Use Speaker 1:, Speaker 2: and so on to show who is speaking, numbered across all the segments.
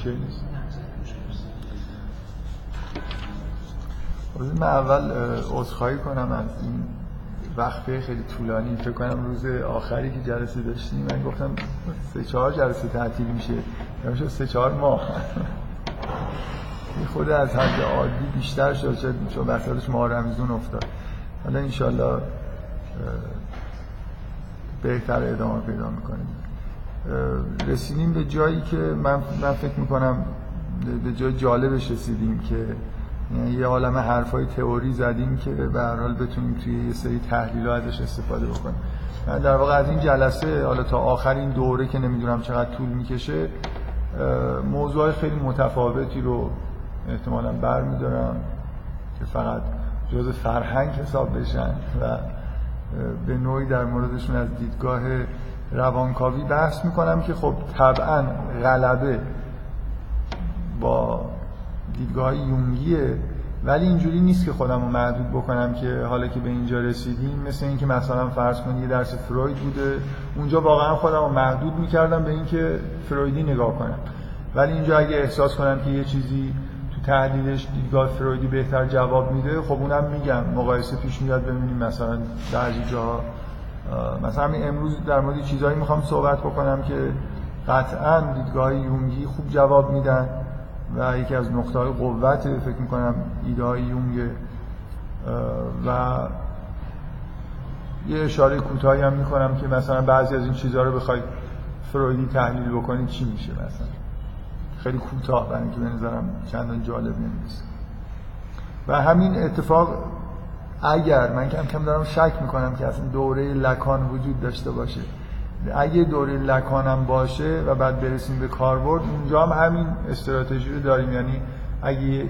Speaker 1: مشکل نیست؟ من اول عذرخواهی کنم از این وقفه خیلی طولانی. فکر کنم روز آخری که جلسه داشتیم من گفتم سه چهار جلسه تعطیل میشه. میشه سه چهار ماه. خود از حد عادی بیشتر شد شد چون وسطش ماه رمزون افتاد. حالا انشالله بهتر ادامه پیدا می‌کنیم. رسیدیم به جایی که من, من فکر می‌کنم به جای جالبش رسیدیم که یعنی یه عالم حرفای تئوری زدیم که به هر حال بتونیم توی یه سری تحلیل ازش استفاده بکنیم. من در واقع از این جلسه حالا تا آخر این دوره که نمی‌دونم چقدر طول می‌کشه موضوع خیلی متفاوتی رو احتمالا بر میدارم که فقط جز فرهنگ حساب بشن و به نوعی در موردشون از دیدگاه روانکاوی بحث می‌کنم که خب طبعا غلبه با دیدگاه یونگیه ولی اینجوری نیست که خودم رو محدود بکنم که حالا که به اینجا رسیدیم مثل اینکه مثلا فرض کنید یه درس فروید بوده. اونجا واقعا خودم رو محدود می‌کردم به اینکه فرویدی نگاه کنم. ولی اینجا اگه احساس کنم که یه چیزی تو تحلیلش دیدگاه فرویدی بهتر جواب میده خب اونم میگم مقایسه پیش میاد ببینیم مثلا بعضی جاها مثلا همین امروز در مورد چیزهایی می‌خوام صحبت بکنم که قطعا دیدگاه یونگی خوب جواب میدن و یکی از نقطه های قوت فکر می‌کنم ایده های یونگ و یه اشاره کوتاهی هم می‌کنم که مثلا بعضی از این چیزها رو بخوای فرویدی تحلیل بکنید چی میشه مثلا. خیلی کوتاه برای اینکه به نظرم چندان جالب نمیشه و همین اتفاق اگر من کم کم دارم شک می‌کنم که اصلا دوره لکان وجود داشته باشه. اگه دوره لکانم باشه و بعد برسیم به کاربرد اونجا هم همین استراتژی رو داریم. یعنی اگه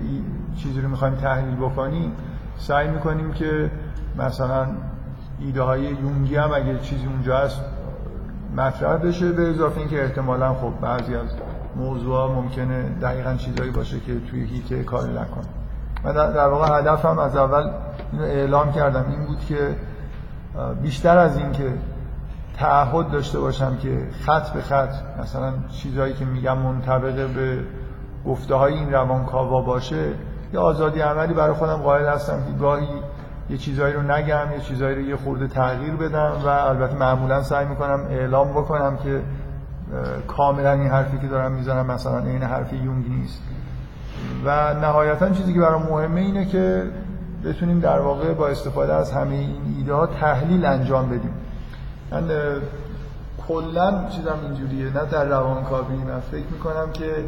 Speaker 1: چیزی رو می‌خوایم تحلیل بکنیم سعی می‌کنیم که مثلا ایده های یونگی هم اگه چیزی اونجا هست مطرح بشه به اضافه اینکه احتمالا خب بعضی از موضوع ممکنه دقیقا چیزایی باشه که توی هیته کار لکان. من در واقع هدفم از اول اعلام کردم. این بود که بیشتر از این که تعهد داشته باشم که خط به خط مثلا چیزهایی که میگم منطبق به گفته های این روانکاوا باشه یه آزادی عملی برای خودم قائل هستم که گاهی یه چیزهایی رو نگم یه چیزهایی رو یه خورده تغییر بدم و البته معمولا سعی می‌کنم اعلام بکنم که کاملا این حرفی که دارم می‌زنم مثلا این حرف یونگ نیست. و نهایتا چیزی که برام مهمه اینه که بتونیم در واقع با استفاده از همه این ایده ها تحلیل انجام بدیم. من کلا چیزم اینجوریه نه در روانکاوی من فکر می‌کنم که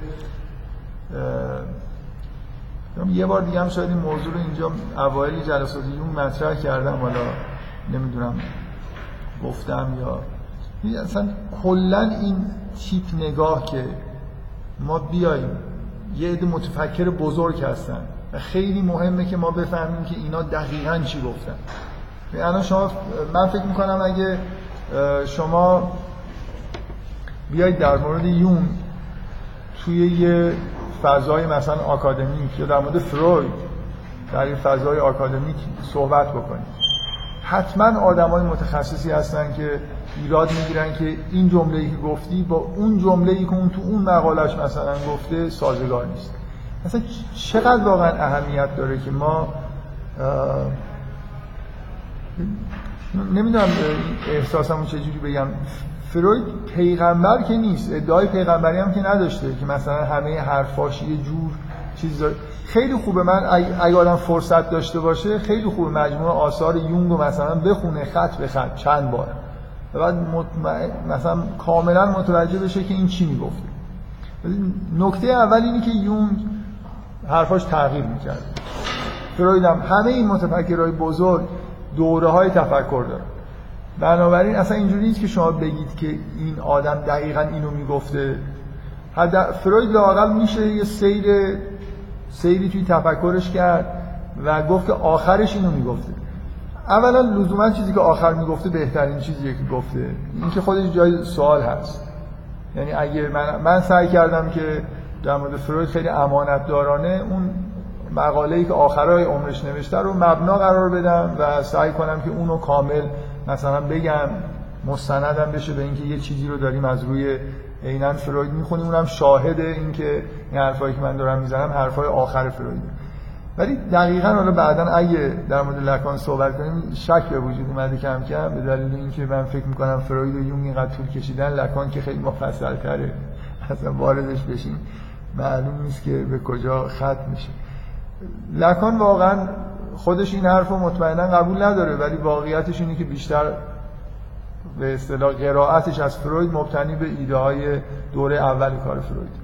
Speaker 1: یه بار دیگه هم شاید این موضوع رو اینجا اوایل جلسات یون مطرح کردم حالا نمی‌دونم گفتم یا اصلا کلا این تیپ نگاه که ما بیاییم یه عده متفکر بزرگ هستن. و خیلی مهمه که ما بفهمیم که اینا دقیقا چی گفتن. الان شما من فکر می‌کنم اگه شما بیایید در مورد یون توی یه فضای مثلا آکادمیک یا در مورد فروید در این فضای آکادمیک صحبت بکنید. حتما آدمای متخصصی هستن که ایراد می‌گیرن که این جمله ای که گفتی با اون جمله ای که اون تو اون مقالش مثلا گفته سازگار نیست. مثلا چقدر واقعا اهمیت داره که ما نمی‌دونم احساسمو چجوری بگم. فروید پیغمبر که نیست ادعای پیغمبری هم که نداشته که مثلا همه حرفاش یه جور چیز داره. خیلی خوبه من اگه آدم فرصت داشته باشه خیلی خوبه مجموعه آثار یونگ رو مثلا بخونه خط به خط چند بار. و بعد مثلا کاملا متوجه بشه که این چی می‌گفته. نکته اول اینه که یونگ حرفاش تغییر می‌کرد. فروید هم همه این متفکرهای بزرگ دوره های تفکر داره بنابراین اصلا اینجوری نیست که شما بگید که این آدم دقیقا اینو می‌گفته. فروید لاقل میشه یه سیر سیری توی تفکرش کرد و گفت که آخرش اینو می‌گفته. اولا لزوما چیزی که آخر می‌گفته بهترین چیزیه که گفته. این که خودش جای سوال هست. یعنی اگه من, من سعی کردم که در مورد فروید خیلی امانت دارانه اون مقاله ای که آخرای عمرش نوشته رو مبنا قرار بدم و سعی کنم که اونو کامل مثلا بگم مستندم بشه به اینکه یه چیزی رو داریم از روی عینا فروید می‌خونیم اونم شاهد این که این حرفایی که من دارم می‌زنم حرفای آخر فروید. ولی دقیقا حالا بعدا اگه در مورد لکان صحبت کنیم شک به وجود اومده کم کم به دلیل اینکه من فکر می‌کنم فروید و یونگ اینقدر طول کشیدن لکان که خیلی مفصل تره اصلا واردش بشیم معلوم نیست که به کجا ختم میشه. لکان واقعا خودش این حرف رو مطمئنا قبول نداره ولی واقعیتش اینه که بیشتر به اصطلاح قرائتش از فروید مبتنی به ایده های دوره اول کار فروید.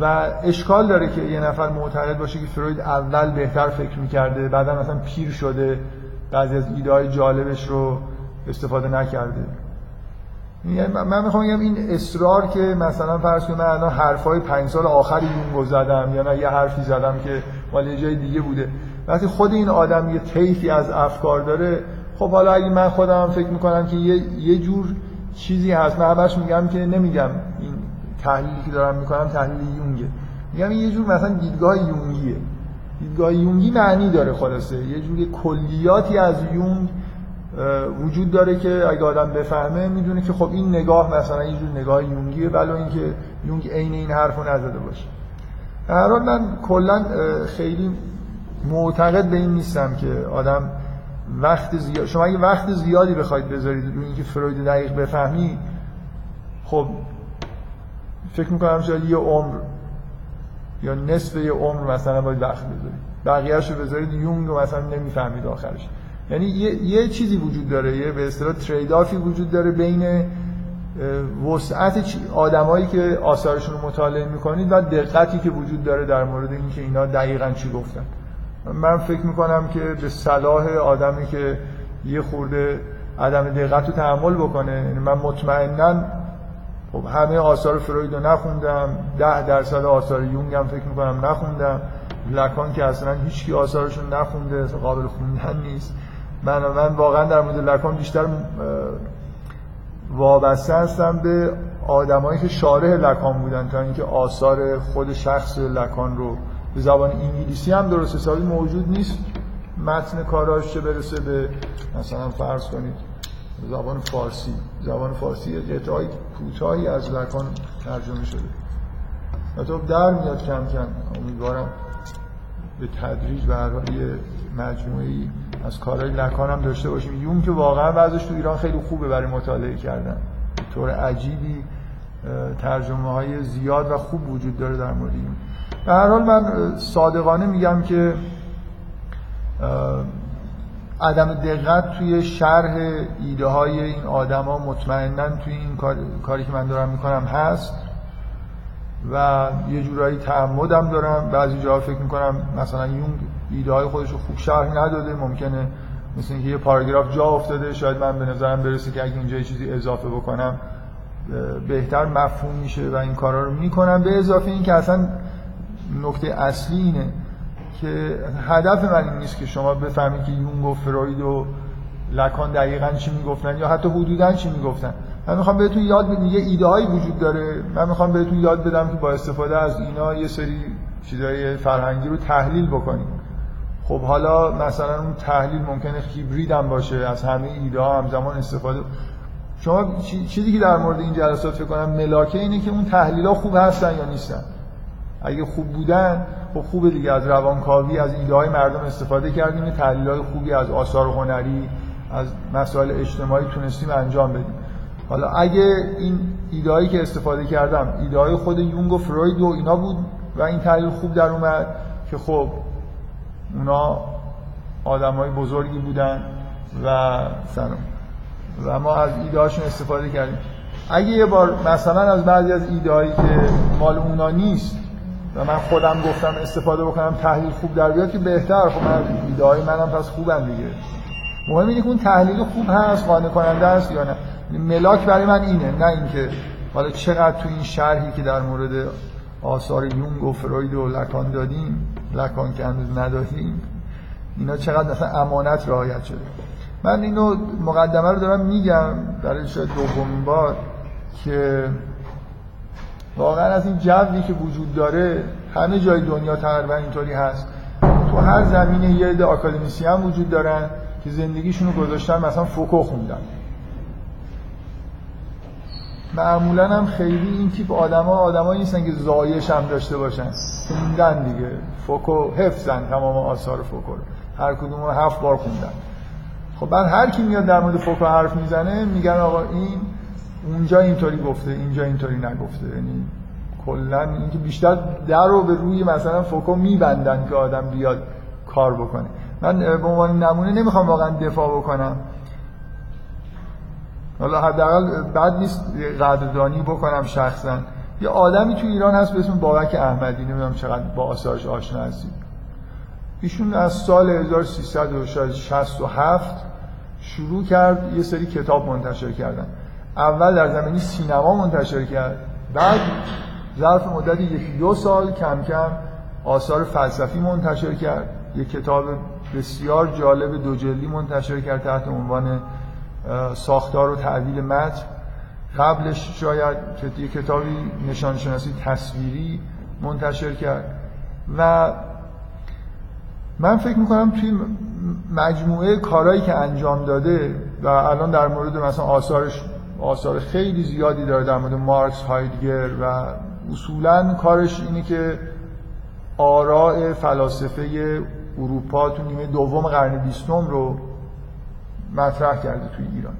Speaker 1: و اشکال داره که یه نفر معتقد باشه که فروید اول بهتر فکر می‌کرده بعدا مثلا پیر شده بعضی از ایده های جالبش رو استفاده نکرده. یعنی من می‌خوام بگم این اصرار که مثلا فرض کنید من الان حرفای پنج سال آخر یونگو زدم یا نه یه حرفی زدم که مال جای دیگه بوده. وقتی خود این آدم یه طیفی از افکار داره خب حالا اگه من خودم فکر می‌کنم که یه, یه جور چیزی هست من همش میگم که نمیگم این تحلیلی که دارم می‌کنم تحلیل یونگه. میگم یه جور مثلا دیدگاه یونگیه. دیدگاه یونگی معنی داره خلاصه. یه جوری کلیاتی از یونگ وجود داره که اگه آدم بفهمه می‌دونه که خب این نگاه مثلا یه جور نگاه یونگیه ولی اینکه یونگ عین این حرفو نزده باشه. در حال من کلا خیلی معتقد به این نیستم که آدم وقت زیاد شما اگه وقت زیادی بخواید بذارید روی اینکه فروید دقیق بفهمی خب فکر می‌کنم شاید یه عمر یا نصف یه عمر مثلا باید وقت بذارید. بقیه‌اش رو بذارید یونگ رو مثلا نمی‌فهمید آخرش. یعنی یه, یه چیزی وجود داره یه به اصطلاح تریدافی وجود داره بین وسعت آدمایی که آثارشون رو مطالعه می‌کنید و دقتی که وجود داره در مورد اینکه اینا دقیقا چی گفتن. من فکر می‌کنم که به صلاح آدمی که یه خورده عدم دقت رو تحمل بکنه یعنی من مطمئنا خب همه آثار فروید رو نخوندم ده درصد آثار یونگ هم فکر می‌کنم نخوندم لکان که اصلا هیچکی آثارشون نخونده قابل خوندن نیست. من من واقعا در مورد لکان بیشتر وابسته هستم به آدمایی که شارح لکان بودن تا اینکه آثار خود شخص لکان رو به زبان انگلیسی هم درست حسابی موجود نیست. متن کاراش چه برسه به مثلا فرض کنید زبان فارسی. زبان فارسی قطعای کوتاهی از لکان ترجمه شده. حتی در میاد کم کم. امیدوارم به تدریج به هر مجموعه ای از کارهای لکان هم داشته باشیم. یون که واقعا وضعش تو ایران خیلی خوبه برای مطالعه کردن. طور عجیبی ترجمه های زیاد و خوب وجود داره در مورد هر حال من صادقانه میگم که عدم دقت توی شرح ایده های این آدما مطمئنا توی این کاری که من دارم می‌کنم هست و یه جورایی تعمدم دارم. بعضی جاها فکر می‌کنم مثلا یونگ ایده های خودش رو خوب شرح نداده ممکنه مثل اینکه یه پاراگراف جا افتاده شاید من به نظرم برسه که اگه اینجا چیزی اضافه بکنم بهتر مفهوم میشه و این کارا رو می‌کنم. به اضافه این که اصلا نکته اصلی اینه که هدف من این نیست که شما بفهمید که یونگ و فروید و لکان دقیقا چی می‌گفتن یا حتی حدودا چی می‌گفتن. من می‌خوام بهتون یاد بدم یه ایده هایی وجود داره. من می‌خوام بهتون یاد بدم که با استفاده از اینا یه سری چیزای فرهنگی رو تحلیل بکنیم. خب حالا مثلا اون تحلیل ممکنه هیبرید هم باشه از همه ایده ها همزمان استفاده. شما چیزی که در مورد این جلسات فکر کنم ملاکه اینه که اون تحلیل ها خوب هستن یا نیستن. اگه خوب بودن خب خوبه دیگه از روانکاوی از ایده های مردم استفاده کردیم تحلیل های خوبی از آثار هنری از مسائل اجتماعی تونستیم انجام بدیم. حالا اگه این ایدهایی که استفاده کردم ایده های خود یونگ و فروید و اینا بود و این تحلیل خوب در اومد که خب اونا آدم های بزرگی بودن و سلام. و ما از ایده استفاده کردیم. اگه یه بار مثلا از بعضی از ایده که مال اونا نیست و من خودم گفتم استفاده بکنم تحلیل خوب در بیاد که بهتر. خب من ایده های منم پس خوبن دیگه. مهم اینه که اون تحلیل خوب هست قانع کننده است یا نه. ملاک برای من اینه نه اینکه حالا چقدر تو این شرحی که در مورد آثار یونگ و فروید و لکان دادیم لکان که هنوز ندادیم اینا چقدر مثلا امانت رعایت شده. من اینو مقدمه رو دارم میگم برای شاید دومین بار که واقعا از این جوی که وجود داره همه جای دنیا تقریبا اینطوری هست. تو هر زمینه یه عده آکادمیسی هم وجود دارن که زندگیشون رو گذاشتن مثلا فوکو خوندن. معمولا هم خیلی این تیپ آدما آدمایی نیستن که زایش هم داشته باشن. خوندن دیگه. فوکو حفظن تمام آثار فوکو رو. هر کدوم رو هفت بار خوندن. خب بعد هر کی میاد در مورد فوکو حرف می‌زنه میگن آقا این اونجا اینطوری گفته اینجا اینطوری نگفته. یعنی کلا اینکه بیشتر در رو به روی مثلا فوکو میبندن که آدم بیاد کار بکنه. من به عنوان نمونه نمی‌خوام واقعا دفاع بکنم. حالا حداقل بعد نیست قدردانی بکنم شخصا. یه آدمی تو ایران هست به اسم بابک احمدی نمی‌دونم چقدر با آثارش آشنا هستید ایشون از سال 1367 شروع کرد یه سری کتاب منتشر کردن. اول در زمینی سینما منتشر کرد. بعد ظرف مدت یکی دو سال کم کم آثار فلسفی منتشر کرد. یه کتاب بسیار جالب دو جلدی منتشر کرد تحت عنوان ساختار و تعدیل متن. قبلش شاید یه کتابی نشانشناسی تصویری منتشر کرد. و من فکر می‌کنم توی مجموعه کارهایی که انجام داده و الان در مورد مثلا آثارش آثار خیلی زیادی داره در مورد مارکس هایدگر و اصولا کارش اینه که آراء فلاسفه اروپا تو نیمه دوم قرن بیستم رو مطرح کرده توی ایران.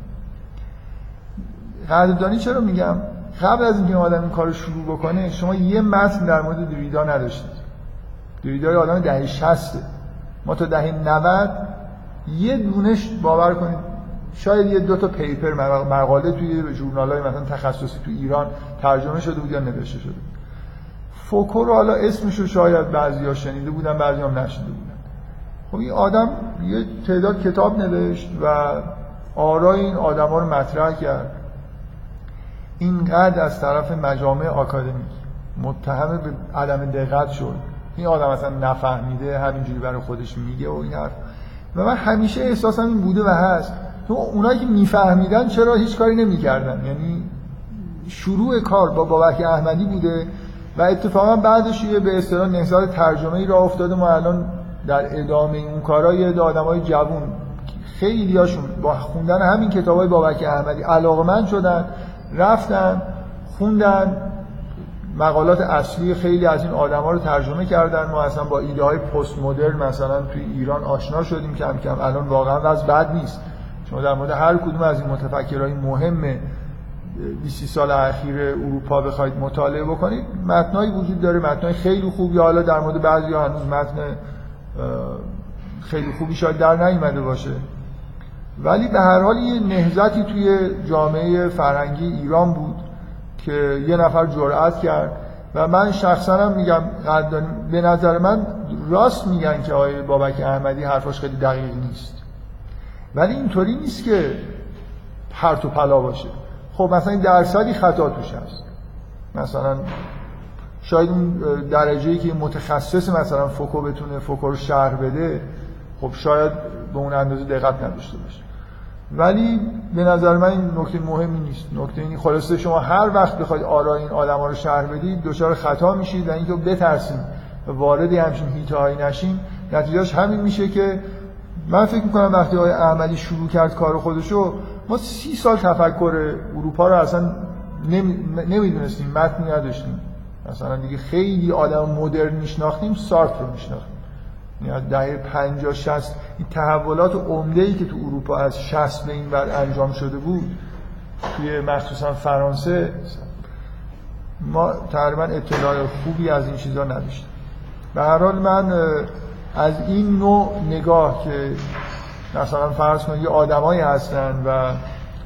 Speaker 1: قدردانی چرا میگم؟ قبل از اینکه آدم این کار شروع بکنه شما یه متن در مورد دریدا نداشتید. دریدا آدم دهه 60 ما تا دهه 90 یه دونش باور کنید شاید یه دو تا پیپر مقاله توی ژورنال های مثلا تخصصی تو ایران ترجمه شده بود یا نوشته شده فوکو رو حالا اسمش رو شاید بعضیا شنیده بودن بعضی هم نشنیده بودن. خب این آدم یه تعداد کتاب نوشت و آرای این آدما رو مطرح کرد. اینقدر از طرف مجامع آکادمیک متهم به عدم دقت شد. این آدم اصلا نفهمیده همینجوری برای خودش میگه و این حرف. و من همیشه احساسم این بوده و هست. تو اونایی که میفهمیدن چرا هیچ کاری نمی‌کردن؟ یعنی شروع کار با بابک احمدی بوده و اتفاقا بعدش یه به اصطلاح نهضت ترجمه ای را افتاده. ما الان در ادامه اون کارا یه آدمای جوون خیلی هاشون با خوندن همین کتاب های بابک احمدی علاقمند شدن رفتن خوندن. مقالات اصلی خیلی از این آدما رو ترجمه کردن. ما اصلا با ایده های پست مدرن مثلا توی ایران آشنا شدیم کم کم. الان واقعا وضع بد نیست. شما در مورد هر کدوم از این متفکرهای مهم 20 سال اخیر اروپا بخواید مطالعه بکنید متنایی وجود داره متنای خیلی خوبی حالا در مورد بعضی هنوز متن خیلی خوبی شاید در نیومده باشه. ولی به هر حال یه نهزتی توی جامعه فرهنگی ایران بود که یه نفر جرأت کرد و من شخصا هم میگم به نظر من راست میگن که آقای بابک احمدی حرفاش خیلی دقیق نیست. ولی اینطوری نیست که پرت و پلا باشه. خب مثلا این درصدی خطا توش هست. مثلا شاید اون درجه ای که متخصص مثلا فوکو بتونه فوکو رو شرح بده خب شاید به اون اندازه دقت نداشته باشه. ولی به نظر من این نکته مهمی نیست. نکته اینی خلاصه شما هر وقت بخواید آرای این آدما رو شرح بدید دچار خطا میشید و اینکه بترسید و وارد همچین هیتهایی نشین نتیجهش همین میشه که من فکر می‌کنم وقتی آقای احمدی شروع کرد کار خودشو ما سی سال تفکر اروپا رو اصلا نمی‌دونستیم متنی نداشتیم. مثلا دیگه خیلی آدم مدرن میشناختیم سارت رو میشناختیم. یعنی دهه 50 60 این تحولات عمده ای که تو اروپا از 60 به این بعد انجام شده بود توی مخصوصا فرانسه ما تقریبا اطلاع خوبی از این چیزا نداشتیم. به هر حال من از این نوع نگاه که مثلا فرض کنید یه آدمایی هستن و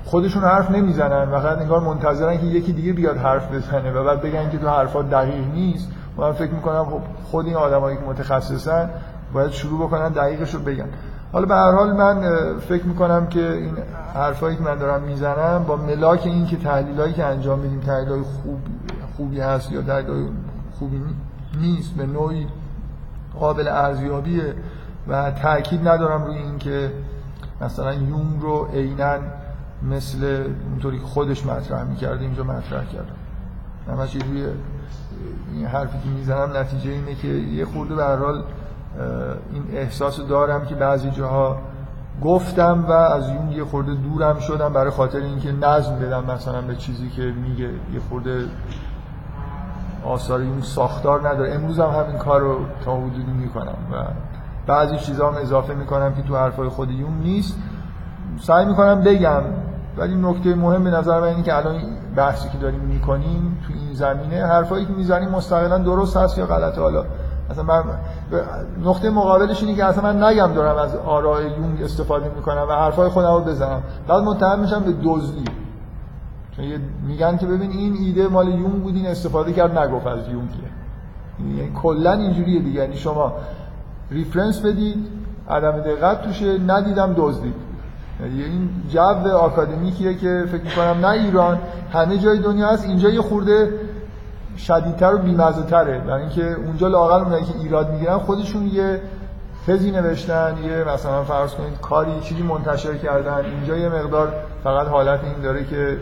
Speaker 1: خودشون حرف نمی‌زنن و فقط انگار منتظرن که یکی دیگه بیاد حرف بزنه و بعد بگن که تو حرفات دقیق نیست من فکر می‌کنم خب خود این آدمایی که متخصصن باید شروع بکنن دقیقش رو بگن. حالا به هر حال من فکر می‌کنم که این حرفایی که من دارم می‌زنم با ملاک این که تحلیلایی که انجام میدیم تحلیلای خوب خوبی هست یا تحلیلای خوبی نیست به نوعی قابل ارزیابیه و تاکید ندارم روی اینکه مثلا یون رو عینا مثل اونطوری خودش مطرح می‌کرده اینجا مطرح کردم همش روی این حرفی که می‌زنم نتیجه اینه که یه خورده به حال این احساس دارم که بعضی جاها گفتم و از یونگ یه خورده دورم شدم برای خاطر اینکه نظم بدم مثلا به چیزی که میگه. یه خورده آثار این ساختار نداره. امروز هم همین کار رو تا حدودی می‌کنم و بعضی چیزا هم اضافه می‌کنم که تو حرفای خود یون نیست. سعی می‌کنم بگم ولی نکته مهم به نظر من اینه که الان بحثی که داریم می‌کنیم تو این زمینه حرفایی که می‌زنیم مستقلا درست هست یا غلطه حالا مثلا من نقطه مقابلش اینه که اصلا من نگم دارم از آراء یونگ استفاده می‌کنم و حرفای خودم رو بزنم. بعد متهم میشم به دزدی. میگن که ببین این ایده مال یونگ بود این استفاده کرد نگفت از یونگیه یعنی کلا اینجوریه دیگه. یعنی شما ریفرنس بدید عدم دقت توشه ندیدم دزدید. یعنی این جو آکادمیکیه که فکر می‌کنم نه ایران همه جای دنیا هست. اینجا یه خورده شدیدتر و بیمزه تره برای اینکه اونجا لاقل اونایی که ایراد می‌گیرن خودشون یه تزی نوشتن یه مثلا فرض کنید کاری چیزی منتشر کردن اینجا یه مقدار فقط حالت این داره که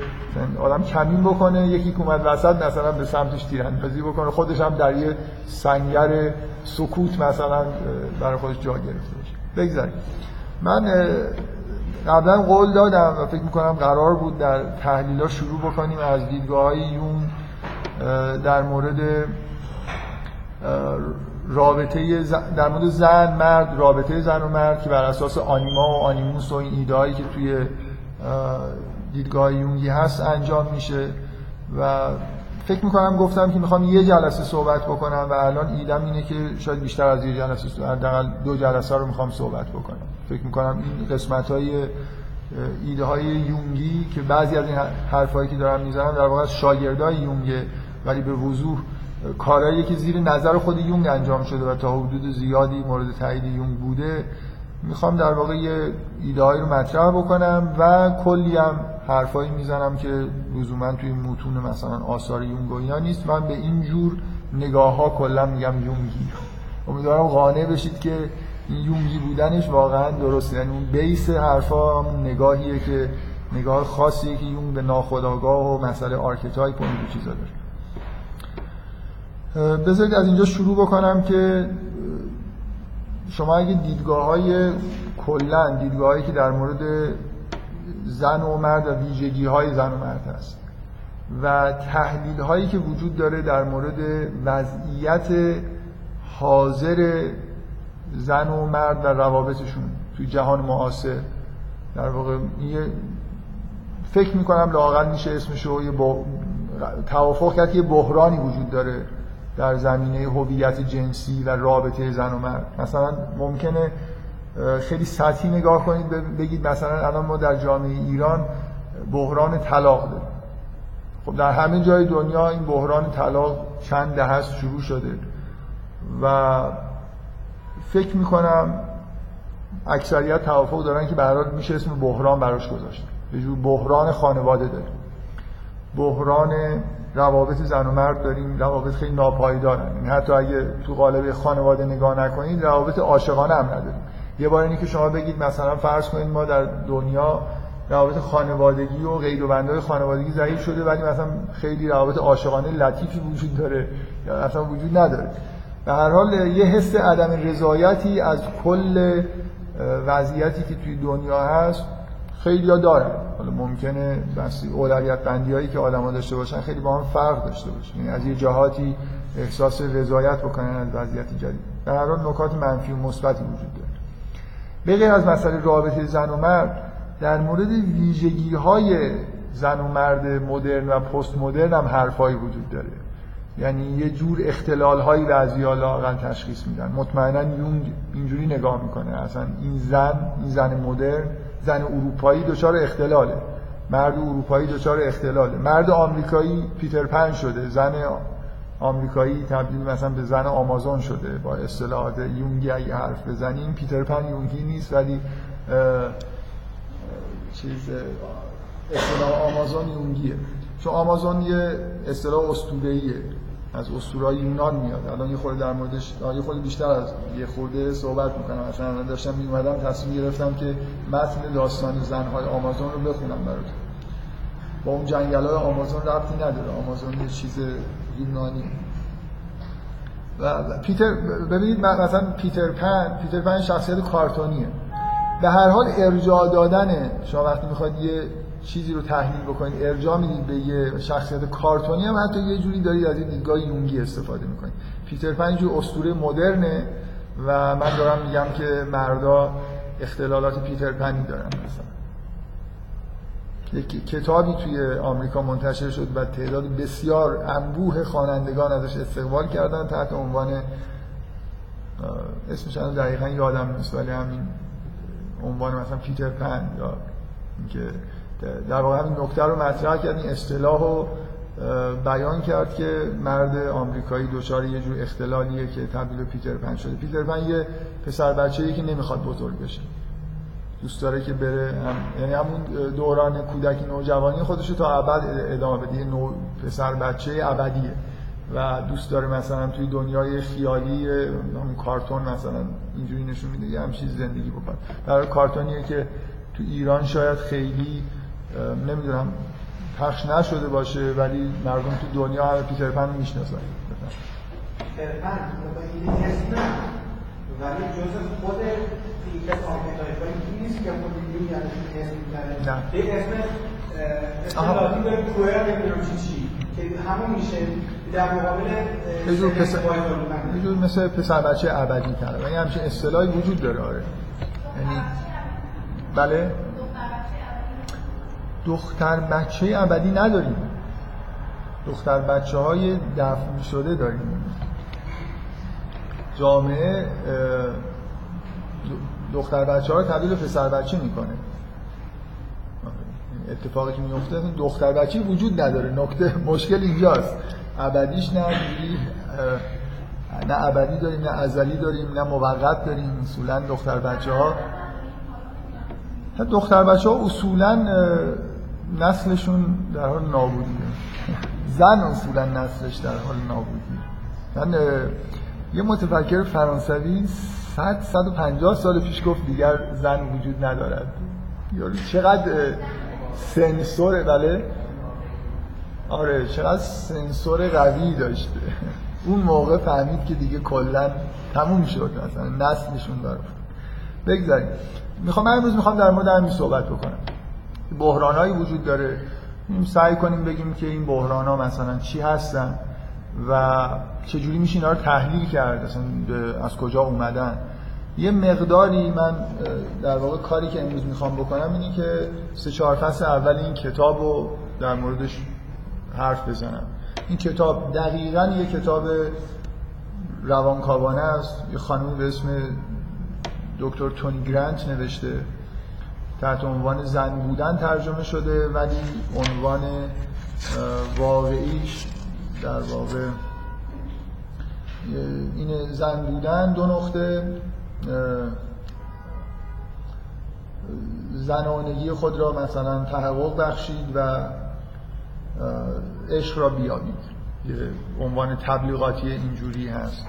Speaker 1: آدم کمین بکنه یکی که وسط مثلا به سمتش تیراندازی بکنه خودش هم در یه سنگر سکوت مثلا برای خودش جا گرفته باشه. بگذاریم. من قبلا قول دادم و فکر می‌کنم قرار بود در تحلیل شروع بکنیم. از دیدگاه های یون در مورد رابطه در مورد زن مرد رابطه زن و مرد که بر اساس آنیما و آنیموس و این ایده که توی دیدگاه یونگی هست انجام میشه و فکر می‌کنم گفتم که می‌خوام یه جلسه صحبت بکنم و الان ایدم اینه که شاید بیشتر از یه جلسه حداقل دو جلسه رو می‌خوام صحبت بکنم. فکر می‌کنم این قسمت های ایده های یونگی که بعضی از این حرفایی که دارم می‌زنم در واقع شاگردای یونگه ولی به وضوح کارهایی که زیر نظر خود یونگ انجام شده و تا حدود زیادی مورد تایید یونگ بوده می‌خوام در واقع یه ایده رو مطرح بکنم و کلی هم حرفایی می‌زنم که لزوما توی متون مثلا آثار یونگ و اینا نیست. من به این جور نگاه ها کلا میگم یونگی. امیدوارم قانع بشید که این یونگی بودنش واقعا درسته. یعنی اون base حرفا نگاهیه که نگاه خاصیه که یونگ به ناخودآگاه و مسئله archetype و این چیزا داره. بذارید از اینجا شروع بکنم که شما اگه دیدگاه های کلن دیدگاه هایی که در مورد زن و مرد و ویژگی های زن و مرد هست و تحلیل هایی که وجود داره در مورد وضعیت حاضر زن و مرد و روابطشون توی جهان معاصر در واقع یه فکر می‌کنم لاقل میشه اسمشو یه توافق کرد که یه بحرانی وجود داره. در زمینه هویت جنسی و رابطه زن و مرد. مثلا ممکنه خیلی سطحی نگاه کنید بگید مثلا الان ما در جامعه ایران بحران طلاق داریم. خب در همه جای دنیا این بحران طلاق چند ده هست شروع شده. و فکر می‌کنم اکثریت توافق دارن که برای میشه اسم بحران براش گذاشت. یه جور بحران خانواده داره بحران روابط زن و مرد داریم روابط خیلی ناپایدارن. یعنی حتی اگه تو قالب خانواده نگاه نکنید روابط عاشقانه هم نداریم. یه بار اینی که شما بگید مثلا فرض کنید ما در دنیا روابط خانوادگی و غیر و بندای خانوادگی ضعیف شده ولی مثلا خیلی روابط عاشقانه لطیفی وجود داره یا اصلا وجود نداره. به هر حال یه حس عدم رضایتی از کل وضعیتی که توی دنیا هست خیلی ها دارن. حالا ممکنه بس اولویت بندی هایی که آدما داشته باشن خیلی با هم فرق داشته باشه. یعنی از یه جهاتی احساس رضایت بکنن از وضعیت جدید. در هر نکات منفی و مثبتی وجود داره. به غیر از مسئله رابطه زن و مرد در مورد ویژگی های زن و مرد مدرن و پست مدرن هم حرفایی وجود داره. یعنی یه جور اختلال هایی بعضی ها تشخیص میدن. مطمئنا یونگ اینجوری نگاه می‌کنه. اصلا این زن این زن مدرن زن اروپایی دچار اختلاله. مرد اروپایی دچار اختلاله. مرد آمریکایی پیتر پن شده. زن آمریکایی تبدیل مثلا به زن آمازون شده. با اصطلاحات یونگی اگه حرف بزنیم پیتر پن یونگی نیست ولی چیز اصطلاح آمازون یونگیه. چون آمازون یه اصطلاح اسطوره‌ایه. از اسطورهای یونان میاد. الان یه خورده در موردش یه خورده بیشتر از یه خورده صحبت می‌کنم. مثلا داشتم میومدم تصمیم گرفتم که متن داستان زنهای آمازون رو بخونم براتون. با اون جنگل های آمازون ربطی نداره. آمازون یه چیز یونانی. و پیتر ببینید مثلا پیتر پن پیتر پن شخصیت کارتونیه. به هر حال ارجاع دادن شما وقتی می‌خواد یه چیزی رو تحلیل بکنید ارجاع می‌دید به یه شخصیت کارتونی هم حتی یه جوری دارید از این دیدگاه یونگی استفاده می‌کنید. پیتر پن اینجور اسطوره مدرنه و من دارم میگم که مردا اختلالات پیتر پنی دارن. مثلا یک کتابی توی آمریکا منتشر شد و تعداد بسیار انبوه خوانندگان ازش استقبال کردن تحت عنوان اسمش دقیقا یادم نیست ولی همین عنوان مثلا پیتر پن یا اینکه در واقع همین نکته رو مطرح کرد این اصطلاح رو بیان کرد که مرد آمریکایی دچار یه جور اختلالیه که تبدیل پیتر پن شده. پیتر پن یه پسر بچه‌ای که نمی‌خواد بزرگ بشه. دوست داره که بره هم... یعنی همون دوران کودکی نوجوانی خودش تا ابد ادامه بده. نو پسر بچه ابدیه. و دوست داره مثلا توی دنیای خیالی همون کارتون مثلا اینجوری نشون میده یه همچین زندگی بکنه. در کارتونیه که تو ایران شاید خیلی نمی‌دونم پخش نشده باشه ولی مردم تو دنیا همه پیتر پن می‌شناسن.
Speaker 2: پیتر پن اسم ولی جزء خود یکی از archetype نیست که خود اسم می‌زنه یه اسم اصطلاحی داره puer نمی‌دونم چی چی که همون میشه. در مقابل
Speaker 1: یه جور پسر یه جور مثل پسر بچه ابدی تره. یعنی همچین اصطلاحی وجود داره. آره. یعنی بله؟ دختر بچه ابدی نداریم. دختر بچه های دفن شده داریم. جامعه دختر بچه ها رو تبدیل پسر بچه می‌کنه. اتفاقی که میفته دختر بچه وجود نداره. نکته مشکل اینجاست. ابدیش نه نه ابدی داریم نه ازلی داریم نه موقت داریم. اصولا دختر بچه ها دختر بچه ها اصولا نسلشون در حال نابودیه. زن اصولا نسلش در حال نابودی من یه متفکر فرانسوی 100 150 سال پیش گفت دیگر زن وجود ندارد. یارو چقدر سنسور بله؟ آره چقدر سنسور قوی داشته اون موقع فهمید که دیگه کلا تموم شد مثلا نسلشون داره. بگذاریم. می‌خوام امروز می‌خوام در مورد همین صحبت بکنم. بحرانهایی وجود داره. سعی کنیم بگیم که این بحران ها مثلا چی هستن و چجوری میشه اینا رو تحلیل کرد از کجا اومدن. یه مقداری من در واقع کاری که امروز می‌خوام بکنم اینه که سه چهار فصل اول این کتاب رو در موردش حرف بزنم. این کتاب دقیقا یه کتاب روانکاوانه است. یه خانمی به اسم دکتر تونی گرانت نوشته. تحت عنوان زن بودن ترجمه شده ولی عنوان واقعیش در واقع این زن بودن دو نقطه زنانگی خود را مثلا تحقق بخشید و عشق را بیابید. عنوان تبلیغاتی اینجوری هست.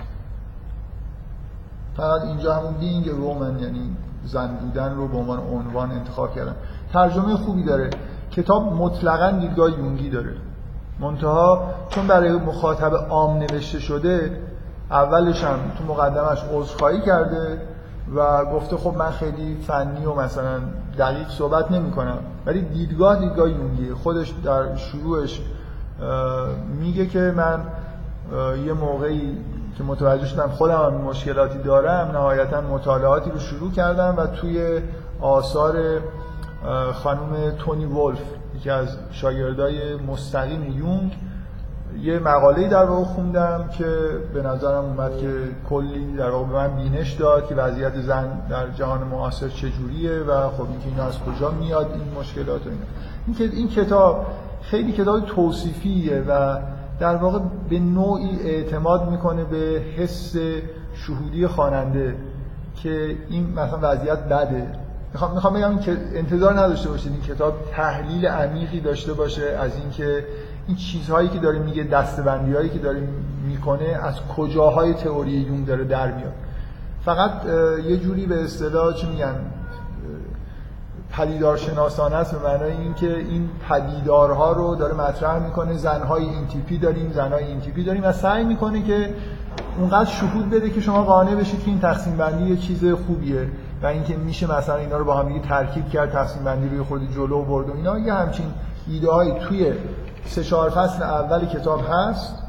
Speaker 1: فقط اینجا همون بینگ رومن یعنی زن بودن رو به عنوان عنوان انتخاب کردن. ترجمه خوبی داره. کتاب مطلقا دیدگاه یونگی داره. منتها چون برای مخاطب عام نوشته شده اولش هم تو مقدمش عذرخواهی کرده و گفته خب من خیلی فنی و مثلا دقیق صحبت نمی کنم. ولی دیدگاه دیدگاه یونگیه. خودش در شروعش میگه که من یه موقعی که متوجه شدم خودم هم مشکلاتی دارم نهایتا مطالعاتی رو شروع کردم و توی آثار خانم تونی ولف یکی از شاگردای مستقیم یونگ یه مقاله در واقع خوندم که به نظرم اومد که کلی در واقع به من بینش داد که وضعیت زن در جهان معاصر چجوریه و خب اینکه اینا از کجا میاد این مشکلات و اینا. این, این کتاب خیلی کتاب توصیفیه و در واقع به نوعی اعتماد می‌کنه به حس شهودی خواننده که این مثلا وضعیت بده. می‌خوام می‌خوام بگم که انتظار نداشته باشید این کتاب تحلیل عمیقی داشته باشه از اینکه این چیزهایی که داره میگه دستبندی هایی که داره می‌کنه از کجاهای تئوری یونگ داره در میاد. فقط یه جوری به اصطلاح چی میگن؟ پدیدار شناسانه است به معنای اینکه این پدیدارها رو داره مطرح می‌کنه. زنهای این تیپی داریم زنهای این تیپی داریم و سعی می‌کنه که اونقدر شهود بده که شما قانع بشید که این تقسیم بندی یه چیز خوبیه و اینکه میشه مثلا اینا رو با هم ترکیب کرد تصمیم بندی روی خود جلو برد و اینا. یه همچین ایده های توی سه چهار فصل اول کتاب هست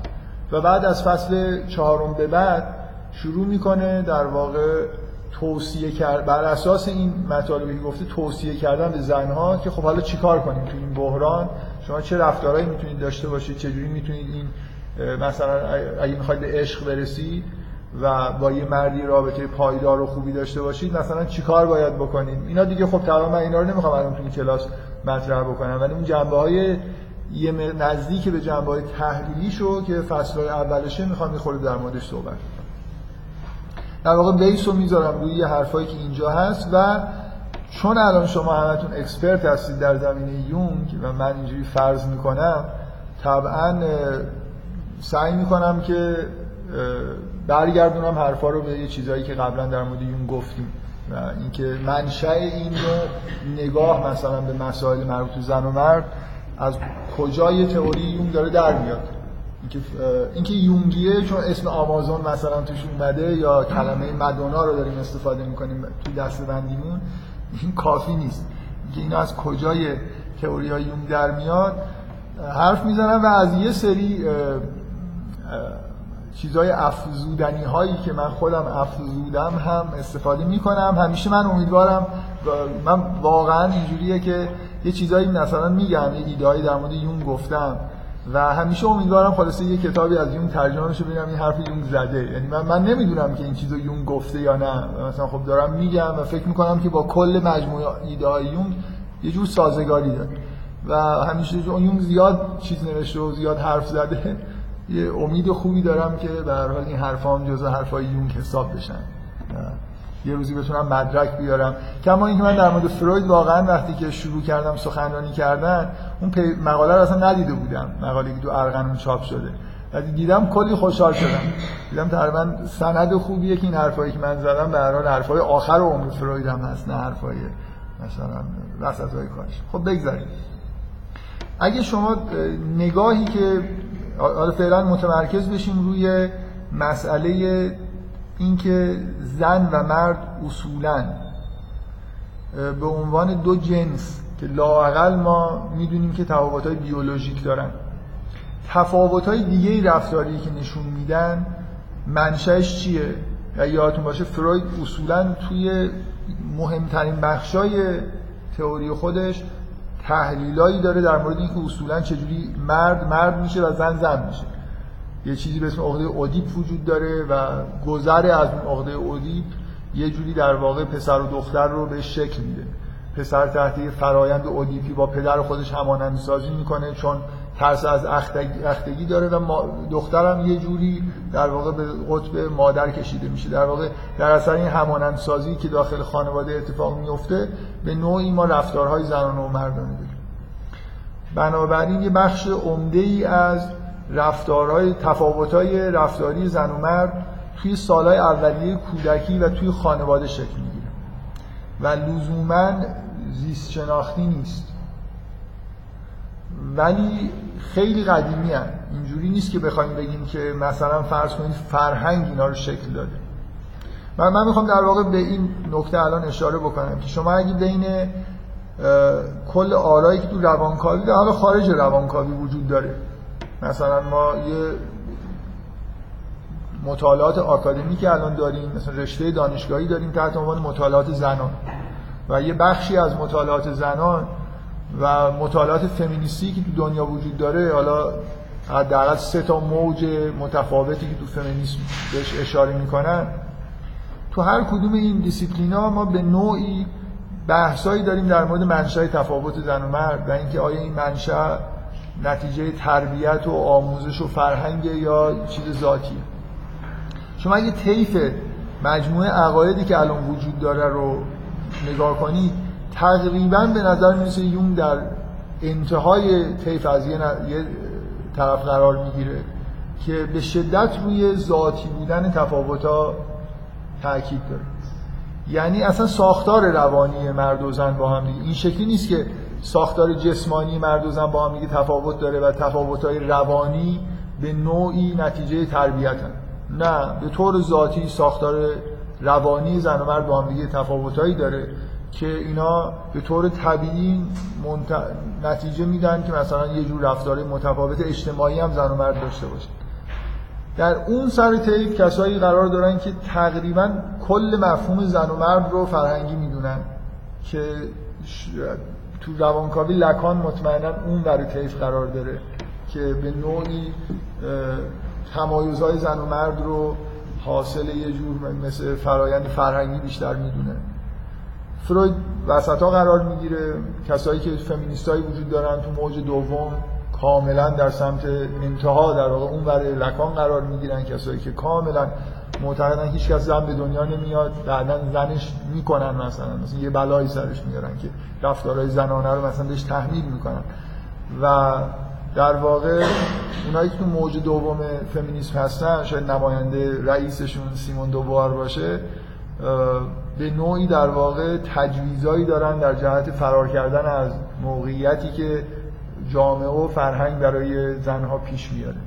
Speaker 1: و بعد از فصل چهارم به بعد شروع می‌کنه در واقع توصیه کرد بر اساس این مطالبی که گفته توصیه کردن به زنها که خب حالا چیکار کنیم تو این بحران؟ شما چه رفتارهایی می‌تونید داشته باشید؟ چجوری می‌تونید این مثلا اگه می‌خواید به عشق برسید و با یه مردی رابطه پایدار و خوبی داشته باشید مثلا چیکار باید بکنید؟ اینا دیگه خب تمام من اینا رو نمی‌خوام الان تو کلاس مطرح بکنم ولی اون جنبه های یه نزدیک به جنبه های تحلیلی شو که فصل اولشه می‌خوام می‌خوره در موردش صحبت در واقع بیس رو می‌ذارم روی یه حرفایی که اینجا هست و چون الان شما همتون اکسپرت هستید در زمینه یونگ و من اینجوری فرض می‌کنم طبعا سعی می‌کنم که برگردونم حرفا رو به یه چیزهایی که قبلا در مورد یونگ گفتیم. و اینکه منشأ این رو نگاه مثلا به مسائل مربوط به زن و مرد از کجای تئوری یونگ داره در میاد؟ اینکه یونگیه چون اسم آمازون مثلا توش اومده یا کلمه مدونا رو داریم استفاده می‌کنیم توی دست بندیمون این کافی نیست. اینا از کجای تئوری های یونگ در میاد؟ حرف می‌زنم و از یه سری چیزای افزودنی هایی که من خودم افزودم هم استفاده می‌کنم. همیشه من امیدوارم من واقعا اینجوریه که یه چیزایی مثلا میگم یه ایدهایی در مورد یون گفتم. و همیشه امیدوارم خلاصه یه کتابی از یون ترجمه بشه ببینم این حرف یون زده. یعنی من من نمی‌دونم که این چیزو یون گفته یا نه. مثلا خب دارم میگم و فکر می‌کنم که با کل مجموعه ایده های یون یه جور سازگاری داره. و همیشه یون زیاد چیز نوشته و زیاد حرف زده. یه امید خوبی دارم که به هر حال این حرفام جزء حرفای یون حساب بشن. یه روزی بتونم مدرک بیارم. کما اینکه من در مورد فروید واقعا وقتی که شروع کردم سخنرانی کردن اون مقاله رو اصلا ندیده بودم. مقاله که تو ارغنون چاپ شده. وقتی دیدم کلی خوشحال شدم. دیدم تقریبا سند خوبیه که این حرفایی که من زدم به هر حال حرفای آخر عمر فروید هم هست نه حرفای مثلا وسطای کارش. خب بگذاریم. اگه شما نگاهی که حالا فعلا متمرکز بشیم روی مسئله اینکه زن و مرد اصولا به عنوان دو جنس که لاقل ما می‌دونیم که تفاوت‌های بیولوژیک دارن. تفاوت‌های دیگه رفتاری که نشون میدن منشأش چیه؟ و یادتون باشه فروید اصولا توی مهمترین بخشای تئوری خودش تحلیلایی داره در مورد اینکه اصولا چجوری مرد مرد میشه و زن زن میشه. یه چیزی به اسم عقده اودیپ وجود داره و گذر از اون عقده اودیپ یه جوری در واقع پسر و دختر رو به شکل میده. پسر تحت فرایند اودیپی با پدر خودش همانندی سازی می‌کنه چون ترس از اختگی داره و دخترم یه جوری در واقع به قطب مادر کشیده میشه. در واقع در اثر این همانند سازی که داخل خانواده اتفاق میفته به نوعی ما رفتارهای زنانه و مردانه داریم. بنابراین یه بخش عمده ای از رفتارهای تفاوت‌های رفتاری زن و مرد توی سالهای اولیه کودکی و توی خانواده شکل می‌گیره. و لزوما زیست شناختی نیست. ولی خیلی قدیمی هن. اینجوری نیست که بخوایم بگیم که مثلا فرض کنید فرهنگ اینا رو شکل داده. من, من می‌خوام در واقع به این نکته الان اشاره بکنم که شما اگه بین کل آرایی که تو روانکاوی در حالا خارج روانکاوی وجود داره. مثلا ما یه مطالعات آکادمی که الان داریم مثلا رشته دانشگاهی داریم تحت عنوان مطالعات زنان. و یه بخشی از مطالعات زنان و مطالعات فمینیستی که تو دنیا وجود داره حالا حداقل سه تا موج متفاوتی که تو فمینیسم بهش اشاره می‌کنن. تو هر کدوم این دیسیپلینا ما به نوعی بحثایی داریم در مورد منشأ تفاوت زن و مرد و اینکه آیا این منشأ نتیجه تربیت و آموزش و فرهنگ یا چیز ذاتیه. شما اگه طیف مجموعه عقایدی که الان وجود داره رو نگاه کنید تقریبا به نظر می‌رسه یون در انتهای طیف از یه, طرف قرار می‌گیره که به شدت روی ذاتی بودن تفاوت‌ها تاکید داره. یعنی اصلا ساختار روانی مرد و زن با هم دیگه. این شکلی نیست که ساختار جسمانی مرد و زن با هم دیگه تفاوت داره و تفاوت‌های روانی به نوعی نتیجه تربیت نه به طور ذاتی ساختار روانی زن و مرد با هم دیگه تفاوتایی داره که اینا به طور طبیعی منت... نتیجه میدن که مثلا یه جور رفتار متفاوت اجتماعی هم زن و مرد داشته باشه. در اون سر طیف کسایی قرار دارن که تقریبا کل مفهوم زن و مرد رو فرهنگی می‌دونن که تو روانکاوی لکان مطمئنا اون برای طیف قرار داره که به نوعی تمایزهای زن و مرد رو حاصل یه جور مثل فرایند فرهنگی بیشتر می‌دونه. فروید وسط ها قرار می‌گیره. کسایی که فمینیستایی وجود دارن تو موج دوم کاملا در سمت انتها در واقع اون برای لکان قرار می‌گیرن. کسایی که کاملا معتقدن هیچ کس زن به دنیا نمیاد بعدا زنش می‌کنن مثلا. مثلا یه بلایی سرش میارن که رفتارهای زنانه رو مثلا بهش تحمیل می‌کنن. و در واقع اونایی که تو موج دوم فمینیسم هستن شاید نماینده رئیسشون سیمون دوبار باشه به نوعی در واقع تجویزایی دارن در جهت فرار کردن از موقعیتی که جامعه و فرهنگ برای زنها پیش میاره.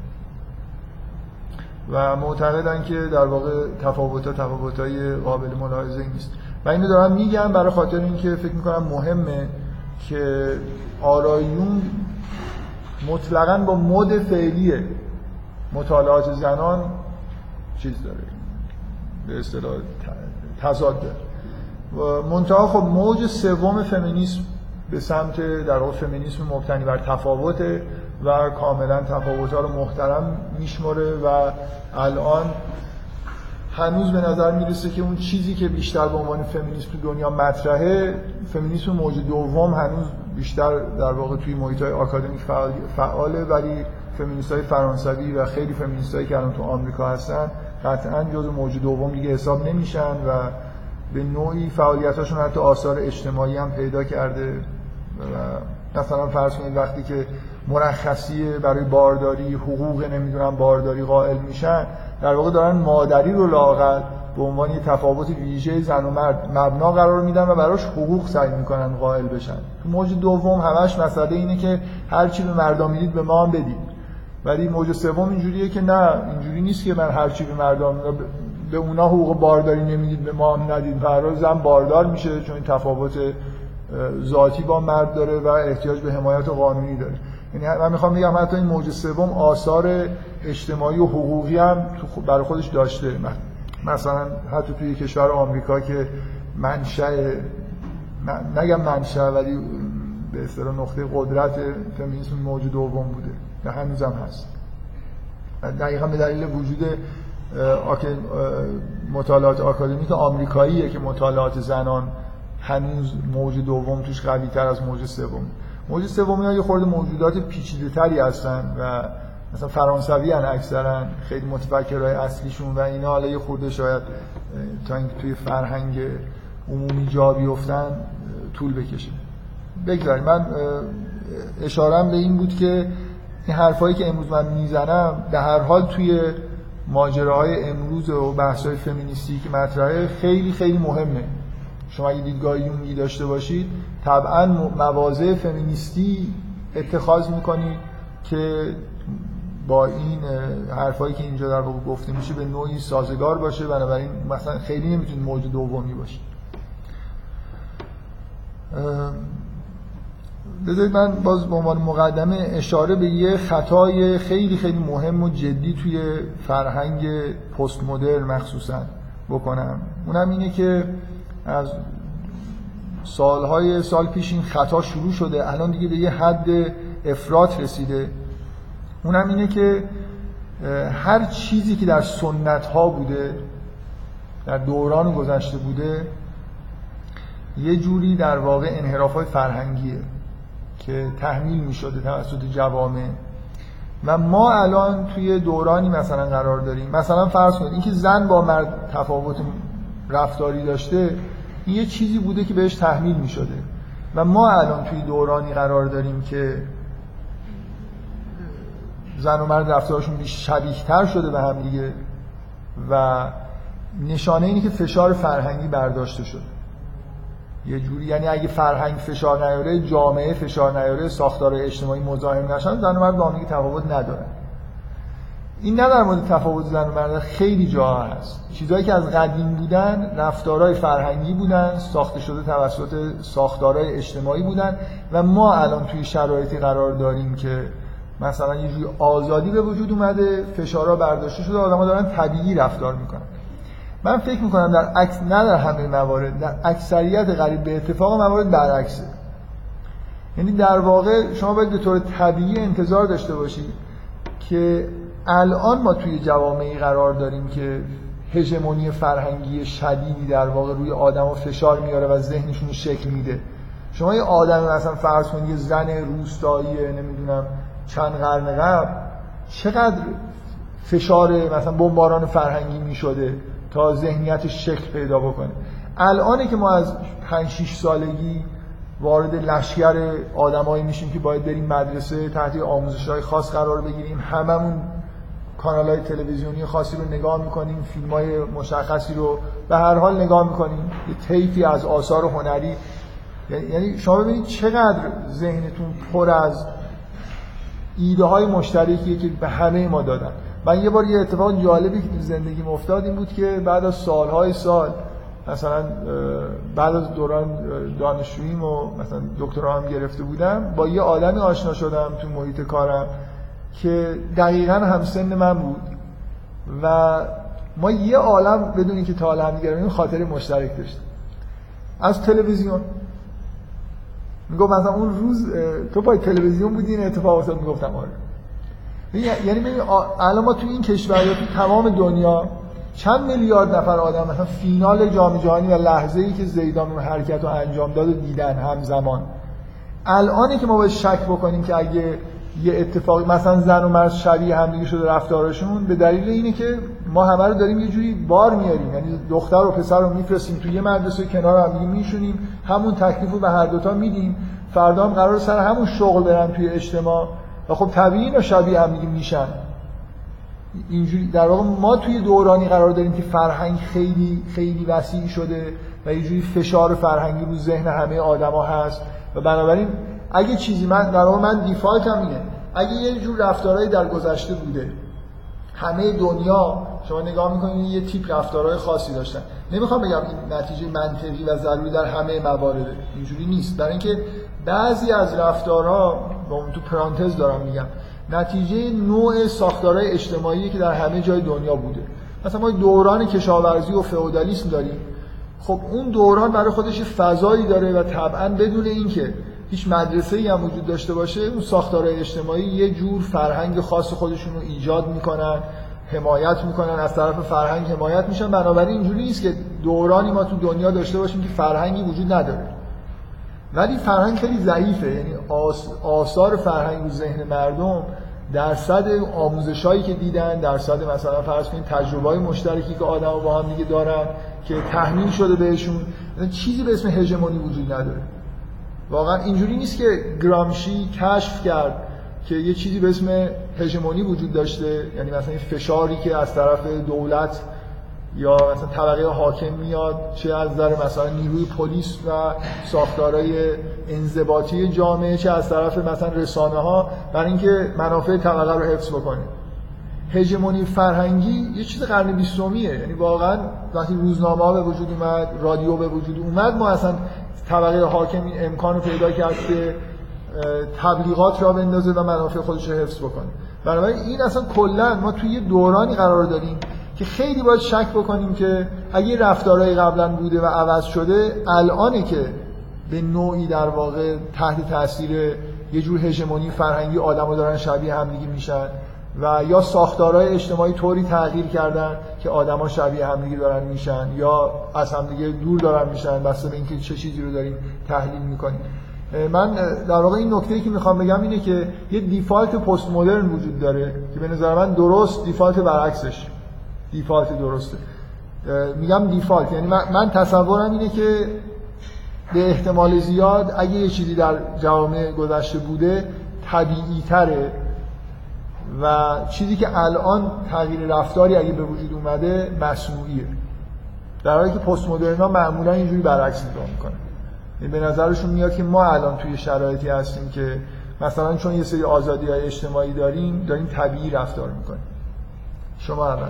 Speaker 1: و معتقدن که در واقع تفاوت های قابل ملاحظه نیست. و اینو دارم میگم برای خاطر اینکه فکر می‌کنم مهمه که آرایون مطلقا با مد فعلی مطالعات زنان چیز داره. به اصطلاح تضاد داره. منتها خب موج سوم فمینیسم به سمت در واقع فمینیسم مبتنی بر تفاوته و کاملا تفاوت‌ها رو محترم میشمره و الان هنوز به نظر می‌رسه که اون چیزی که بیشتر به عنوان فمینیسم تو دنیا مطرحه فمینیسم موج دوم هنوز بیشتر در واقع توی محیط های آکادمیک فعاله ولی فمینیست های فرانسوی و خیلی فمینیست هایی که الان تو آمریکا هستن قطعا جز موج دوم دیگه حساب نمیشن و به نوعی فعالیتاشون حتی آثار اجتماعی هم پیدا کرده و مثلا فرض کنید وقتی که مرخصی برای بارداری حقوق نمی‌دونم بارداری قائل میشن در واقع دارن مادری رو لاقل به عنوان یه تفاوت ویژه زن و مرد مبنا قرار میدن و براش حقوق سعی می‌کنن قائل بشن. تو موج دوم همش مسئله اینه که هر چی به مردم می‌دید به ما هم بدید. ولی موج سوم اینجوریه که نه اینجوری نیست که من هر چی به مردم به اونا حقوق بارداری نمی‌دید به ما هم ندید. برای زن باردار میشه چون این تفاوت ذاتی با مرد داره و احتیاج به حمایت قانونی داره. یعنی من می‌خوام بگم حتی این موج سوم آثار اجتماعی و حقوقی هم برای خودش داشته. مثلا حتی توی کشور آمریکا که منشأ نگم منشأ ولی به اصطلاح نقطه قدرت فمینیسم موج دوم بوده. و هنوزم هست. دقیقا به دلیل وجود مطالعات آکادمیک آمریکاییه که مطالعات زنان هنوز موج دوم توش قوی تر از موج سوم. موج سومی یه خورده موجودات پیچیده تری هستن و مثلا فرانسوی هن اکثرا خیلی متفکرهای اصلیشون و اینا حالا یه خورده شاید تا اینکه توی فرهنگ عمومی جا بیفتن طول بکشه. بگذاریم. من اشارم به این بود که این حرفایی که امروز من می‌زنم به هر حال توی ماجراهای امروز و بحث‌های فمینیستی که مطرحه خیلی خیلی مهمه. شما اگه دیدگاه یونگی داشته باشید طبعا مواضع فمینیستی اتخاذ می‌کنید که با این حرفایی که اینجا در واقع گفته میشه به نوعی سازگار باشه بنابراین مثلا خیلی نمی‌تونید موجود دومی باشه. بذارید من باز به عنوان مقدمه اشاره به یه خطای خیلی خیلی مهم و جدی توی فرهنگ پست مدرن مخصوصا بکنم. اونم اینه که از سالهای سال پیش این خطا شروع شده الان دیگه به یه حد افراط رسیده. اونم اینه که هر چیزی که در سنت ها بوده در دوران گذشته بوده یه جوری در واقع انحراف های فرهنگیه که تحمیل می شده توسط جوامع. و ما الان توی دورانی مثلا قرار داریم. مثلا فرض کنید اینکه زن با مرد تفاوت رفتاری داشته این یه چیزی بوده که بهش تحمیل می شده و ما الان توی دورانی قرار داریم که زن و مرد رفتارشون شبیه تر شده به هم دیگه و نشانه اینه که فشار فرهنگی برداشته شده. یه جوری یعنی اگه فرهنگ فشار نیاره جامعه فشار نیاره ساختار اجتماعی مزاحم نشن زن و مرد با هم تفاوت نداره این نه در مورد تفاوت زن و مرد خیلی جاها هست. چیزهایی که از قدیم بودن رفتارهای فرهنگی بودن ساخته شده توسط ساختارهای اجتماعی بودن و ما الان توی شرایطی قرار داریم که مثلا یه جوری آزادی به وجود اومده فشارها برداشته شده آدم‌ها دارن طبیعی رفتار می‌کنن. من فکر می‌کنم در عکس نه در همه موارد در اکثریت قریب به اتفاق موارد برعکسه. یعنی در واقع شما باید به طور طبیعی انتظار داشته باشید که الان ما توی جوامعی قرار داریم که هژمونی فرهنگی شدیدی در واقع روی آدم و فشار میاره و ذهنشون رو شکل میده. شما یه آدم مثلا فرض کنید یه زن روستایی نمی‌دونم چند قرن قبل چقدر فشار مثلا بمباران فرهنگی می‌شده تا ذهنیتش شکل پیدا بکنه. الانه که ما از 5 6 سالگی وارد لشکر آدمایی میشیم که باید بریم مدرسه تحت آموزش های خاص قرار بگیریم هممون کانال های تلویزیونی خاصی رو نگاه می‌کنیم فیلم های مشخصی رو به هر حال نگاه می‌کنیم یه طیفی از آثار هنری. یعنی شما ببینید چقدر ذهنتون پر از ایده های مشترکیه که به همه ما دادن. من یه بار یه اتفاق جالبی که تو زندگی افتاد این بود که بعد از سالهای سال مثلا بعد از دوران دانشجوییم و مثلا دکترا هم گرفته بودم با یه آدمی آشنا شدم تو محیط کارم که دقیقا همسن من بود. و ما یه عالم بدون اینکه تا حالا هم خاطر مشترک داشتیم. از تلویزیون. می‌گفت مثلا اون روز تو پای تلویزیون بودی این اتفاق افتاد می‌گفتم آره. یعنی ببین الان ما تو این کشور تو تمام دنیا چند میلیارد نفر آدم مثلا فینال جام جهانی و لحظه ای که زیدان اون حرکت رو انجام داد و دیدن همزمان. الانی که ما باید شک بکنیم که اگه یه اتفاقی مثلا زن و مرد شبیه همدیگه شده رفتارشون به دلیل اینه که ما همه رو داریم یه جوری بار میاریم. یعنی دختر و پسر رو میفرستیم توی یه مدرسه کنار هم دیگه میشونیم همون تکلیف رو به هر دوتا میدیم. فردا هم قرار سر همون شغل برن توی اجتماع. و خب طبیعی اینا شبیه هم دیگه میشن. اینجوری در واقع ما توی دورانی قرار داریم که فرهنگ خیلی خیلی وسیع شده و یه جوری فشار فرهنگی رو ذهن همه آدما هست. و بنابراین اگه چیزی من در واقع من دیفالتم اینه. اگه یه جور رفتارهایی در گذشته بوده همه دنیا شما نگاه می‌کنید یه تیپ رفتارهای خاصی داشتن. نمی‌خوام بگم این نتیجه منطقی و ضروری در همه موارد اینجوری نیست. برای اینکه بعضی از رفتارها با تو پرانتز دارم میگم نتیجه نوع ساختارهای اجتماعی که در همه جای دنیا بوده. مثلا ما دوران کشاورزی و فئودالیسم داریم. خب اون دوران برای خودش فضایی داره و طبعا بدون اینکه هیچ مدرسه ای هم وجود داشته باشه اون ساختارهای اجتماعی یه جور فرهنگ خاص خودشون رو ایجاد می‌کنن. حمایت می‌کنن از طرف فرهنگ حمایت میشن. بنابراین اینجوری نیست که دورانی ما تو دنیا داشته باشیم که فرهنگی وجود نداره. ولی فرهنگ خیلی ضعیفه. یعنی آثار فرهنگ رو ذهن مردم درصد آموزش هایی که دیدن درصد مثلا فرض کنید تجربه های مشترکی که آدم با هم دیگه دارن که تحمیل شده بهشون چیزی به اسم هژمونی وجود نداره. واقعا اینجوری نیست که گرامشی کشف کرد که یه چیزی به اسم هژمونی وجود داشته یعنی مثلا این فشاری که از طرف دولت یا مثلا طبقه حاکم میاد چه از نظر مثلا نیروی پلیس و ساختارهای انضباطی جامعه چه از طرف مثلا رسانه ها برای اینکه منافع طبقه رو حفظ بکنه. هژمونی فرهنگی یه چیز قرن بیستمیه یعنی واقعا وقتی روزنامه ها به وجود اومد رادیو به وجود اومد ما اصلا طبقه حاکم این امکان رو پیدا کرد که تبلیغات را بندازه و منافع خودش رو حفظ بکنه. بنابراین این اصلا کلا ما توی یه دورانی قرار داریم که خیلی باید شک بکنیم که اگه رفتارهای قبلا بوده و عوض شده الانه که به نوعی در واقع تحت تاثیر یه جور هژمونی فرهنگی آدما دارن شبیه همدیگه میشن و یا ساختارهای اجتماعی طوری تغییر کردن که آدما شبیه همدیگه دارن میشن یا از همدیگه دور دارن میشن بسته به اینکه چه چیزی رو داریم تحلیل می‌کنیم. من در واقع این نکته که می‌خوام بگم اینه که یه دیفالت پست مدرن وجود داره که به نظر من درست دیفالت برعکسش. دیفالت درسته. میگم دیفالت. یعنی من, تصورم اینه که به احتمال زیاد اگه یه چیزی در جوامع گذشته بوده طبیعی تره و چیزی که الان تغییر رفتاری اگه به وجود اومده مصنوعیه. در حالی که پست ها معمولا اینجوری برعکس نگاه یعنی به نظرشون میاد که ما الان توی شرایطی هستیم که مثلا چون یه سری آزادی های اجتماعی داریم داریم طبیعی رفتار می‌کنیم. شما اول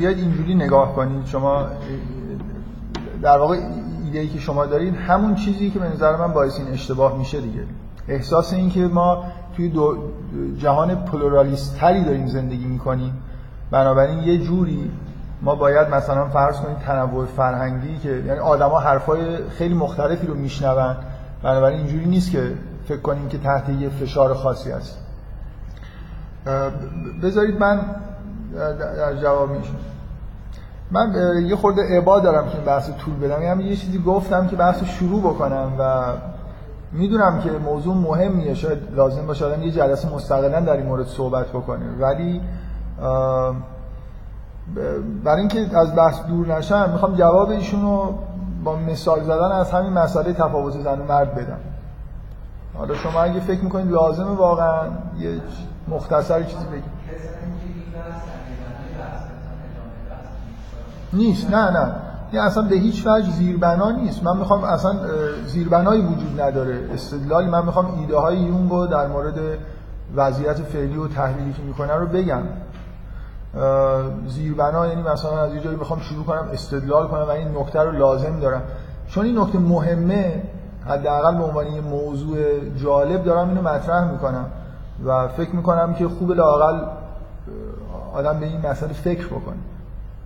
Speaker 1: بیاید اینجوری نگاه کنید. شما در واقع ایده ای که شما دارید همون چیزی که به نظر من باعث این اشتباه میشه دیگه. احساس این که ما توی دو جهان پلورالیست تری داریم زندگی می‌کنیم. بنابراین یه جوری ما باید مثلا فرض کنید تنوع فرهنگی که یعنی آدما حرفای خیلی مختلفی رو میشنون. بنابراین اینجوری نیست که فکر کنیم که تحت یه فشار خاصی هست. بذارید من در جواب میشه من یه خورده عبا دارم که این بحث طول بدم. یعنی یه چیزی گفتم که بحث شروع بکنم و می‌دونم که موضوع مهمیه. شاید لازم باشه آدم یه جلسه مستقلا در این مورد صحبت بکنه. ولی برای اینکه از بحث دور نشم می‌خوام جواب ایشون رو با مثال زدن از همین مسئله تفاوت زن و مرد بدم. حالا شما اگه فکر می‌کنید لازمه واقعا یه مختصر چیزی بگید. نیست نه نه. این اصلا به هیچ وجه زیربنا نیست. من می‌خوام اصلا زیربنایی وجود نداره. استدلالی من می‌خوام ایده های یونگ رو در مورد وضعیت فعلی و تحلیلی که می‌کنه رو بگم. زیربنا یعنی مثلا از یه جایی می‌خوام شروع کنم استدلال کنم و این نکته رو لازم دارم. چون این نکته مهمه حداقل به عنوان یه موضوع جالب دارم اینو مطرح می‌کنم و فکر می‌کنم که خوب لاقل آدم به این مسئله فکر بکنه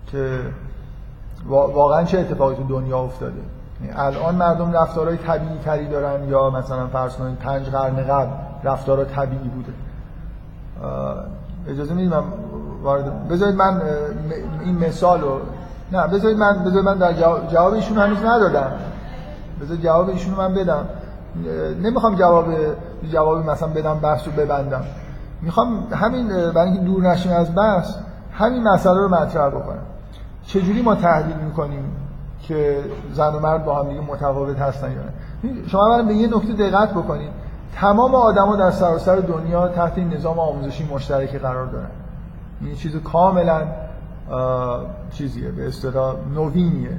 Speaker 1: که واقعا چه اتفاقی تو دنیا افتاده؟ الان مردم رفتارهای طبیعی تری دارن یا مثلا فرض کنید پنج قرن قبل رفتارها طبیعی بوده. اجازه می‌دید من وارد بذارید من این مثال رو نه بذارید من بذارید من در جواب, جواب ایشون هنوز ندادم. بذارید جواب ایشون رو من بدم. نمی‌خوام جواب جوابی مثلا بدم بحث رو ببندم. می‌خوام همین برای اینکه دور نشیم از بحث همین مسئله رو مطرح بکنم. چجوری ما تحلیل می‌کنیم که زن و مرد با هم دیگه متفاوت هستن یا نه؟ شما برای به یه نکته دقت بکنید. تمام آدما در سراسر دنیا تحت این نظام آموزشی مشترکی قرار دارن. این چیز کاملا چیزیه به اصطلاح نوینیه.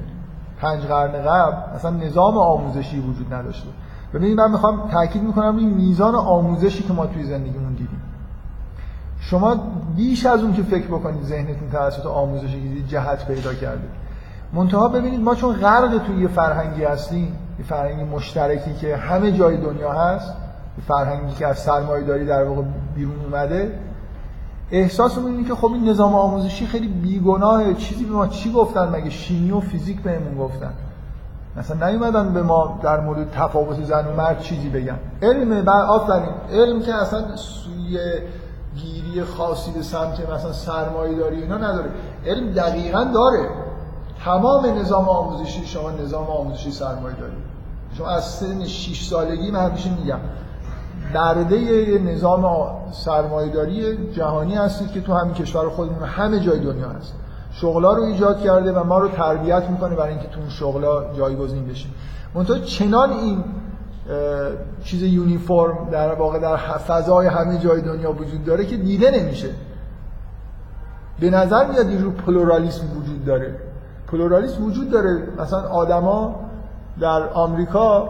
Speaker 1: پنج قرن قبل اصلا نظام آموزشی وجود نداشته. ببینید من می‌خوام تاکید می‌کنم این میزان آموزشی که ما توی زندگیمون دیدیم. شما بیش از اون که فکر بکنید ذهنتون توسط آموزش جهت پیدا کرده. منتها ببینید ما چون غرق توی یه فرهنگی هستیم یه فرهنگی مشترکی که همه جای دنیا هست یه فرهنگی که از سرمایه داری در واقع بیرون اومده احساس اینه که خب این نظام آموزشی خیلی بیگناه چیزی به ما چی گفتن؟ مگه شیمی و فیزیک بهمون گفتن؟ مثلا نیومدن به ما در مورد تفاوت زن و مرد چیزی بگن. علم بعد آفرین. علم که اصلا سوی گیری خاصی به سمت مثلا سرمایه داری اینا نداره. علم دقیقا داره. تمام نظام آموزشی شما نظام آموزشی سرمایه داری. شما از سن 6 سالگی من همیشه میگم درده نظام سرمایه‌داری جهانی هستید که تو همین کشور خودمون همه جای دنیا هست. شغلا رو ایجاد کرده و ما رو تربیت می‌کنه برای اینکه تو اون شغلا جایگزین بشیم منتها چنان این چیز یونیفرم در واقع در فضای همه جای دنیا وجود داره که دیده نمیشه. به نظر میاد این رو پلورالیسم وجود داره. پلورالیسم وجود داره. مثلا آدما در آمریکا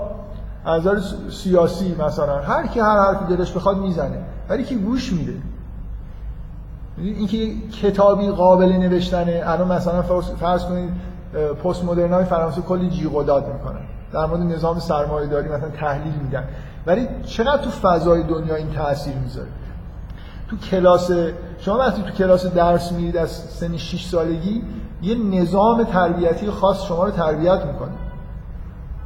Speaker 1: از سیاسی مثلا هر کی هر حرفی دلش بخواد می‌زنه ولی که گوش میده. اینکه کتابی قابل نوشتنه. الان مثلا فرض کنید پست مدرنای فرانسه کلی جیغ و داد می‌کنن. در مورد نظام سرمایه داری مثلا تحلیل میدن ولی چقدر تو فضای دنیا این تاثیر می‌ذاره؟ تو کلاس شما وقتی تو کلاس درس میرید از سن 6 سالگی یه نظام تربیتی خاص شما رو تربیت می‌کنه.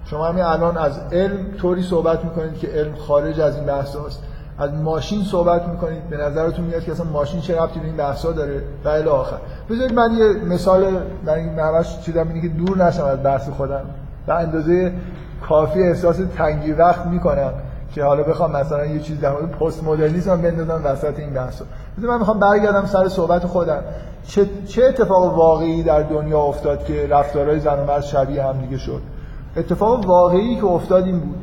Speaker 1: شما همین الان از علم طوری صحبت می‌کنید که علم خارج از این بحث هست از ماشین صحبت می‌کنید به نظرتون میاد که اصلا ماشین چه ربطی به این بحثا داره؟ و الی آخر. بذارید من یه مثال من این نوش چیزم اینه که دور نشم از بحث خودم. به اندازه کافی احساس تنگی وقت می‌کنم که حالا بخوام مثلا یه چیز در مورد پست مدرنیسم بندازم وسط این بحثا من می‌خوام برگردم سر صحبت خودم. چه, چه اتفاق واقعی در دنیا افتاد که رفتارهای زن و مرد شبیه هم دیگه شد؟ اتفاق واقعی که افتاد این بود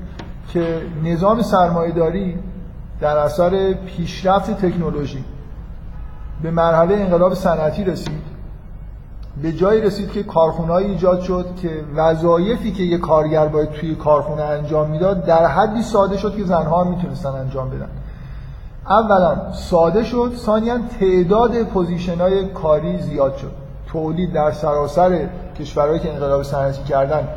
Speaker 1: که نظام سرمایه‌داری در اثر پیشرفت تکنولوژی به مرحله انقلاب صنعتی رسید. به جایی رسید که کارخونه‌ای ایجاد شد که وظایفی که یه کارگر باید توی کارخونه انجام می‌داد در حدی ساده شد که زنها هم می‌تونستن انجام بدن. اولا ساده شد ثانیا تعداد position کاری زیاد شد. تولید در سراسر کشورهایی که انقلاب صنعتی کردن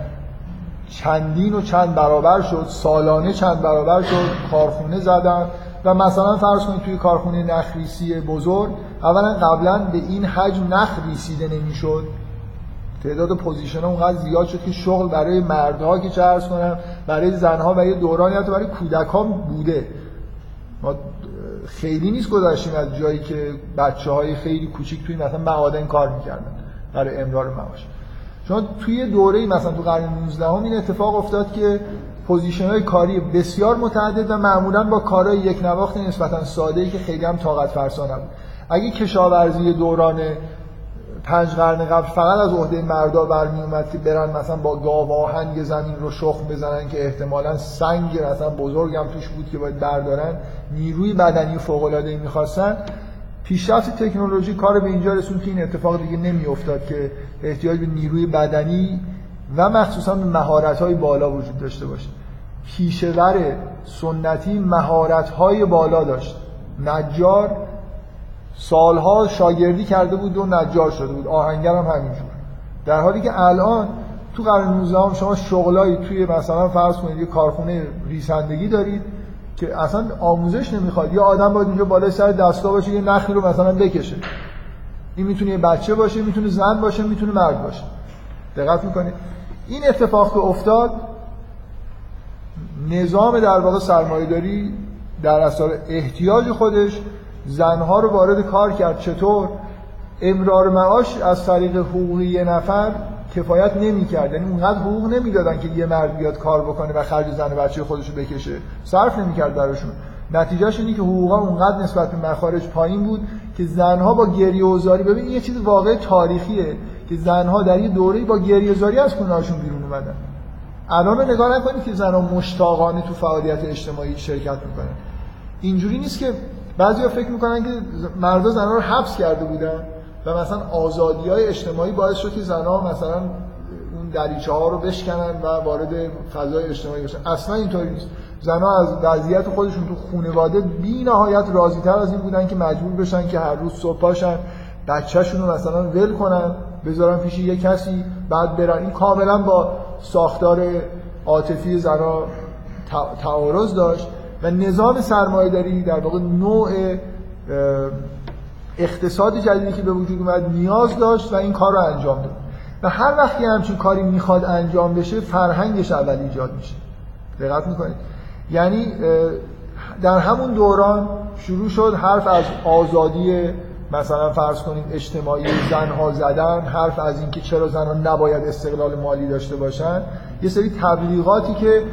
Speaker 1: چندین و چند برابر شد سالانه چند برابر شد کارخونه زدن و مثلا فرض کنید توی کارخونه نخریسی بزرگ اولا قبلا به این حجم نخ ریسیده نمی‌شد. تعداد position ها اونقدر زیاد شد که شغل برای مردها که چه کنم برای زنها و یه دورانی حتی برای کودک بوده. ما خیلی نیست گذاشتیم از جایی که بچه های خیلی کوچیک توی مثلا معادن کار می‌کردن برای امرار معاش چون توی دوره مثلا تو قرن 19 هم این اتفاق افتاد که position های کاری بسیار متعدد و معمولا با کارهای یک نواخت نسبتا ساده ای که خیلی هم طاقت فرسا نبود. اگه کشاورزی دوران پنج قرن قبل فقط از عهده مردا برمی اومد که برن مثلا با گاو آهن زمین رو شخم بزنن که احتمالا سنگ مثلا بزرگ هم توش بود که باید بردارن نیروی بدنی فوق العاده می‌خواستن. پیشرفت تکنولوژی کار به اینجا رسوند که این اتفاق دیگه نمیافتاد که احتیاج به نیروی بدنی و مخصوصا به مهارت های بالا وجود داشته باشه. پیشور سنتی مهارت های بالا داشت. نجار سالها شاگردی کرده بود و نجار شده بود. آهنگر هم همینجور. در حالی که الان تو قرن 19 هم شما شغلایی توی مثلا فرض کنید یه کارخونه ریسندگی دارید که اصلا آموزش نمی‌خواد. یا آدم باید اینجا بالای سر دستا باشه یه نخی رو مثلا بکشه. این می‌تونه یه بچه باشه می‌تونه زن باشه می‌تونه مرد باشه. دقت می‌کنید این اتفاق که افتاد نظام در واقع سرمایه‌داری در اثر احتیاج خودش زنها رو وارد کار کرد. چطور؟ امرار معاش از طریق حقوقی یه نفر کفایت نمی‌کرد. یعنی اونقدر حقوق نمی‌دادن که یه مرد بیاد کار بکنه و خرج زن و بچه خودش بکشه. صرف نمی‌کرد براشون. نتیجهش اینه که حقوقا اونقدر نسبت به مخارج پایین بود که زنها با گریه و زاری ببین یه چیز واقع تاریخیه که زنها در یه دوره‌ای با گریه زاری از خونه‌هاشون بیرون اومدن. الان نگاه نکنید که زنها مشتاقانه تو فعالیت اجتماعی شرکت می‌کنن. اینجوری نیست که بعضیا فکر می‌کنن که مردا زنها رو حبس کرده بودن و مثلا آزادی های اجتماعی باعث شد که زنها مثلا اون دریچه ها رو بشکنن و وارد فضای اجتماعی بشن. اصلا اینطوری نیست. زنها از وضعیت خودشون تو خانواده بی نهایت راضی تر از این بودن که مجبور بشن که هر روز صبح پاشن بچه‌شون رو مثلا ول کنن بذارن پیش یه کسی بعد برن. این کاملا با ساختار عاطفی زنها تعارض داشت. و نظام سرمایه‌داری در واقع نوع اقتصاد جدیدی که به وجود اومد نیاز داشت و این کار رو انجام داد. و هر وقتی همچین کاری می‌خواد انجام بشه فرهنگش اول ایجاد میشه. دقت می‌کنید. یعنی در همون دوران شروع شد حرف از آزادی مثلا فرض کنید اجتماعی زنها زدن حرف از اینکه چرا زنها نباید استقلال مالی داشته باشن. یه سری تبلیغاتی که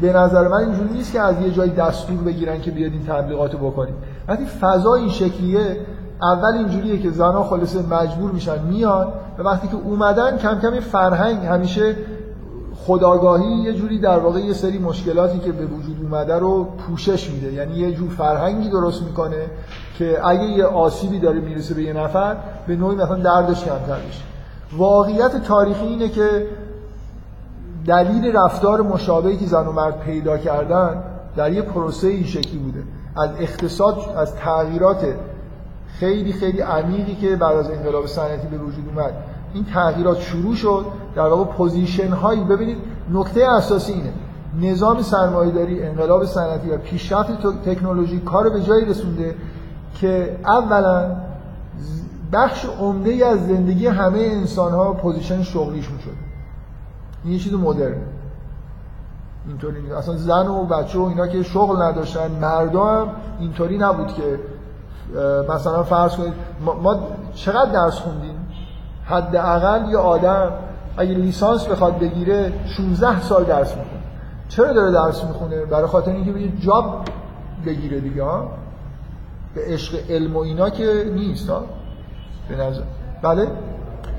Speaker 1: به نظر من اینجوری نیست که از یه جای دستور بگیرن که بیاد این تبلیغات رو بکنید وقتی فضا این شکلیه اول اینجوریه که زنها خلاصه مجبور میشن میان و وقتی که اومدن کم کم فرهنگ همیشه خداگاهی یه جوری در واقع یه سری مشکلاتی که به وجود اومده رو پوشش میده. یعنی یه جور فرهنگی درست می‌کنه که اگه یه آسیبی داره می‌رسه به یه نفر به نوعی مثلا دردش کمتر بشه واقعیت تاریخی اینه که دلیل رفتار مشابهی که زن و مرد پیدا کردن در یه پروسه این شکلی بوده. از اقتصاد از تغییرات خیلی خیلی عمیقی که بعد از انقلاب صنعتی به وجود اومد. این تغییرات شروع شد. در واقع position هایی ببینید نکته اساسی اینه. نظام سرمایه‌داری انقلاب صنعتی و پیشرفت تکنولوژی کار به جایی رسونده که اولا بخش عمده از زندگی همه انسان ها position شغلیشون شده. این یه چیز مدرن اینطوری نیست. اصلا زن و بچه و اینا که شغل نداشتن مردا هم اینطوری نبود که مثلا فرض کنید ما, چقدر درس خوندیم؟ حداقل یه آدم اگه لیسانس بخواد بگیره 16 سال درس می‌خونه. چرا داره درس می‌خونه؟ برای خاطر اینکه یه جاب بگیره دیگه ها؟ به عشق علم و اینا که نیست ها؟ به نظر بله؟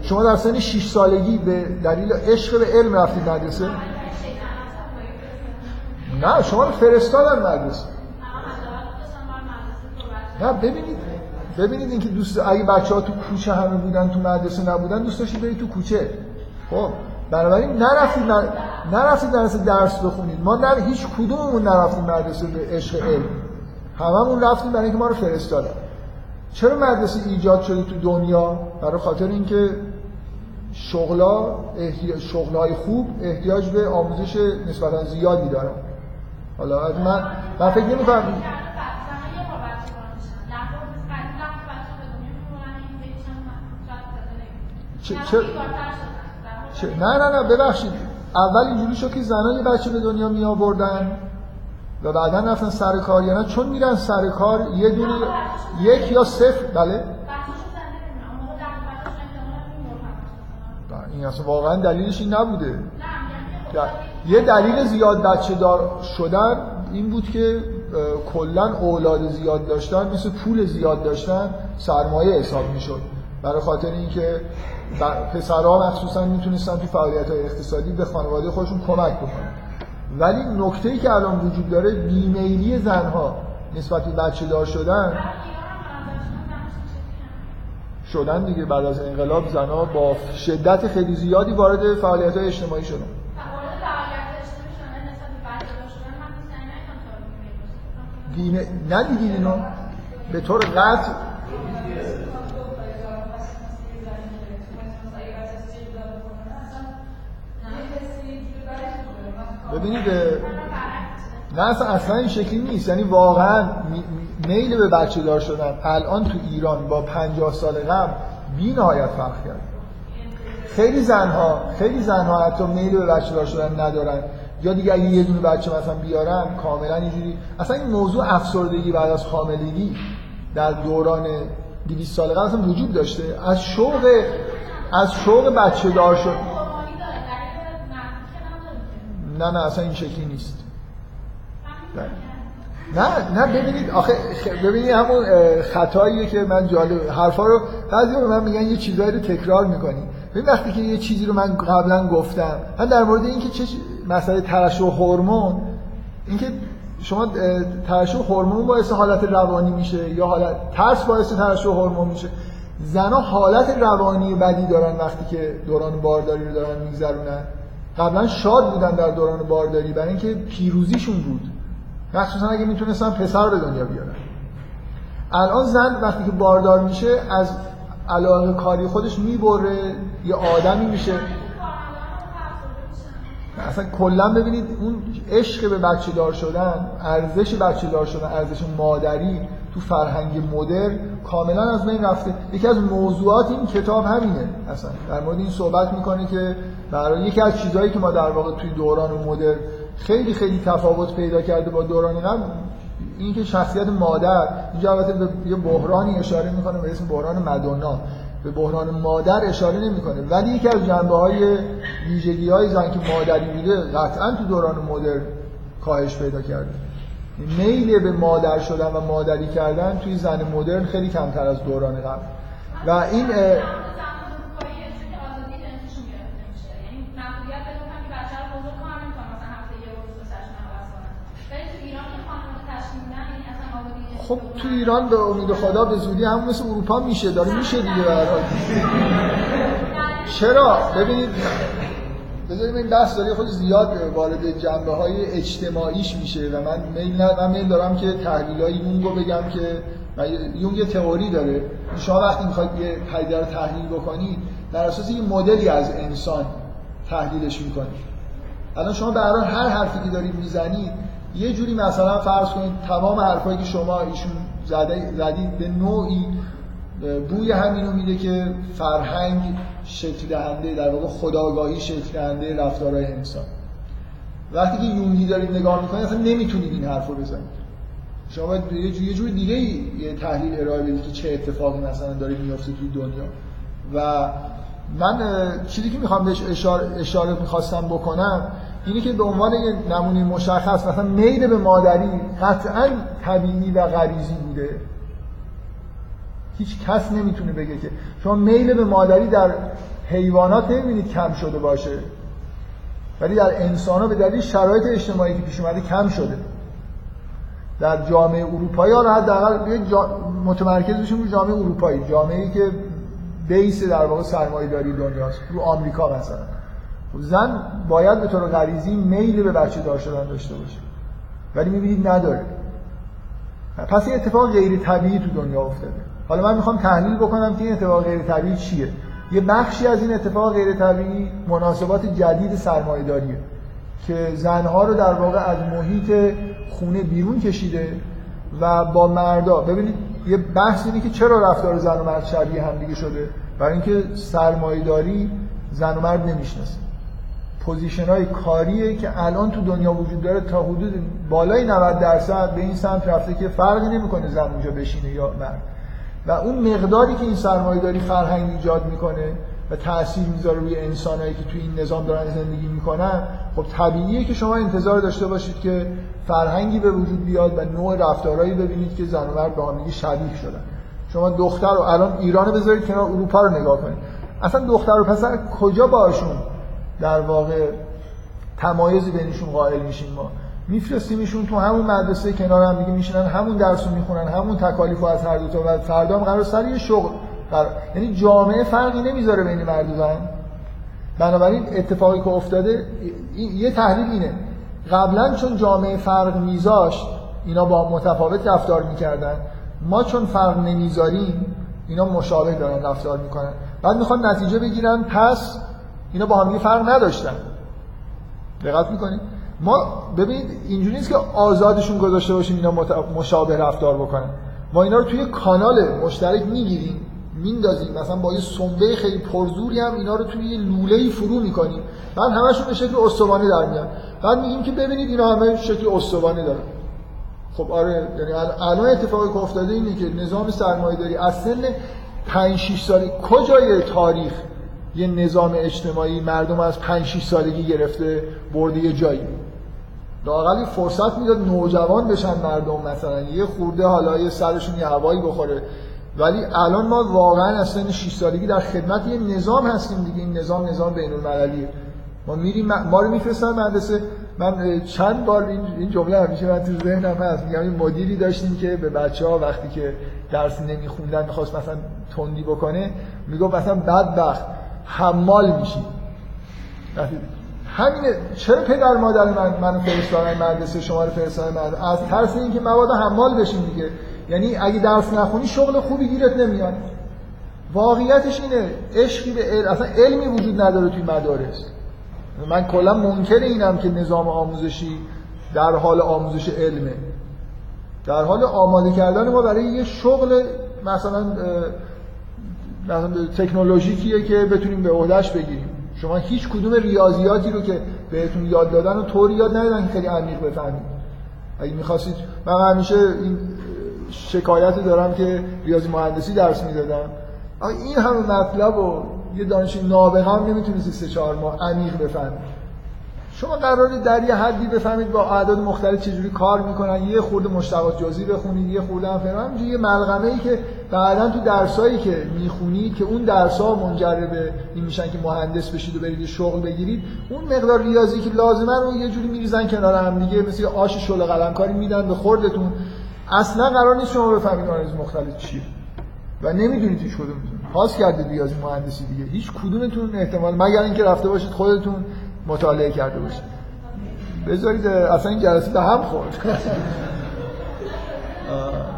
Speaker 1: شما در سن 6 سالگی به دلیل عشق به علم رفتید مدرسه؟ نه شما رو فرستادن مدرسه. نه ببینید ببینید اینکه دوست اگه بچه ها تو کوچه همه بودن تو مدرسه نبودن دوست داشتید برید تو کوچه. خب بنابراین نرفتید نرفتید مدرسه درس بخونید. ما نه هیچ کدوممون نرفتیم مدرسه به عشق علم. هممون رفتیم برای اینکه ما رو فرستادن. چرا مدرسه ایجاد شده تو دنیا؟ برای خاطر اینکه شغلا شغلای خوب احتیاج به آموزش نسبتا زیادی دارن. حالا از من من فکر نمی کنم چه چه نه نه نه ببخشید. اول اینجوری شد که زنان بچه به دنیا می آوردن و بعدا رفتن سر کار. یعنی چون میرن سر کار یه دونه یک یا صفر بله؟ این اصلا واقعا دلیلش این نبوده. یه دلیل زیاد بچه دار شدن این بود که کلا اولاد زیاد داشتن مثل پول زیاد داشتن سرمایه حساب می‌شد. برای خاطر اینکه پسرها مخصوصا می‌تونستن تو فعالیت های اقتصادی به خانواده خودشون کمک بکنن. ولی نکته ای که الان وجود داره بیمیلی زنها نسبت به بچه دار شدن شدن دیگه بعد از انقلاب زنها با شدت خیلی زیادی وارد فعالیت های اجتماعی شدن. دینه ندیدید اینو به طور قطع ببینید نه اصلا, اصلا این شکلی نیست یعنی واقعا میل به بچه دار شدن الان تو ایران با 50 سال قبل بی نهایت فرق کرد خیلی زنها خیلی زنها حتی میل به بچه دار شدن ندارن یا دیگه اگه یه دونه بچه مثلا بیارن کاملا اینجوری اصلا این موضوع افسردگی بعد از حاملگی در دوران 200 سال قبل اصلا وجود داشته از شوق از شوق بچه دار شد نه نه اصلا این شکلی نیست نه نه ببینید آخه ببینید همون خطاییه که من جالب حرفا رو بعضی به من میگن یه چیزایی رو تکرار می‌کنی. ببین وقتی که یه چیزی رو من قبلا گفتم من در مورد اینکه چه مسئله ترشح هورمون اینکه شما ترشح هورمون باعث حالت روانی میشه یا حالت ترس باعث ترشح هورمون میشه زنها حالت روانی بدی دارن وقتی که دوران بارداری رو دارن میگذرونن. قبلا شاد بودن در دوران بارداری برای اینکه پیروزیشون بود. مخصوصا اگه می‌تونستن پسر به دنیا بیارن. الان زن وقتی که باردار میشه از علاقه کاری خودش می‌بره یه آدمی میشه. اصلا کلا ببینید اون عشق به بچه دار شدن ارزش بچه دار شدن ارزش مادری تو فرهنگ مدر کاملا از بین رفته. یکی از موضوعات این کتاب همینه اصلا. در مورد این صحبت می‌کنه که برای یکی از چیزهایی که ما در واقع توی دوران مدر خیلی خیلی تفاوت پیدا کرده با دوران قبل. این که شخصیت مادر اینجا البته به یه بحرانی اشاره می‌کنه به اسم بحران مدونا. به بحران مادر اشاره نمی‌کنه. ولی یکی از جنبه های ویژگی های زن که مادری بوده قطعا تو دوران مدر کاهش پیدا کرده. میل به مادر شدن و مادری کردن توی زن مدرن خیلی کمتر از دوران قبل. و این خب تو ایران به امید خدا به زودی هم مثل اروپا میشه داره میشه دیگه برای. چرا؟ ببینید بذاریم این بحث داره خود زیاد وارد جنبه های اجتماعیش میشه و من میل من دارم که تحلیل های رو بگم که یون یه تئوری داره. شما وقتی می‌خواید یه پدیده رو تحلیل بکنید در اساس یه مدلی از انسان تحلیلش می‌کنید الان شما به هر حرفی که دارید می‌زنید یه جوری مثلا فرض کنید تمام حرفایی که شما ایشون زدید به نوعی بوی همینو میده که فرهنگ شکل دهنده در واقع خداگاهی شکل دهنده رفتارهای انسان. وقتی که یونگی دارید نگاه می‌کنید اصلا نمی‌تونید این حرف رو بزنید. شما باید یه جور دیگه یه تحلیل ارائه بدید که چه اتفاقی مثلا داره میفته توی دنیا. و من چیزی که می‌خوام بهش اشاره, اشاره می‌خواستم بکنم اینی که به عنوان یه نمونه مشخص مثلا میل به مادری قطعا طبیعی و غریزی بوده. هیچ کس نمی‌تونه بگه که شما میل به مادری در حیوانات نمی‌بینید کم شده باشه ولی در انسان به دلیل شرایط اجتماعی که پیش اومده کم شده. در جامعه اروپایی ها حداقل جا... متمرکز بشیم رو جامعه اروپایی. جامعه که بیس در واقع سرمایه داری دنیاست. رو آمریکا مثلا. زن باید به طور غریزی میل به بچه دار شدن داشته باشه. ولی می‌بینید نداره. پس این اتفاق غیر طبیعی تو دنیا افتاده. حالا من می‌خوام تحلیل بکنم که این اتفاق غیر طبیعی چیه. یه بخشی از این اتفاق غیر طبیعی مناسبات جدید سرمایه‌داریه که زنها رو در واقع از محیط خونه بیرون کشیده و با مردا. ببینید یه بحث اینه که چرا رفتار زن و مرد شبیه هم دیگه شده؟ برای اینکه سرمایه‌داری زن و مرد نمی‌شناسه. پوزیشن های کاریه که الان تو دنیا وجود داره تا حدود بالای 90 درصد به این سمت رفته که فرقی نمی‌کنه زن اونجا بشینه یا مرد. و اون مقداری که این سرمایه‌داری فرهنگ ایجاد می‌کنه و تاثیر می‌ذاره روی انسانایی که توی این نظام دارن زندگی می‌کنن خب طبیعیه که شما انتظار داشته باشید که فرهنگی به وجود بیاد و نوع رفتارهایی ببینید که زن و مرد به هم شبیه شدن. شما دختر رو الان ایران بذارید کنار اروپا رو نگاه کنید. اصلا دختر و پسر کجا باشون؟ در واقع تمایزی بینشون قائل میشیم ما. میفرستیمشون تو همون مدرسه کنار هم دیگه میشینن همون درس رو می‌خونن همون تکالیف از هر دو تا و فردا هم قرار سر یه شغل قرار. یعنی جامعه فرقی نمی‌ذاره بین مرد و زن بنابراین اتفاقی که افتاده یه تحلیل اینه. قبلا چون جامعه فرق میذاشت اینا با متفاوت رفتار می‌کردن. ما چون فرق نمی‌ذاریم اینا مشابه دارن رفتار می‌کنن. بعد می‌خوان نتیجه بگیرن پس اینا با هم فرق نداشتن. دقت می‌کنید ما ببینید اینجوری نیست که آزادشون گذاشته باشیم اینا مشابه رفتار بکنن. ما اینا رو توی کانال مشترک می‌گیریم میندازیم. مثلا با یه سنبه خیلی پرزوری هم اینا رو توی یه لوله فرو می‌کنیم. بعد همشون به شکل استوانه در میان. بعد میگیم که ببینید اینا همه شکل استوانه دارن. خب آره یعنی الان اتفاقی که افتاده اینه که نظام سرمایه‌داری از سن 5 6 سالی کجای تاریخ یه نظام اجتماعی مردم از 5 6 سالگی گرفته برده یه جایی. لاقل فرصت می‌داد نوجوان بشن مردم مثلا. یه خورده حالا یه سرشون یه هوایی بخوره. ولی الان ما واقعا از سن 6 سالگی در خدمت یه نظام هستیم دیگه. این نظام نظام بین المللیه ما میریم ما رو میفرستن مدرسه. من چند بار این جمله همیشه من تو ذهنم هست. میگم این مدیری داشتیم که به بچه ها وقتی که درس نمیخوندن می‌خواست مثلا تندی بکنه می‌گفت مثلا بدبخت. حمال میشی. همینه. چرا پدر مادر من منو فرستادن مدرسه شما رو فرستادن مدرسه؟ از ترس اینکه مواد حمال بشین دیگه. یعنی اگه درس نخونی شغل خوبی گیرت نمیاد. واقعیتش اینه. عشقی به علم اصلا علمی وجود نداره توی مدارس. من کلا منکر اینم که نظام آموزشی در حال آموزش علمه. در حال آماده کردن ما برای یه شغل مثلا تکنولوژیکیه که بتونیم به عهدهش بگیریم. شما هیچ کدوم ریاضیاتی رو که بهتون یاد دادن و طوری یاد ندادن که خیلی عمیق بفهمید. اگه می‌خواستید من همیشه این شکایت دارم که ریاضی مهندسی درس می‌دادم. این همه مطلب و یه دانش نابغه هم نمی‌تونید سه چهار ماه عمیق بفهمید شما قراره در یه حدی بفهمید با اعداد مختلف چجوری کار می‌کنن یه خورده مشتقات جزئی بخونید یه خورده هم فهم یه ملغمه ای که بعدا تو درسایی که می‌خونید که اون درس ها منجر به این میشن که مهندس بشید و برید شغل بگیرید اون مقدار ریاضی که لازمه رو یه جوری میریزن کنار هم دیگه مثل آش شل قلمکاری میدن به خوردتون. اصلا قرار نیست شما بفهمید آنالیز مختلف چیه. و نمی‌دونید هیچ کدوم پاس کردید ریاضی مهندسی دیگه. هیچ کدومتون احتمال مگر اینکه رفته باشید خودتون مطالعه کرده باشید بذارید اصلا این جلسه به هم خورد.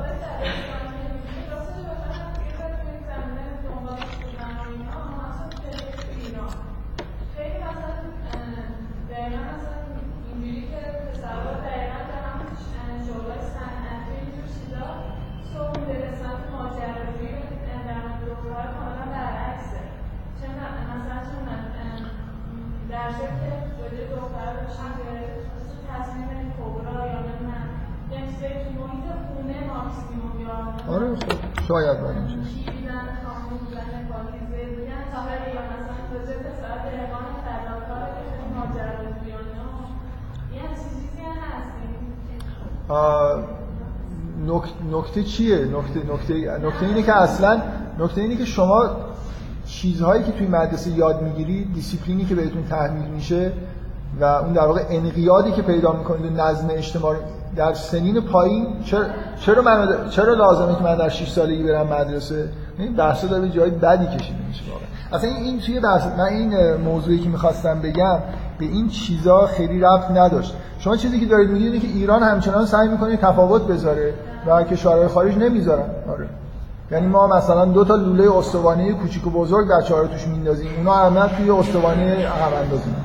Speaker 1: شاید باید نکته چیه؟ نکته نکته نکته اینه که اصلا نکته اینه که شما چیزهایی که توی مدرسه یاد می‌گیرید دیسیپلینی که بهتون تحمیل میشه و اون در واقع انقیادی که پیدا می‌کنید و نظم اجتماعی در سنین پایین چرا چرا من چرا لازمه که من در 6 سالگی برم مدرسه؟ این بحثا داره جای بدی کشیده میشه واقعا. اصلا این توی بحث من این موضوعی که می‌خواستم بگم به این چیزا خیلی ربط نداشت. شما چیزی که دارید میگید که ایران همچنان سعی می‌کنه تفاوت بذاره و کشورهای خارج نمی‌ذارن. آره. یعنی ما مثلا دو تا لوله استوانه کوچیک و بزرگ بچه‌ها رو توش میندازیم. اونا همه توی استوانه هم اندازیم.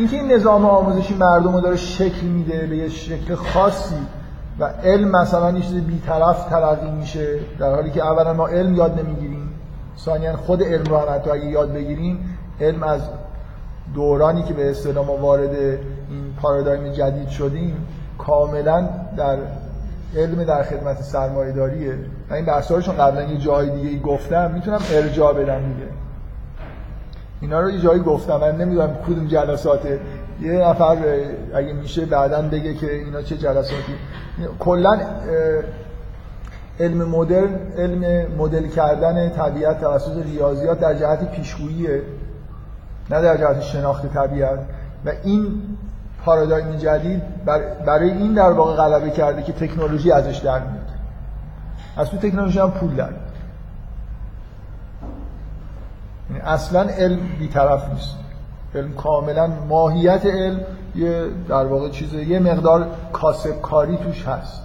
Speaker 1: اینکه این نظام آموزشی مردم رو داره شکل میده به یه شکل خاصی و علم مثلا یه چیز بیطرف تلقی میشه در حالی که اولا ما علم یاد نمی‌گیریم ثانیا خود علم رو هم حتی اگه یاد بگیریم علم از دورانی که به اصطلاح ما وارد این پارادایم جدید شدیم کاملا در علم در خدمت سرمایه داریه من این بحثارشون قبلا یه جای دیگه گفتم می‌تونم ارجاع بدم دیگه. اینا رو یه جایی گفتم. من نمی‌دونم کدوم جلساته. یه نفر اگه میشه بعدا بگه که اینا چه جلساتی. کلا علم مدرن علم مدل کردن طبیعت توسط ریاضیات در جهت پیشگوییه نه در جهت شناخت طبیعت. و این پارادایم جدید برای این در واقع غلبه کرده که تکنولوژی ازش در میاد. از تو تکنولوژی هم پول در یعنی اصلا علم بیطرف نیست. علم کاملا ماهیت علم یه در واقع چیزه یه مقدار کاسب کاری توش هست.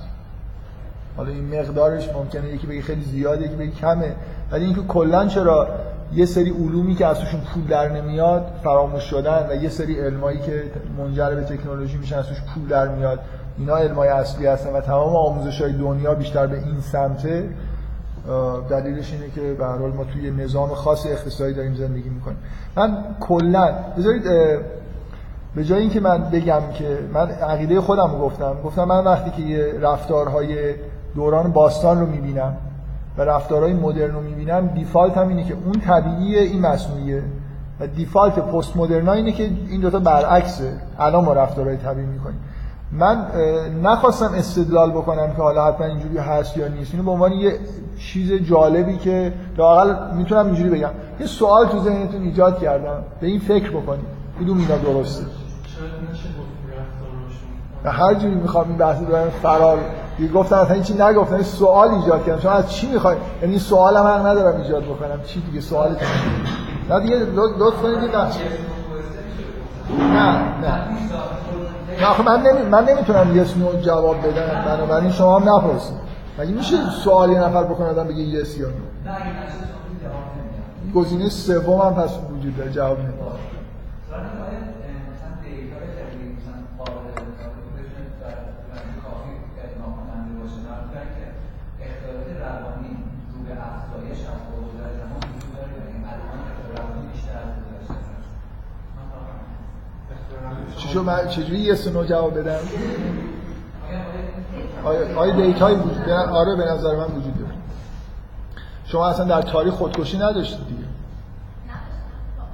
Speaker 1: حالا این مقدارش ممکنه یکی بگه خیلی زیاده یکی بگه کمه. ولی اینکه کلا چرا یه سری علومی که از توشون پول در نمیاد فراموش شدن و یه سری علمایی که منجر به تکنولوژی میشن از توش پول در میاد اینا علمای اصلی هستن و تمام آموزش های دنیا بیشتر به این سمته. دلیلش اینه که به حال ما توی نظام خاص اقتصادی داریم زندگی می‌کنیم. من کلا بذارید به جای اینکه من بگم که من عقیده خودم رو گفتم گفتم من وقتی که یه رفتارهای دوران باستان رو می‌بینم و رفتارهای مدرن رو می‌بینم دیفالت هم اینه که اون طبیعیه این مصنوعیه و دیفالت پست مدرن اینه که این دوتا برعکسه. الان ما رفتارهای طبیعی می‌کنیم. من نخواستم استدلال بکنم که حالا حتما اینجوری هست یا نیست. اینو به عنوان یه چیز جالبی که لاقل می‌تونم اینجوری بگم. یه سوال تو ذهنتون ایجاد کردم. به این فکر بکنید. کدوم اینا درسته؟ هر جوری می‌خوام این بحث رو فرار. یه گفتم اصلا چی نگفتم سوال ایجاد کردم. شما از چی می‌خواید یعنی سوال هم حق ندارم ایجاد بکنم. چی دیگه؟ سوال نه دیگه لطف کنید نه نه. نه من, نمی... من نمی‌تونم یس نو جواب بدم. بنابراین شما هم نپرسید. مگه میشه سوال یه نفر بکنه آدم بگه یس یا نو؟ گزینه سوم هم پس وجود داره جواب نمیده. چجوری من چجوری یه سنو جواب بدم؟ آیا, آیا دیتایی وجود آره به نظر من وجود داره. شما اصلا در تاریخ خودکشی نداشتید دیگه؟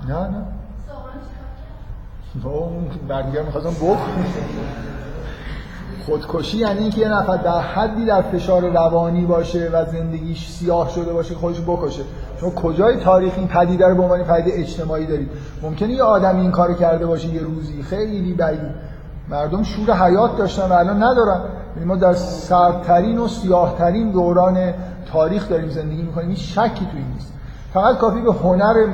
Speaker 1: نه نه. اون برگر می‌خواستم بخ خودکشی یعنی اینکه یه نفر در حدی در فشار روانی باشه و زندگیش سیاه شده باشه خودش بکشه. شما کجای تاریخ این پدیده رو به عنوان پدیده اجتماعی دارید؟ ممکنه یه آدم این کارو کرده باشه یه روزی. خیلی بعید. مردم شور حیات داشتن و الان ندارن. یعنی ما در سردترین و سیاهترین دوران تاریخ داریم زندگی می‌کنیم. هیچ شکی توی نیست. فقط کافی به هنر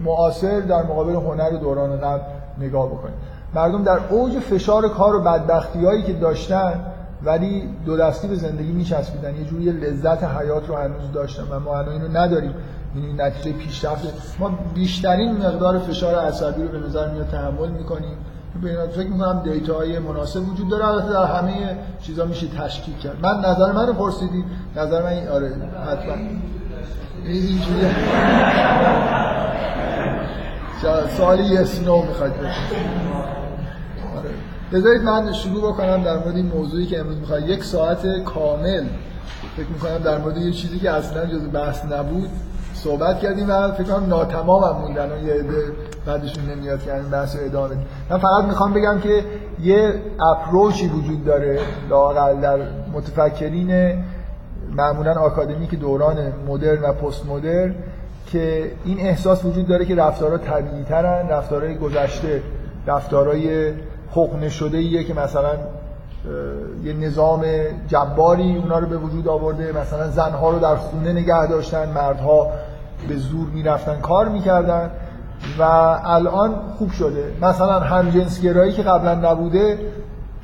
Speaker 1: معاصر در مقابل هنر دوران قبل نگاه بکنیم مردم در اوج فشار کار و بدبختی هایی که داشتن ولی دو دستی به زندگی میچسبیدن. یه جوری لذت حیات رو هنوز داشتن و ما الان اینو نداریم. این نتیجه پیشرفت. ما بیشترین مقدار فشار عصبی رو به نظر میاد تحمل می‌کنیم. فکر می‌کنم دیتا های مناسب وجود داره. البته در همه چیزا میشه تشکیک کرد. من نظر منو پرسیدید. نظر من آره حتما. اینجوری سوالی یس نو می‌خواید آره بذارید من شروع بکنم در مورد این موضوعی که امروز می‌خواد یک ساعت کامل فکر می‌کنم در مورد یه چیزی که اصلا جز بحث نبود صحبت کردیم و فکر کنم ناتمام هم موندن و یه عده بعدشون نمیاد که بحث رو ادامه من فقط می‌خوام بگم که یه اپروچی وجود داره لاقل در متفکرین معمولا آکادمیک دوران مدرن و پست مدرن که این احساس وجود داره که رفتارها طبیعی ترن رفتارهای گذشته رفتارهای حقن شده ایه که مثلا یه نظام جباری اونا رو به وجود آورده مثلا زنها رو در خونه نگه داشتن مردها به زور می‌رفتن کار می‌کردن و الان خوب شده. مثلا همجنسگرایی که قبلا نبوده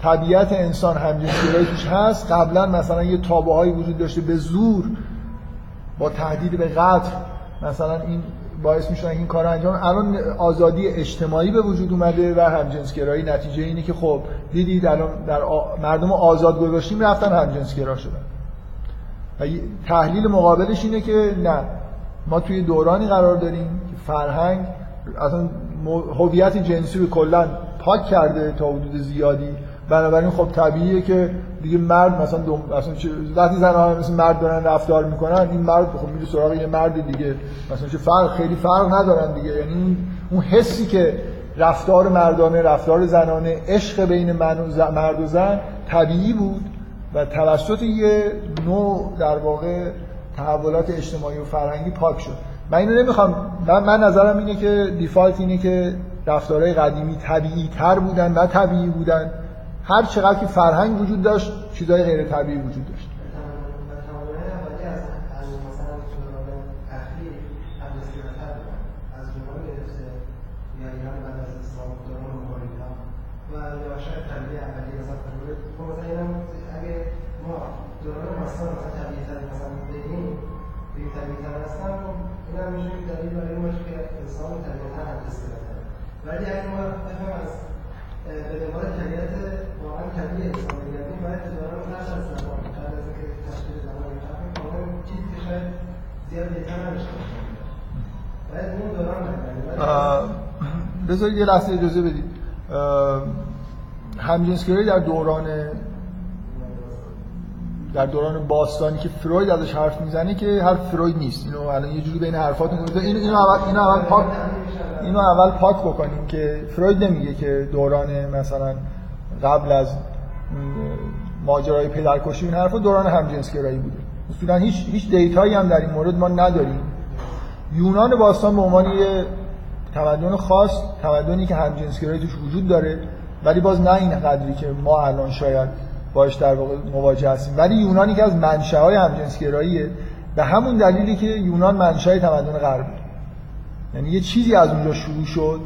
Speaker 1: طبیعت انسان همجنسگرایی توش هست. قبلا مثلا یه تابعهایی وجود داشته به زور با تهدید به قتل. مثلا این باعث میشن این کار انجام. الان آزادی اجتماعی به وجود اومده و همجنسگرایی نتیجه اینه که خب دیدید الان در مردم آزاد گذاشتیم رفتن همجنسگرا شدن. و تحلیل مقابلش اینه که نه ما توی دورانی قرار داریم که فرهنگ اصلا هویت جنسی رو کلا پاک کرده تا حدود زیادی. بنابراین خب طبیعیه که دیگه مرد مثلا دوم مثلا وقتی زن ها مثل مرد دارن رفتار می‌کنن این مرد خب میره سراغ یه مرد دیگه. مثلا چه فرق خیلی فرق ندارن دیگه. یعنی اون حسی که رفتار مردانه رفتار زنانه عشق بین من و مرد و زن طبیعی بود و توسط یه نوع در واقع تحولات اجتماعی و فرهنگی پاک شد. من اینو نمی‌خوام من, من نظرم اینه که دیفالت اینه که رفتارهای قدیمی طبیعی تر بودن و طبیعی بودن. هر چقدر که فرهنگ وجود داشت چیزای غیر طبیعی وجود داشت.
Speaker 2: ولی اگه ما از به دنبال طبیعت واقعا طبیعی انسان بگردیم باید هزاران فرش از زمان. بعد از اینکه تشکیل زمان بفهمیم واقعا چیزی که شاید زیاد بهتر نداشته باشیم باید اون دوران
Speaker 1: بذارید یه لحظه اجازه بدید. همجنسگرایی در دوران در دوران باستانی که فروید ازش حرف می‌زنه که حرف فروید نیست. اینو الان یه جوری بین حرفاتون گذاشته اینو اینو اول اینو اول پاک اینو اول پاک بکنیم که فروید نمیگه که دوران مثلا قبل از ماجرای پدرکشی این حرفا دوران همجنسگرایی بوده. اصولا هیچ هیچ دیتایی هم در این مورد ما نداریم. یونان باستان به عنوان یه تمدن خاص تمدنی که همجنسگرایی توش وجود داره ولی باز نه این قدری که ما الان شاید باش در واقع مواجه هستیم. ولی یونانی که از منشأهای همجنسگراییه به همون دلیلی که یونان منشأ تمدن غربی یعنی یه چیزی از اونجا شروع شد.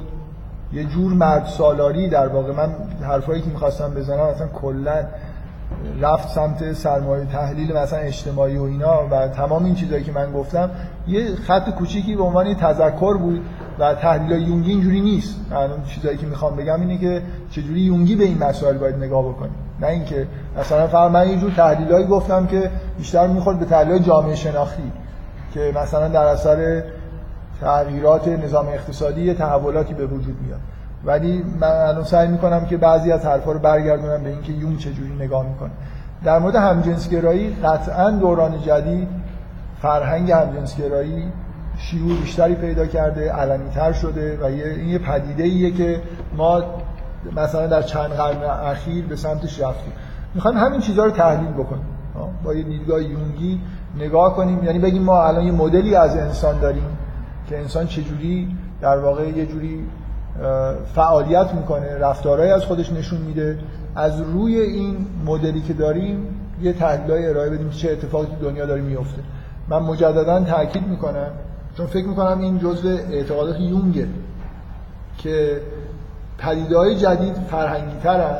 Speaker 1: یه جور مرد سالاری در واقع. من حرفایی که می‌خواستم بزنم اصلا کلا رفت سمت سرمایه تحلیل مثلا اجتماعی و اینا و تمام این چیزهایی که من گفتم یه خط کوچیکی به عنوان تذکر بود و تحلیل یونگی اینجوری نیست. من چیزایی که می‌خوام بگم اینه که چجوری یونگی به این مسائل باید نگاه بکنیم. نه اینکه مثلا فقط من یه تحلیلایی گفتم که بیشتر می‌خورد به تحلیل جامعه شناختی که مثلا در اثر تغییرات نظام اقتصادی تحولاتی به وجود میاد. ولی من الان سعی می‌کنم که بعضی از حرفا رو برگردونم به اینکه یون چجوری نگاه می‌کنه. در مورد همجنسگرایی قطعا دوران جدید فرهنگ همجنسگرایی شیوع بیشتری پیدا کرده علنیتر شده و این یه پدیده ایه که ما مثلا در چند قرن اخیر به سمتش رفتیم. می‌خوایم همین چیزها رو تحلیل بکنیم. با یه دیدگاه یونگی نگاه کنیم. یعنی بگیم ما الان یه مدلی از انسان داریم که انسان چجوری در واقع یه جوری فعالیت می‌کنه رفتارهایی از خودش نشون میده. از روی این مدلی که داریم یه تحلیلای ارائه بدیم چه اتفاقی تو دنیا داره میفته من مجددا تاکید می‌کنم چون فکر می‌کنم این جزء اعتقادات یونگه که پدیدهای جدید فرهنگی ترن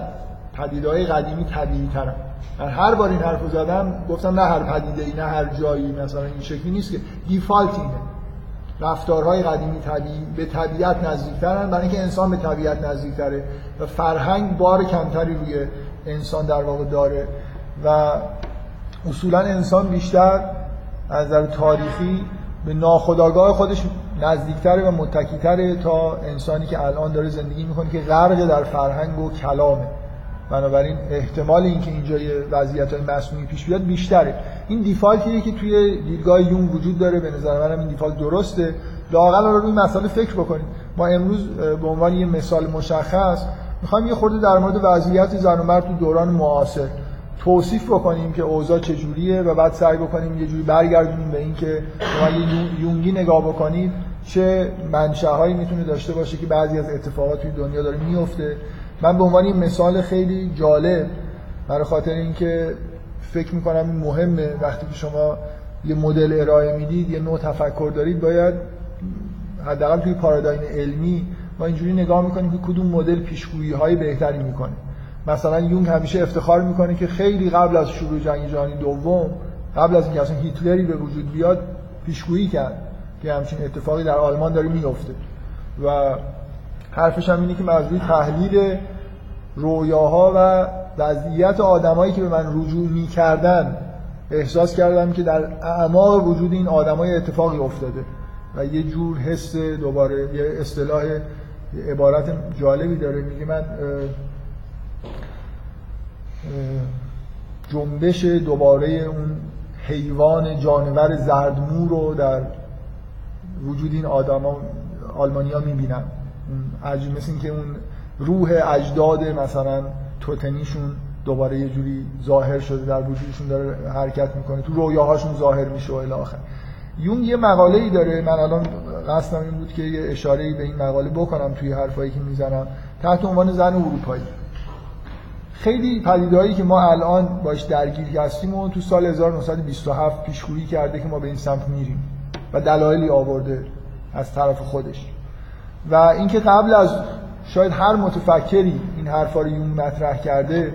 Speaker 1: پدیدهای قدیمی طبیعی ترن من هر بار این حرف زدم گفتم نه هر پدیده ای نه هر جایی مثلا این شکلی نیست که. دیفالت اینه. رفتارهای قدیمی طبیعی به طبیعت نزدیکترن برای اینکه انسان به طبیعت نزدیکتره. و فرهنگ بار کمتری روی انسان در واقع داره. و اصولا انسان بیشتر از نظر تاریخی به ناخودآگاه خودش نزدیکتره و متکیتره تا انسانی که الان داره زندگی می‌کنه که غرق در فرهنگ و کلامه. بنابراین احتمال اینکه اینجا یه وضعیت های مصنوعی پیش بیاد بیشتره. این دیفالتیه که توی دیدگاه یون وجود داره به نظر منم این دیفالت درسته. لاقل رو روی مسئله فکر بکنیم ما امروز به عنوان یه مثال مشخص می‌خوایم یه خورده در مورد وضعیت زن و مرد تو دوران معاصر توصیف بکنیم که اوضاع چجوریه و بعد سعی بکنیم یه جوری برگردونیم به اینکه شما یه یونگی نگاه بکنید چه منشأهایی می‌تونه داشته باشه که بعضی از اتفاقات توی دنیا داره میفته من به عنوان مثال خیلی جالب برای خاطر اینکه فکر می‌کنم این مهمه وقتی که شما یه مدل ارائه می‌دید یه نوع تفکر دارید باید حداقل توی پارادایم علمی ما اینجوری نگاه می‌کنیم که کدوم مدل پیشگویی های بهتری می‌کنه. مثلا یونگ همیشه افتخار می‌کنه که خیلی قبل از شروع جنگ جهانی دوم قبل از اینکه اصلا هیتلری به وجود بیاد پیشگویی کرد که همچین اتفاقی در آلمان داره میفته و حرفش هم اینه که مجبوری تحلیل رویاها و وضعیت آدمایی که به من رجوع می‌کردن احساس کردم که در اعماق وجود این آدمای اتفاقی افتاده و یه جور حس دوباره یه اصطلاح عبارت جالبی داره. میگه من جنبش دوباره اون حیوان جانور زردمو رو در وجود این آدما آلمانیا می‌بینم. عجیب مثل اینکه اون روح اجداد مثلا توتنیشون دوباره یه جوری ظاهر شده در وجودشون داره حرکت می‌کنه تو رویاهاشون ظاهر میشه و الاخر یون یه مقاله ای داره من الان قصدم این بود که یه اشاره به این مقاله بکنم توی حرفایی که می‌زنم تحت عنوان زن اروپایی. خیلی پدیدهایی که ما الان باش درگیر هستیم و تو سال 1927 پیشگویی کرده که ما به این سمت میریم و دلایلی آورده از طرف خودش. و اینکه قبل از شاید هر متفکری این حرفا رو یون مطرح کرده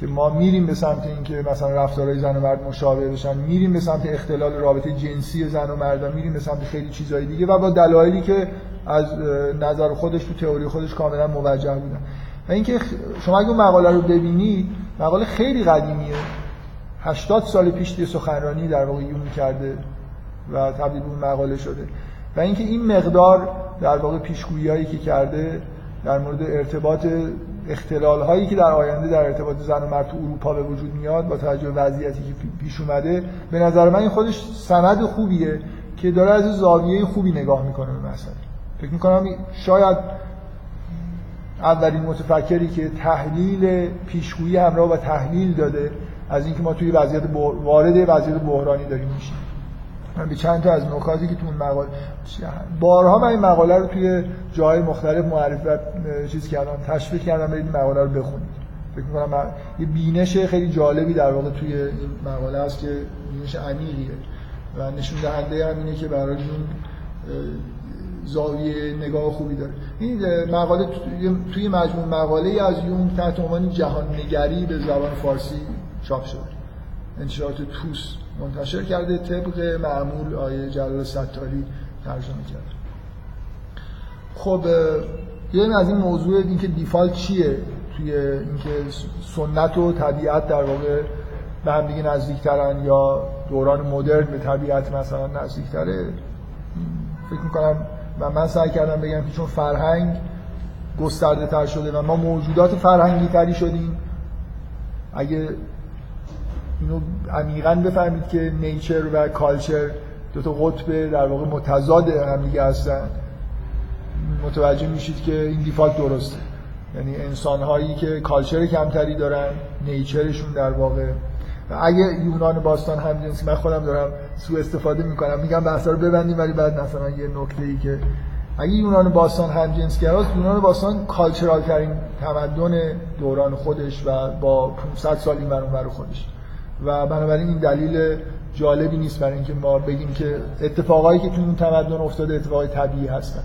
Speaker 1: که ما میریم به سمت اینکه مثلا رفتارهای زن و مرد مشابه بشن میریم به سمت اختلال رابطه جنسی زن و مرد میریم به سمت خیلی چیزهای دیگه و با دلایلی که از نظر خودش تو تئوری خودش کاملا موجه بودن و اینکه شما اگه مقاله رو ببینید مقاله خیلی قدیمیه. 80 سال پیش یه سخنرانی در واقع یون کرده و تبدیل به مقاله شده. و اینکه این مقدار در واقع پیشگویی که کرده در مورد ارتباط اختلال هایی که در آینده در ارتباط زن و مرد تو اروپا به وجود میاد با توجه به وضعیتی که پیش اومده به نظر من این خودش سند خوبیه که داره از زاویه خوبی نگاه می‌کنه به مسئله. فکر می‌کنم شاید اولین متفکری که تحلیل پیشگویی همراه و تحلیل داده از اینکه ما توی وضعیت وارد وضعیت بحرانی داریم میشیم. من به چند تا از نکاتی که تو اون مقاله بارها من این مقاله رو توی جای مختلف معرفی چیز کردم تشویق کردم برید مقاله رو بخونید. فکر می‌کنم یه بینش خیلی جالبی در واقع توی این مقاله هست که بینش عمیقیه. و نشون دهنده همینه که برای این زاویه نگاه خوبی داره. این مقاله توی مجموع مقاله از یون تحت عنوان جهان نگری به زبان فارسی چاپ شد انتشارات توس منتشر کرده طبق معمول آیه جلال ستاری ترجمه کرده. خب یه از این موضوع اینکه دیفالت چیه؟ توی اینکه سنت و طبیعت در واقع به هم دیگه نزدیکترن یا دوران مدرن به طبیعت مثلا نزدیکتره؟ فکر می‌کنم و من سعی کردم بگم که چون فرهنگ گسترده تر شده و ما موجودات فرهنگی تری شدیم اگه اینو عمیقا بفهمید که نیچر و کالچر دو تا قطب در واقع متضاد هم دیگه هستن. متوجه میشید که این دیفالت درسته. یعنی انسان هایی که کالچر کمتری دارن نیچرشون در واقع. و اگه یونان باستان هم جنسی من خودم دارم سو استفاده می‌کنم. میگم بحثا رو ببندیم ولی بعد مثلا یه نکته ای که اگه یونان باستان هم جنس یونان باستان کالچرال ترین تمدن دوران خودش و با 500 سال این بر خودش. و بنابراین این دلیل جالبی نیست برای اینکه ما بگیم که اتفاقایی که تو اون تمدن افتاده اتفاقای طبیعی هستن.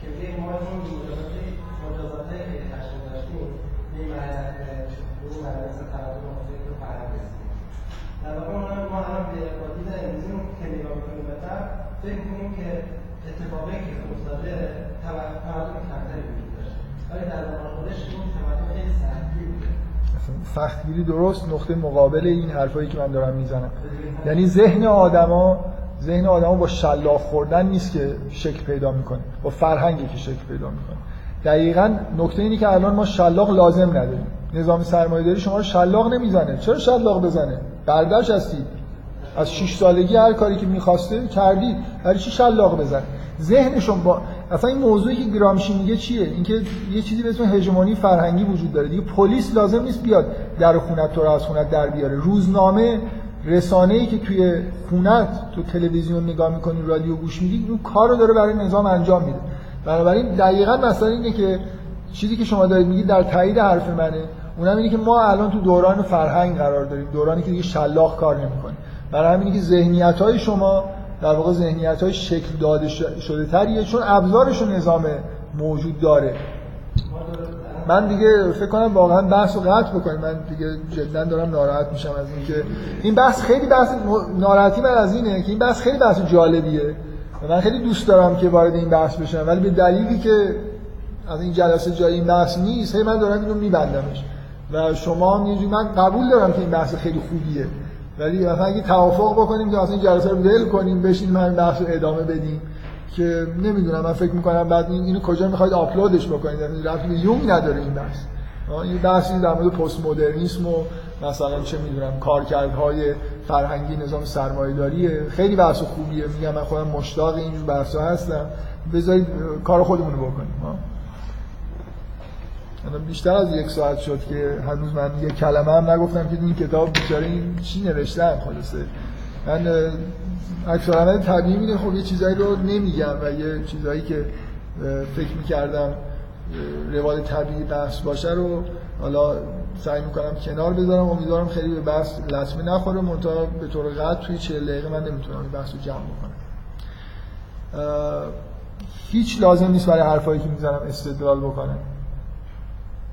Speaker 1: که به ما این مجازات مجازات خیلی خشم داشتیم به این مدرسه تقدم آفرین رو پرم در واقع ما الان به بادید امروزی که نگاه می‌کنیم بهتر
Speaker 2: فکر می‌کنیم که اتفاقی که افتاده تمدن کمتری وجود داشت ولی در واقع خودش این تمدن خیلی سختگیر بوده
Speaker 1: سختگیری درست نقطه مقابل این حرفایی که من دارم می‌زنم. یعنی ذهن آدما ذهن آدما با شلاق خوردن نیست که شکل پیدا می‌کنه با فرهنگی که شکل پیدا می‌کنه. دقیقا نکته اینی که الان ما شلاق لازم نداریم. نظام سرمایه‌داری شما رو شلاق نمی‌زنه. چرا شلاق بزنه؟ برداشت هستید از 6 سالگی هر کاری که می‌خواسته کردی برای چی شلاق بزن ذهنشون با اصلا این موضوعی که گرامشی میگه چیه؟ اینکه یه چیزی به اسم هژمونی فرهنگی وجود داره. دیگه پلیس لازم نیست بیاد در خونت تو رو از خونت در بیاره. روزنامه رسانه ای که توی خونت تو تلویزیون نگاه می‌کنی رادیو گوش میدی اون کار رو داره برای نظام انجام میده. بنابراین دقیقا مثلا اینه که چیزی که شما دارید میگید در تایید حرف منه. اونم اینه که ما الان تو دوران فرهنگ قرار داریم دورانی که دیگه شلاق کار نمی‌کنه. برای همینه که ذهنیت های شما در واقع ذهنیت های شکل داده شده تریه چون ابزارش نظام موجود داره. من دیگه فکر کنم واقعا بحث رو قطع بکنیم. من دیگه جدا دارم ناراحت میشم از اینکه این بحث خیلی بحث ناراحتی من از اینه که این بحث خیلی بحث جالبیه و من خیلی دوست دارم که وارد این بحث بشم. ولی به دلیلی که از این جلسه جای این بحث نیست هی من دارم اینو میبندمش. و شما هم من قبول دارم که این بحث خیلی خوبیه. ولی مثلا اگه توافق بکنیم که اصلا این جلسه رو ول کنیم بشینیم همین بحث رو ادامه بدیم. که نمی‌دونم من فکر می‌کنم بعد اینو کجا می‌خواید آپلودش بکنید؟ یعنی به یونگ نداره این بحث. این بحثی در مورد پست مدرنیسم و مثلا چه می‌دونم کارکردهای فرهنگی نظام سرمایه‌داریه. خیلی بحث خوبیه. میگم من خودم مشتاق این بحثا هستم. بذارید کار خودمون رو بکنیم بیشتر از یک ساعت شد که هنوز من یه کلمه هم نگفتم که این کتاب بیچاره این چی نوشتم خلاصه. من اکثر طبیعی میده خب یه چیزایی رو نمیگم و یه چیزایی که فکر می‌کردم روال طبیعی بحث باشه رو حالا سعی می‌کنم کنار بذارم. امیدوارم خیلی به بحث لطمه نخوره. منتها به طور قطع توی 40 دقیقه من نمی‌تونم این بحث رو جمع بکنم. هیچ لازم نیست برای حرفایی که می‌زنم استدلال بکنم.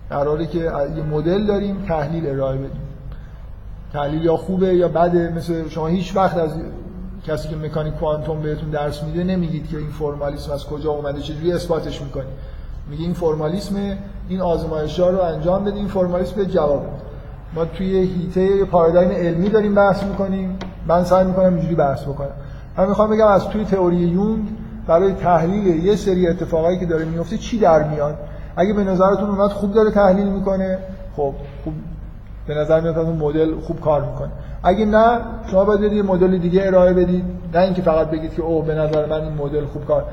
Speaker 1: قراره که یه مدل داریم تحلیل ارائه بدیم. تحلیل یا خوبه یا بده. مثل شما هیچ وقت از کسی که مکانیک کوانتوم بهتون درس میده نمیگید که این فرمالیسم از کجا اومده چجوری اثباتش می‌کنی؟ میگه این فرمالیسم این آزمایش ها رو انجام بده این فرمالیسم به جواب ما توی هیته پارادایم علمی داریم بحث می‌کنیم. من سعی می‌کنم اینجوری بحث بکنم. من می‌خوام بگم از توی تئوری یونگ برای تحلیل یه سری اتفاقایی که داره میفته چی در میاد؟ اگه به نظرتون اومد خوب داره تحلیل می‌کنه خب خوب. به نظر میاد اون مدل خوب کار می‌کنه. اگه نه شما باید یه مدل دیگه ارائه بدید. نه اینکه فقط بگید که اوه به نظر من این مدل خوب کار.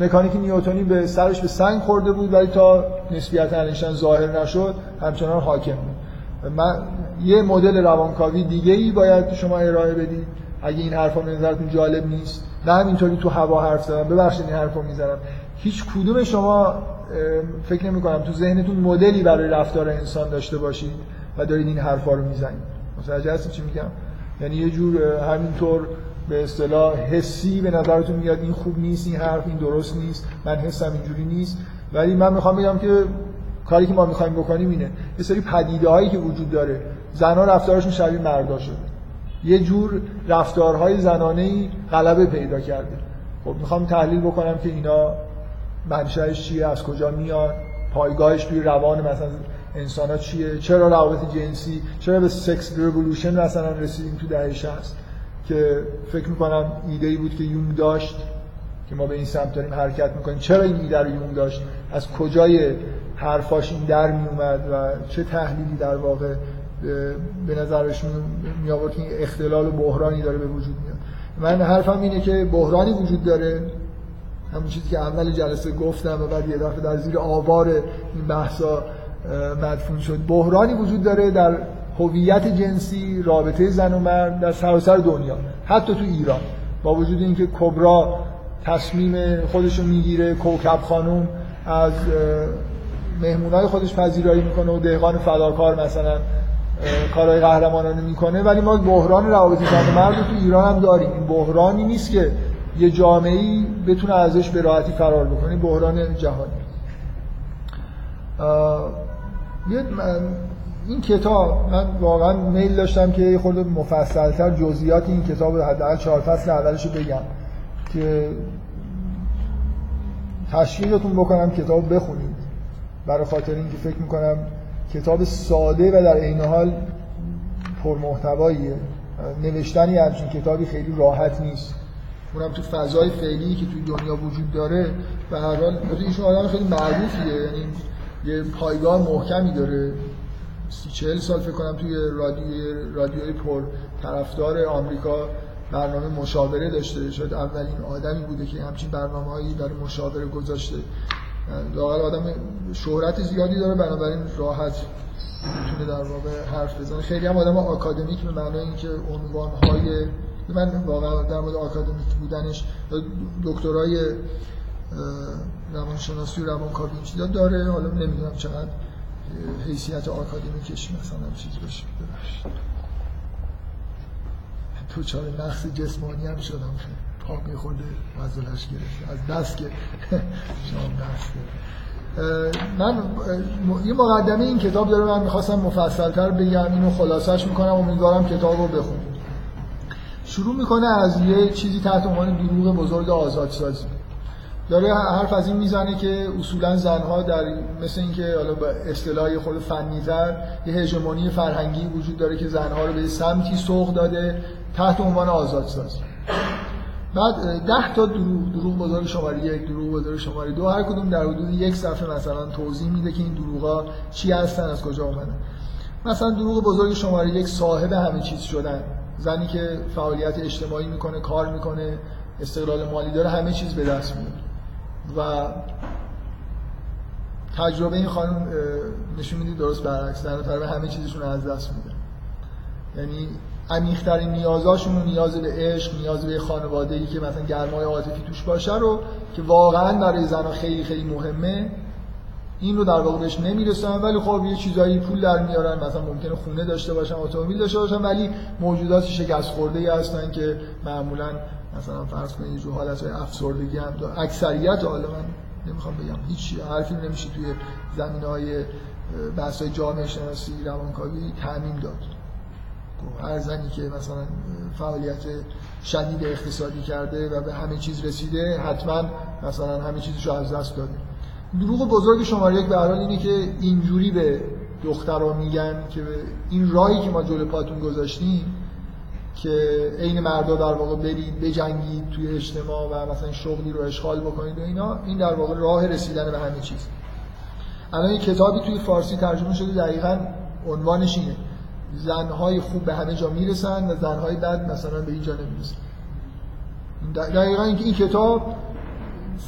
Speaker 1: مکانیک نیوتنی به سرش به سنگ خورده بود ولی تا نسبیت انیشتین ظاهر نشد همچنان حاکم بود. من یه مدل روانکاوی دیگه ای باید شما ارائه بدید. اگه این حرفا به نظرتون جالب نیست. نه همینطوری تو هوا حرف زدم. ببخشید این حرفو می‌زنم. هیچ کدوم شما فکر نمی کنم تو ذهنتون مدلی برای رفتار انسان داشته باشید. و دارید این حرفا رو می‌زنید متوجه هستید چی میگم؟ یعنی یه جور همینطور به اصطلاح حسی به نظرتون میاد این خوب نیست این حرف این درست نیست من حسم اینجوری نیست. ولی من می‌خوام بگم که کاری که ما می‌خوایم بکنیم اینه یه سری پدیده هایی که وجود داره زنها رفتارشون شبیه مردا شده. یه جور رفتارهای زنانه ای غلبه پیدا کرده. خب می‌خوام تحلیل بکنم که اینا منشأش چیه از کجا میاد پایگاهش توی روان مثلا انسان ها چیه؟ چرا روابط جنسی چرا به سکس ریولوشن مثلا رسیدیم تو دهه 60 که فکر می‌کنم ایده ای بود که یونگ داشت که ما به این سمت داریم حرکت می‌کنیم. چرا این ایده رو یونگ داشت؟ از کجای حرفاش این در میومد و چه تحلیلی در واقع به نظرش می آورد که اختلال و بحرانی داره به وجود میاد؟ من حرفم اینه که بحرانی وجود داره. همون چیزی که اول جلسه گفتم و بعد یه دفعه در زیر آوار این بحثا مدفون شد. بحرانی وجود داره در هویت جنسی رابطه زن و مرد در سراسر دنیا حتی تو ایران. با وجود اینکه کبرا تصمیم خودش رو می‌گیره کوکب خانوم از مهمونای خودش پذیرایی می‌کنه و دهقان فداکار مثلا کارهای قهرمانانه می‌کنه. ولی ما بحران روابط زن و مرد تو ایران هم داریم. این بحرانی نیست که یه جامعه ای بتونه ازش به راحتی فرار بکنه. بحران جهانی. این کتاب من واقعا میل داشتم که خود مفصلتر جزئیات این کتاب حداقل چهار فصل اولش رو بگم که تشویقتون بکنم کتاب بخونید برای خاطر اینکه فکر می‌کنم کتاب ساده و در عین حال پرمحتواییه. نوشتنی همچین کتابی خیلی راحت نیست. اونم تو فضای فعلی که توی دنیا وجود داره و هر حال ایشون آدم خیلی معروفیه. یعنی یه پایگاه محکمی داره. سی چهل سال فکر کنم توی رادیوی رادیوی پر طرفدار آمریکا برنامه مشاوره داشته. شاید اولین آدمی بوده که همچین برنامه هایی برای مشاوره گذاشته. لاقل آدم شهرت زیادی داره بنابراین راحت می‌تونه در واقع حرف بزنه. خیلی هم آدم آکادمیک به معنای اینکه عنوان های من واقعا در مورد آکادمیک بودنش دکترای روانشناسی و روانکاوی چیزا داره. حالا نمی‌دونم چقدر حیثیت آکادمیکش مثلا چیز بشه تو چاره نقص جسمانی هم شدم. پا میخورده مزولش گرفته. از دست که شام دست من یه مقدمه این کتاب داره من می‌خواستم مفصلتر بگم. اینو خلاصش می‌کنم. امیدوارم کتاب رو بخونید. شروع می‌کنه از یه چیزی تحت عنوان دروغ بزرگ آزادسازی. داره حرف از این می‌زنه که اصولا زنها در مثل اینکه حالا با اصطلاح خود فنیتر یه هژمونی فرهنگی وجود داره که زنها رو به سمتی سوق داده تحت عنوان آزادسازی بعد ده تا دروغ دروغ بزرگ شماره یک دروغ بزرگ شماره دو هر کدوم در حدود یک صفحه مثلا توضیح میده که این دروغا چی هستن از کجا اومدن. مثلا دروغ بزرگ شماره یک صاحب همه چیز شدن. زنی که فعالیت اجتماعی می‌کنه کار می‌کنه استقلال مالی داره همه چیز به دست میاد. و تجربه این خانم نشون میده درست برعکس در طرف همه چیزشون از دست میده. یعنی عمیق‌ترین نیازاشون نیاز به عشق نیاز به خانواده ای که مثلا گرمای عاطفی توش باشه رو که واقعا برای زنها خیلی خیلی مهمه این رو در واقع بهش نمی‌رسن ولی خب یه چیزایی پول در میارن مثلا ممکنه خونه داشته باشن اتومبیل داشته باشن ولی موجودات شکست خورده ای هستن که معمولا مثلا فرض کنید جو حالت افسردگی هم داره. اکثریت حالا من نمی‌خوام بگم هیچ حرفی نمیشه توی زمینه های بحث های جامعه شناسی روانکاوی تعمین داد. خب، هر زنی که مثلا فعالیت شدید اقتصادی کرده و به همه چیز رسیده حتما مثلا همه چیزشو از دست داده. دروغ بزرگ شماره یک به اینه که اینجوری به دخترها میگن که این راهی که ما جلو پاتون گذاشتیم که عین مردا در واقع برید بجنگید توی اجتماع و مثلا شغلی رو اشغال بکنید و اینا این در واقع راه رسیدن به همه چیز. الان این کتابی توی فارسی ترجمه شده دقیقا عنوانش اینه. زنهای خوب به همه جا می‌رسن و زنهای بد مثلا به اینجا نمی‌رسن. دقیقا این کتاب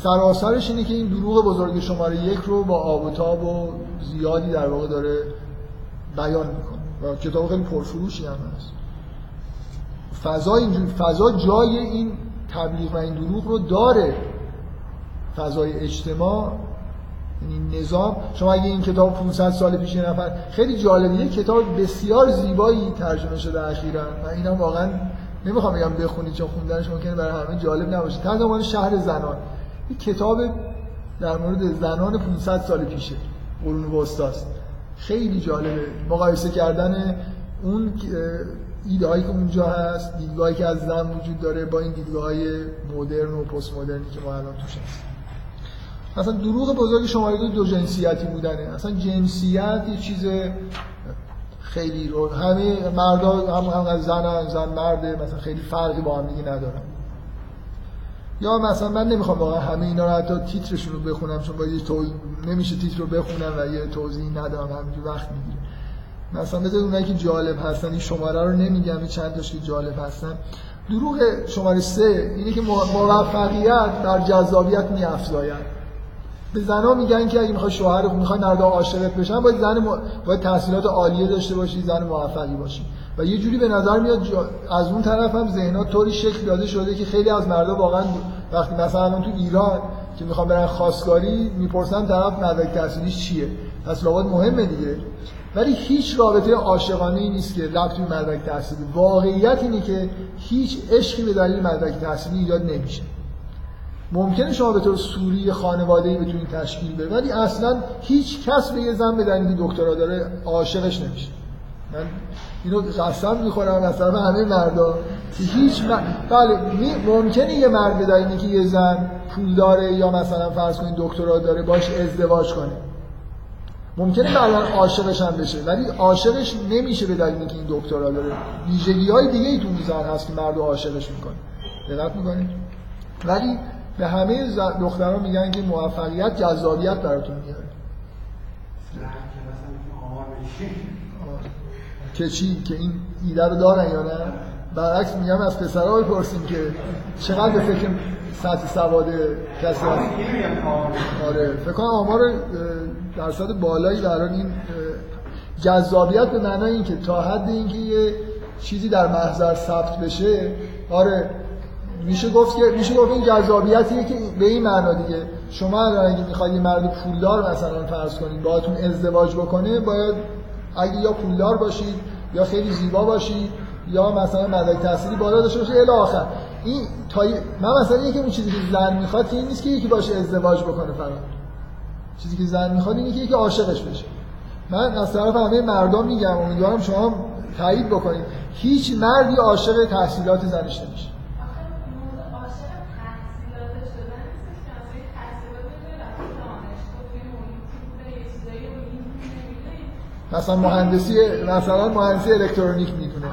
Speaker 1: سراسرش اینه که این دروغ بزرگ شماره یک رو با آب و تاب و زیادی در واقع داره بیان می‌کنه. و کتاب خیلی پرفروشی هم هست. فضا فضا جای این تبلیغ و این دروغ رو داره. فضای اجتماع یعنی نظام. شما اگه این کتاب 500 سال پیش نفر خیلی جالبه یه کتاب بسیار زیبایی ترجمه شده اخیرا. و اینا واقعا نمی‌خوام بگم بخونید چون خوندنش ممکنه برای همه جالب نباشه. تحت شهر زنان. این کتاب در مورد زنان 500 سال پیشه. قرون وسطاست. خیلی جالبه. مقایسه کردن اون ایده هایی که اونجا هست دیدگاهی که از زن وجود داره با این دیدگاه های مدرن و پست مدرنی که ما الان توش هست اصلا دروغ بزرگ شماره دو, دو جنسیتی بودنه. اصلا جنسیت یه چیز خیلی رو همه مردا هم, هم زن زن مرده مثلا خیلی فرقی با هم دیگه ندارن. یا مثلا من نمی‌خوام واقعا همه اینا رو حتی تیترشون رو بخونم چون با یه توضیح نمیشه تیتر رو بخونم و یه توضیح ندارم همینجوری وقت مثلا مثل اونایی که جالب هستن این شماره رو نمیگم این چند تاش که جالب هستن. دروغ شماره سه اینه که موفقیت در جذابیت میافزاید. به زنا میگن که اگه می‌خوای شوهر می‌خوای نردا عاشقت بشن باید زن م... باید تحصیلات عالیه داشته باشی زن موفقی باشی. و یه جوری به نظر میاد از اون طرف هم ذهنها طوری شکل داده شده که خیلی از مردا واقعا وقتی مثلا تو ایران که می‌خوان برن خواستگاری می‌پرسن طرف مدرک تحصیلیش چیه؟ پس لابد مهمه دیگه. ولی هیچ رابطه عاشقانه ای نیست که ربطی به مدرک تحصیلی. واقعیت اینه که هیچ عشقی به دلیل مدرک تحصیلی ایجاد نمیشه. ممکنه شما به طور سوری خانواده ای بتونید تشکیل بدید ولی اصلا هیچ کس به یه زن به دلیل دکترا داره عاشقش نمیشه. من اینو قسم می‌خورم از طرف همه مردا. که هیچ م... بله ممکنه یه مرد بدونی که یه زن پول داره یا مثلا فرض کنید دکترا داره باش ازدواج کنه. ممکنه بعدا عاشقش هم بشه ولی عاشقش نمیشه به دلیل اینکه این دکترا داره. ویژگی های دیگه ای تو زن هست که مرد عاشقش می‌کنه دقت می‌کنید؟ ولی به همه دختران میگن که موفقیت جذابیت براتون میاره. که چی؟ که این ایده رو دارن یا نه؟ برعکس میگم از پسرها بپرسیم که چقدر به فکر سطح سواد کسی هست. آره. فکر کنم آمار درصد بالایی در این جذابیت به معنای اینکه تا حد اینکه یه چیزی در محضر ثبت بشه آره میشه گفت که میشه گفت این جذابیتیه که به این معنا دیگه. شما اگه می‌خواید یه مرد پولدار مثلا فرض کنید باهاتون ازدواج بکنه باید اگه یا پولدار باشید یا خیلی زیبا باشید یا مثلا مدرک تحصیلی بالا داشته باشید الی آخر. این تا من مثلا یکی اون چیزی که زن می‌خواد این نیست که یکی باشه ازدواج بکنه فقط. چیزی که زن می‌خواد اینه که یکی عاشقش بشه. من از طرف همه مردم میگم امیدوارم شما تایید بکنید. هیچ مردی عاشق تحصیلات زنش نمیشه. مثلا مهندسی مثلا مهندسی الکترونیک می‌دونه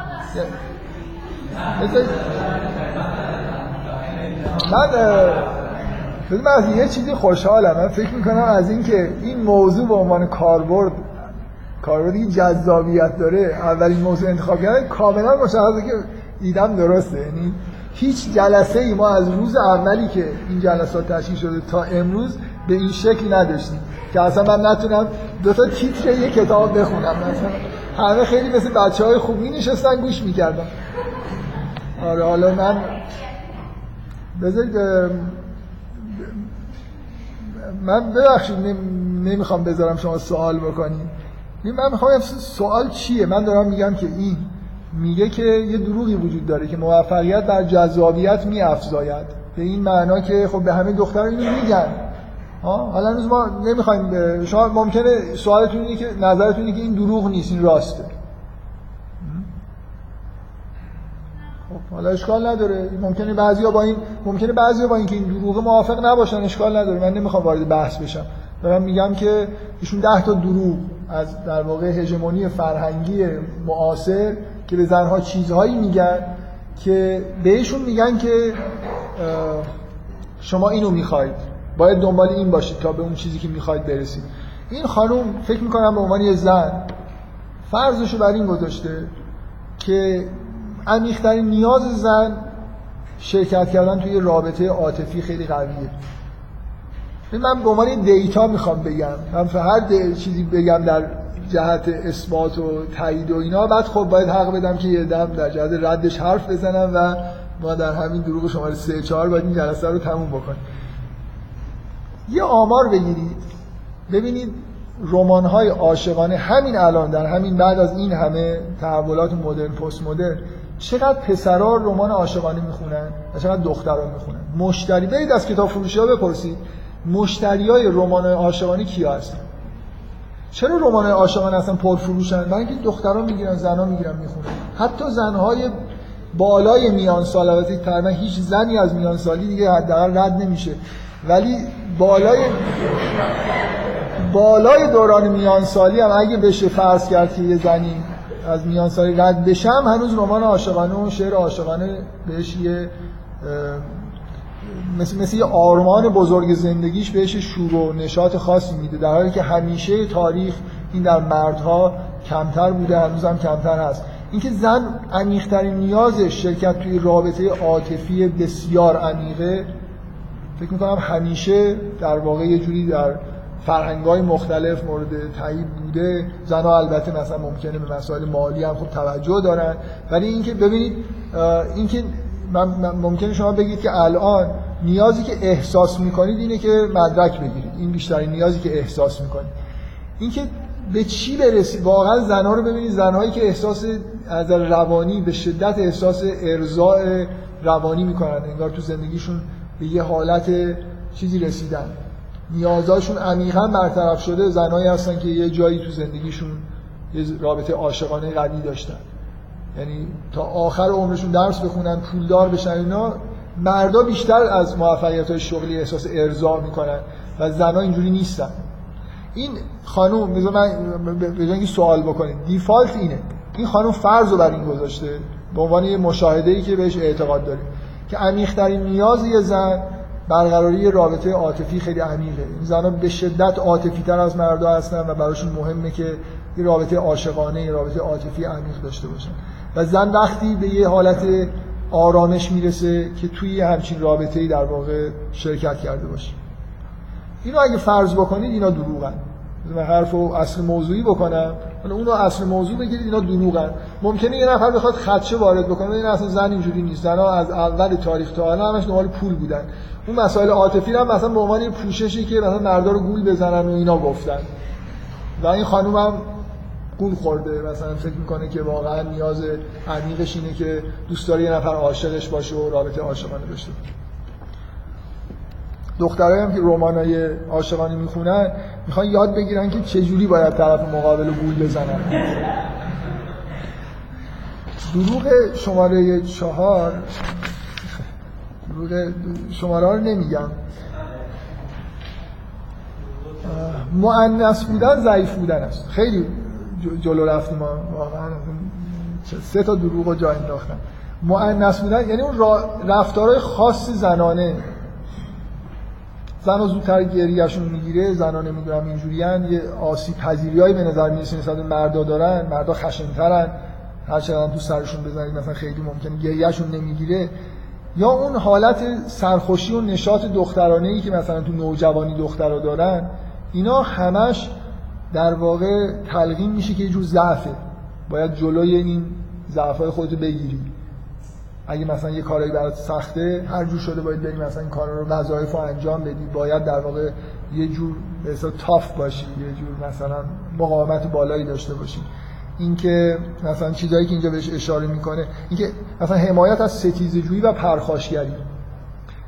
Speaker 1: من من یه چیزی خوشحالم. من فکر می‌کنم از اینکه این موضوع به عنوان کاربرد کاربردی جذابیت داره اولین موضوع انتخاب کردن کاملا مشخصه که ایدم درسته. یعنی هیچ جلسه ای ما از روز اولی که این جلسات تشکیل شده تا امروز به این شکل نداشتیم که اصلا من نتونم دو تا تیتر یه کتاب بخونم. مثلا همه خیلی مثل بچه های خوب می نشستن گوش می‌کردن. آره حالا من بذارید من ببخشید نمی‌خوام بذارم شما سوال بکنید. من می‌خوام سوال چیه؟ من دارم میگم که این میگه که یه دروغی وجود داره که موفقیت در جذابیت میافزاید. به این معنا که خب به همه دختران اینو میگن. حالا هنوز ما نمی‌خوایم شما ممکنه سوالتون اینه که نظرتون که این دروغ نیست این راسته. خب حالا اشکال نداره. ممکنه بعضیا با این ممکنه بعضیا با اینکه این دروغ موافق نباشن اشکال نداره. من نمی‌خوام وارد بحث بشم. دارم میگم که ایشون ده تا دروغ از در واقع هژمونی فرهنگی معاصر که به زنها چیزهایی میگن که بهشون میگن که شما اینو می‌خواید. باید دنبال این باشید تا به اون چیزی که می‌خواید برسید. این خانم فکر می‌کنم به عنوان یه زن فرضشو بر این گذاشته که عمیقترین نیاز زن شرکت کردن توی رابطه عاطفی خیلی قویه. من به عنوان دیتا می‌خوام بگم. من هر چیزی بگم در جهت اثبات و تایید و اینا. بعد خب باید حق بدم که یه دم در جهت ردش حرف بزنم و ما در همین دروغ شماره 3 4 باید این جلسه رو تموم بکنیم. یه آمار بگیرید ببینید رمان های عاشقانه همین الان در همین بعد از این همه تحولات مدرن پست مدرن چقدر پسرا رمان عاشقانه می‌خونن و چقدر دختران می‌خونن. مشتری برید از کتاب فروشی ها بپرسید مشتری های رمان عاشقانه کیا هستن؟ چرا رمان عاشقانه اصلا پرفروشن؟ برای اینکه دختران می‌گیرن زنا می‌گیرن می‌خونن. حتی زنهای بالای میان سال البته تقریبا هیچ زنی از میان سالی دیگه حداقل رد نمیشه. ولی بالای بالای دوران میانسالی هم اگه بشه فرض کرد که یه زنی از میانسالی رد بشم هنوز رمان عاشقانه و شعر عاشقانه بهش یه مثل, مثل یه آرمان بزرگ زندگیش بهش شور و نشاط خاصی میده در حالی که همیشه تاریخ این در مردها کمتر بوده هنوز هم کمتر هست. اینکه زن عمیقترین نیازش شرکت توی رابطه عاطفی بسیار عمیقه فکر می‌کنم همیشه در واقع یه جوری در فرهنگ های مختلف مورد تایید بوده. زنها البته مثلا ممکنه به مسائل مالی هم خوب توجه دارن. ولی اینکه ببینید اینکه ممکنه شما بگید که الان نیازی که احساس می‌کنید اینه که مدرک بگیرید. این بیشترین نیازی که احساس می‌کنید. اینکه به چی برسید؟ واقعا زنها رو ببینید زنهایی که احساس از روانی به شدت احساس ارضاء روانی می‌کنن انگار تو زندگیشون به یه حالت چیزی رسیدن. نیازاشون عمیقا برطرف شده زنایی هستن که یه جایی تو زندگیشون یه رابطه عاشقانه قوی داشتن. یعنی تا آخر عمرشون درس بخونن پولدار بشن اینا مردا بیشتر از موفقیت های شغلی احساس ارضا می‌کنن و زنها اینجوری نیستن. این بذار من به سوال بکنید دیفالت اینه. این خانوم فرض رو بر این گذاشته به عنوان یه مشاهده ای که بهش اعتقاد داره که عمیق‌ترین نیاز یه زن برقراری رابطه عاطفی خیلی عمیقه. این زنها به شدت عاطفی تر از مردا هستن و براشون مهمه که یه رابطه عاشقانه یه رابطه عاطفی عمیق داشته باشن و زن وقتی به یه حالت آرامش می‌رسه که توی همچین رابطه ای در واقع شرکت کرده باشه. اینو اگه فرض بکنید اینا دروغن. حرف و اصل موضوعی بکنم. حالا اونو اصل موضوع بگیرید اینا دروغن. ممکنه یه نفر بخواد خدشه وارد بکنه این اصلا زن اینجوری نیست. زنها از اول تاریخ تا الان همش دنبال پول بودن. اون مسائل عاطفی هم مثلا به عنوان پوششی که مثلا مردا رو گول بزنن و اینا گفتن. و این خانم هم گول خورده. مثلا فکر می‌کنه که واقعا نیاز عمیقش اینه که دوست داره یه نفر عاشقش باشه و رابطه عاشقانه داشته باشه. دخترایی هم که رمانای عاشقانه می‌خونن می‌خوان یاد بگیرن که چجوری باید طرف مقابل رو گول بزنن. دروغ شماره چهار دروغ شماره رو نمیگم. مؤنث بودن ضعیف بودن است. خیلی جلو رفتیم واقعا. سه تا دروغ رو جا انداختن. مؤنث بودن یعنی اون رفتارهای خاص زنانه. زن زودتر گریهشون می‌گیره زنا نمی‌دونم اینجوریان یه آسیب پذیریایی به نظر می‌رسه نسبت مردا دارن مردا خشنترن. هر چقدر تو سرشون بزنید مثلا خیلی ممکنه گریهشون نمی‌گیره. یا اون حالت سرخوشی و نشاط دخترانه ای که مثلا تو نوجوانی دخترها دارن اینا همش در واقع تلقین میشه که یه جور ضعفه. باید جلوی این ضعفای خودتو بگیری. اگه مثلا یه کارایی برات سخته هر جور شده باید بریم مثلا این کارا رو وظایف رو انجام بدی. باید در واقع یه جور مثلا تاف باشی یه جور مثلا مقاومت بالایی داشته باشی. اینکه مثلا چیزایی که اینجا بهش اشاره می‌کنه اینکه مثلا حمایت از ستیزه جویی و پرخاشگری.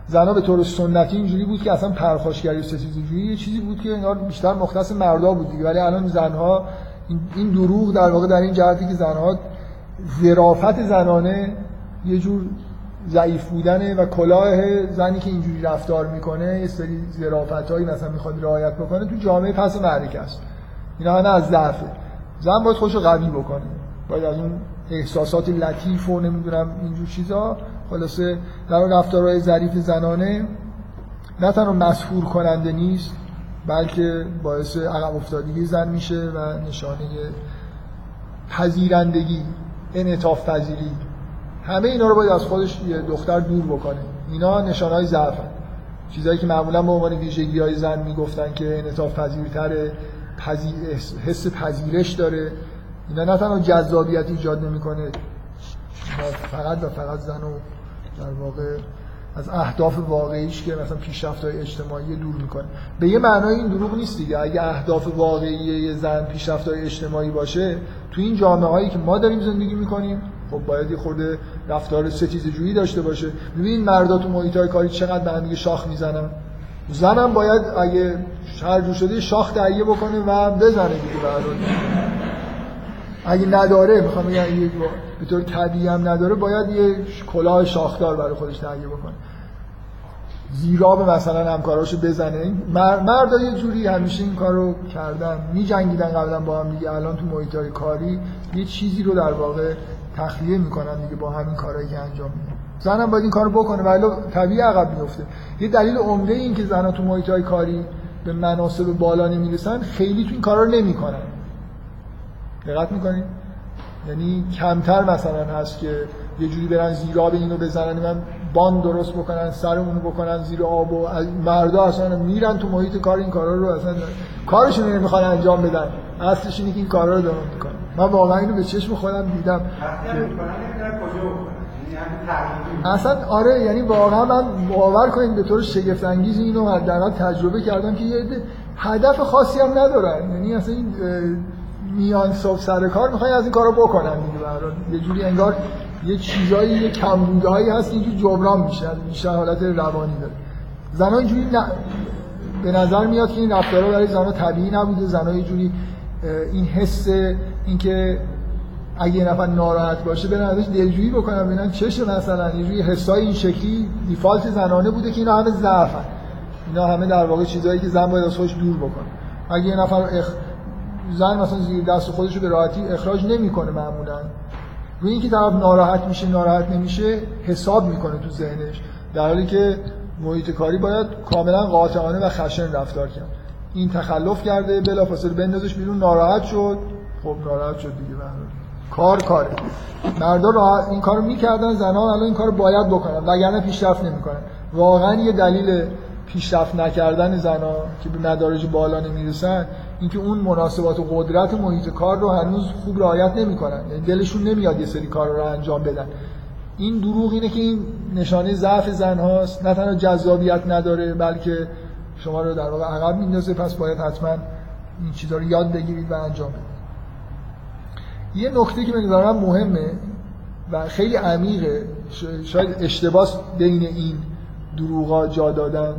Speaker 1: زنها به طور سنتی اینجوری بود که اصلا پرخاشگری و ستیزه جویی یه چیزی بود که انگار بیشتر مختص مردا بود دیگه. ولی الان زنها این دروغ در واقع در این جهتی که زنها ظرافت زنانه یه جور ضعیف بودنه و کلاه زنی که اینجوری رفتار می‌کنه یه سری ظرافت هایی مثلا می‌خواد رعایت بکنه تو جامعه پس معرکه است. اینا همه از ضعفه. زن باید خودشو قوی بکنه. باید از اون احساسات لطیف و نمی‌دونم اینجور چیزا خلاصه در اون رفتارهای ظریف زنانه نه تنها مسهور کننده نیست بلکه باعث عقب افتادگی زن میشه و نشانه پذیرندگی انعطاف پذیری. همه اینا رو باید از خودش یه دختر دور بکنه. اینا نشانه های ضعف چیزایی که معمولا به عنوان ویژگی های زن می‌گفتن که انعطاف پذیرتره حس پذیرش داره. اینا نه تنها جذابیت ایجاد نمی‌کنه فقط و فقط زن و در واقع از اهداف واقعیش که مثلا پیشرفت های اجتماعی دور می‌کنه. به یه معنای این دروغ نیست دیگه. اگه اهداف واقعی یه زن پیشرفت های اجتماعی باشه تو این جامعه هایی که ما داریم زندگی می‌کنیم خب باید یه خورده رفتار ستیز جویی داشته باشه. ببین مردا تو محیط های کاری چقدر به هم شاخ می‌زنن. زنم باید اگه هر شده شاخ تهیه بکنه و بزنه دیگه اگه نداره می‌خوام بگم به طور طبیعی هم نداره باید یه کلاه شاخدار برای خودش تهیه بکنه. زیرا مثلا همکاراشو بزنه. مردا یه جوری همیشه این کارو کردن. می جنگیدن قبلا با هم دیگه. الان تو محیط های کاری یه چیزی رو در واقع تخلیه می‌کنن دیگه با همین کارهایی که انجام میدن. زنم باید این کارو بکنه ولی طبیعی عقب میفته یه دلیل عمده این که زنها تو محیط های کاری به مناسب بالا نمی‌رسن خیلی تو این کارا رو نمی‌کنن. دقت می‌کنید یعنی کمتر مثلا هست که یه جوری برن زیر آب اینو بزنن من باند درست بکنن سرمونو بکنن زیر آب و مردا اصلا میرن تو محیط کار این کارا رو اصلا کارشون نمی‌خوان انجام بدن. اصلش اینه که این کارا رو دارن می‌کنن. من واقعا اینو به چشم خودم دیدم. اصلا آره یعنی واقعا من باور کنید به طور شگفت انگیز اینو حداقل تجربه کردم که یه هدف خاصی هم ندارن. یعنی اصلا این میان صبح سر کار می‌خوان از این کارو بکنن دیگه یه جوری انگار یه چیزایی یه کمبودهایی هست اینجوری جبران میشه بیشتر حالت روانی داره. زنها اینجوری ن... به نظر میاد که این رفتارها برای زنها طبیعی نبوده. زنها یه جوری این حس اینکه اگه یه نفر ناراحت باشه برن ازش دلجویی بکنن ببینن چشه مثلا. یه جوری حسای این شکلی دیفالت زنانه بوده که اینا همه ضعفن. اینا همه در واقع چیزایی که زن باید از خودش دور بکنه. اگه یه نفر. زن مثلا زیر دست خودش رو به راحتی اخراج نمی‌کنه معمولا. روی اینکه طرف ناراحت میشه ناراحت نمیشه حساب می‌کنه تو ذهنش. در حالی که محیط کاری باید کاملا قاطعانه و خشن رفتار کرد. این تخلف کرده بلافاصله بندازش بیرون ناراحت شد. خب ناراحت شد دیگه کار کاره. مردا را این کارو می‌کردن زنها الان این کارو باید بکنن وگرنه پیشرفت نمی‌کنن. واقعا یه دلیل پیشرفت نکردن زنها که به مدارج بالا نمی‌رسن اینکه اون مناسبات و قدرت محیط کار رو هنوز خوب رعایت نمی‌کنن. یعنی دلشون نمیاد یه سری کار رو انجام بدن. این دروغ اینه که این نشانه ضعف زن هاست نه تنها جذابیت نداره بلکه شما رو در واقع عقب میندازه پس باید حتما این چیزا رو یاد بگیرید و انجام بدید. یه نکته که نظرم مهمه و خیلی عمیقه. شاید اشتباس بین این دروغا جا دادن.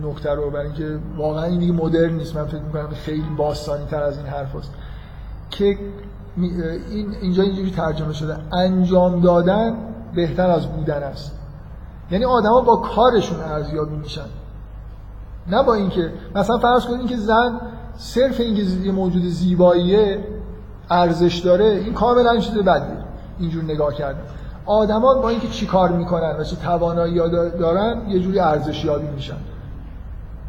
Speaker 1: این نکته رو برای اینکه واقعا این دیگه مدرن نیست. من فکر می‌کنم خیلی باستانی تر از این حرف هست. که این اینجا اینجوری ترجمه شده. انجام دادن بهتر از بودن است. یعنی آدما با کارشون ارزیابی میشن. نه با اینکه مثلا فرض کنید که زن صرف اینکه یه موجود زیباییه ارزش داره این کاملا چیز بدیه. اینجور نگاه کردن. آدما با اینکه چی کار می‌کنن و چه توانایی دارن یه جوری ارزشیابی میشن.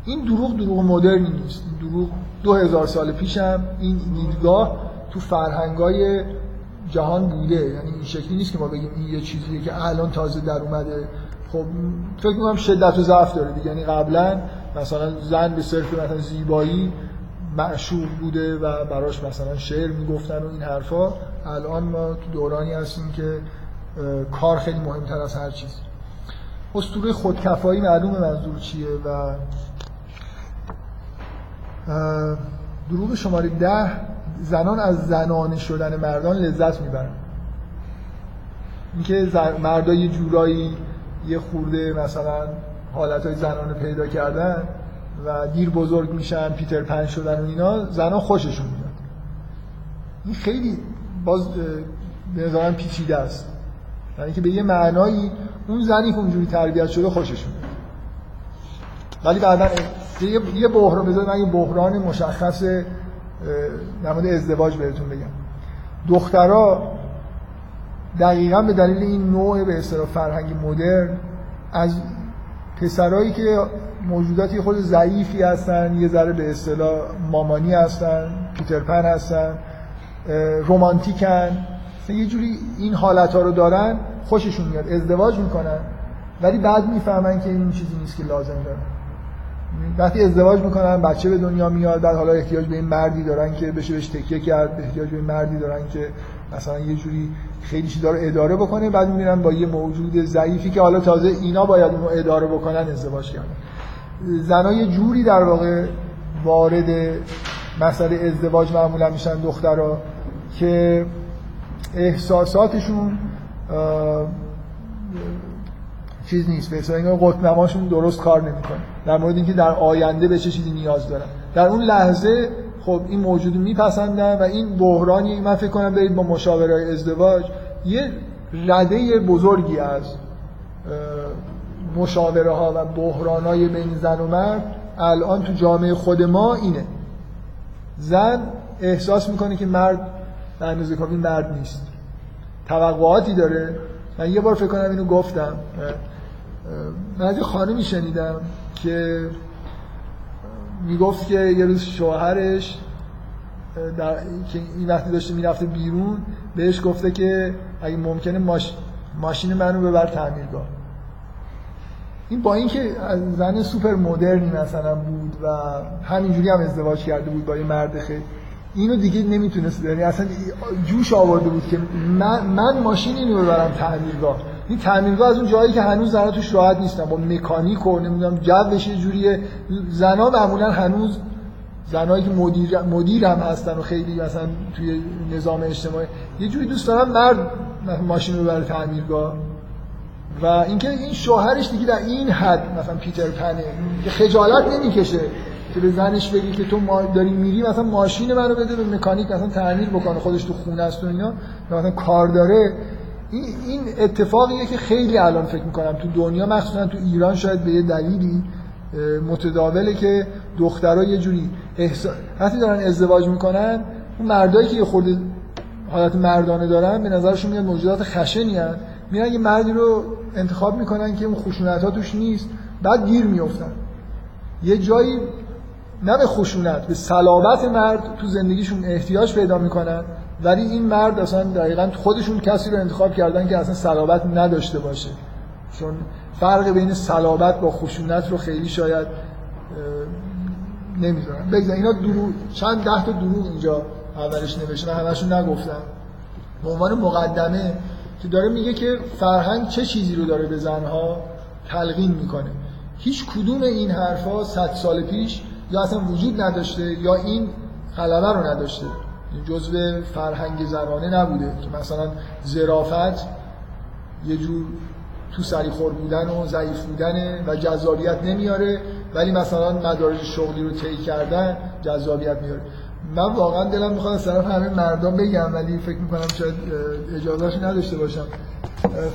Speaker 1: این دروغ دروغ مدرنی نیست. دروغ دو هزار سال پیشم این دیدگاه تو فرهنگای جهان بوده. یعنی این شکلی نیست که ما بگیم این یه چیزیه که الان تازه در اومده. خب فکر می‌کنم شدت و ضعف داره دیگه. یعنی قبلا مثلا زن به صرف مثلا زیبایی معشوق بوده و براش مثلا شعر می‌گفتن و این حرفا. الان ما تو دورانی هستیم که کار خیلی مهمتر از هر چیز. اسطوره خودکفایی معلوم منظور چیه و دروغ شماره ده زنان از زنانه شدن مردان لذت می‌برن. اینکه مردا یه جورایی یه خورده مثلا حالت های زنانه پیدا کردن و دیر بزرگ میشن پیتر پن شدن و اینا زنها خوششون میاد. این خیلی باز به نظرم پیچیده است. یعنی که به یه معنایی اون زنی که اونجوری تربیت شده خوششون میاد. ولی بعدا یه بحران بذار من یه بحران مشخص نماد ازدواج بهتون بگم. دخترها دقیقا به دلیل این نوع به اصطلاح فرهنگ مدرن از پسرایی که موجوداتی خود ضعیفی هستن یه ذره به اصطلاح مامانی هستن پیترپن هستن رومانتیکن یه جوری این حالت ها رو دارن خوششون میاد ازدواج می‌کنن ولی بعد می‌فهمن که این چیزی نیست که لازم دارن وقتی ازدواج می‌کنن بچه به دنیا میاد بعد حالا احتیاج به این مردی دارن که بشه بهش تکیه کرد احتیاج به این مردی دارن که مثلا یه جوری خیلی چیزا رو اداره بکنه بعد می‌بینن با یه موجود ضعیفی که حالا تازه اینا باید اونو اداره بکنن ازدواج کردن. زنها یه جوری در واقع وارد مسئله ازدواج معمولا میشن دخترها که احساساتشون چیز نیست. به حساب قطب درست کار نمی‌کنه. در مورد اینکه در آینده به چه چیزی نیاز دارن. در اون لحظه خب این موجود میپسندن و این بحرانی من فکر کنم برید با مشاوره ازدواج یه رده بزرگی از مشاوره ها و بحران های بین زن و مرد الان تو جامعه خود ما اینه. زن احساس می‌کنه که مرد در اندازه کافی مرد نیست. توقعاتی داره. من یه بار فکر کنم اینو گفتم. من از یه خانمی شنیدم که می‌گفت که یه روز شوهرش در... که این وقتی داشته می‌رفته بیرون بهش گفته که اگه ممکنه ماش... ماشین منو ببر تعمیرگاه. این با اینکه زن سوپر مدرنی مثلا بود و همینجوری هم ازدواج کرده بود با یه مرد خیلی اینو دیگه نمی‌تونست یعنی اصلا جوش آورده بود که من, من ماشین اینو ببرم تعمیرگاه. این تعمیرگاه از اون جایی که هنوز زنها توش راحت نیستن. با مکانیک و نمی‌دونم جوش یه جوریه. زنا معمولا هنوز زنایی که مدیر مدیر هم هستن و خیلی مثلا توی نظام اجتماعی. یه جوری دوست دارن مرد ماشین رو ببره تعمیرگاه. و اینکه این شوهرش دیگه در این حد مثلا پیتر پنه که خجالت نمی‌کشه که به زنش بگی که تو ما داری میری مثلا ماشین منو بده به مکانیک مثلا تعمیر بکنه خودش تو خونه است و اینا مثلا کار داره. این اتفاقیه که خیلی الان فکر می‌کنم تو دنیا مخصوصا تو ایران شاید به یه دلیلی متداوله که دخترها یه جوری احسا... وقتی دارن ازدواج می‌کنن اون مردایی که یه خورده حالت مردانه دارن به نظرشون میاد موجودات خشنی هن. میرن یه مردی رو انتخاب می‌کنن که اون خشونت توش نیست بعد گیر میفتن یه جایی نه به خشونت به صلابت مرد تو زندگیشون احتیاج پیدا می‌کنن ولی این مرد اصلا دقیقا خودشون کسی رو انتخاب کردن که اصلا صلابت نداشته باشه. چون فرق بین صلابت با خشونت رو خیلی شاید نمی‌دونم. بگذار اینا دروغ چند ده تا دروغ اینجا اولش نوشته همشون نگفتم به عنوان مقدمه که داره میگه که فرهنگ چه چیزی رو داره به زنها تلقین می‌کنه. هیچ کدوم این حرفا صد سال پیش یا اصلا وجود نداشته یا این غلبه رو نداشته. جزء فرهنگ زنانه نبوده که مثلا زرافت یه جور تو سریخور بودن و ضعیف بودن و جذابیت نمیاره ولی مثلا مدارج شغلی رو طی کردن جذابیت میاره. من واقعا دلم می‌خواد از طرف همه مردم بگم ولی فکر می‌کنم شاید اجازهش نداشته باشم.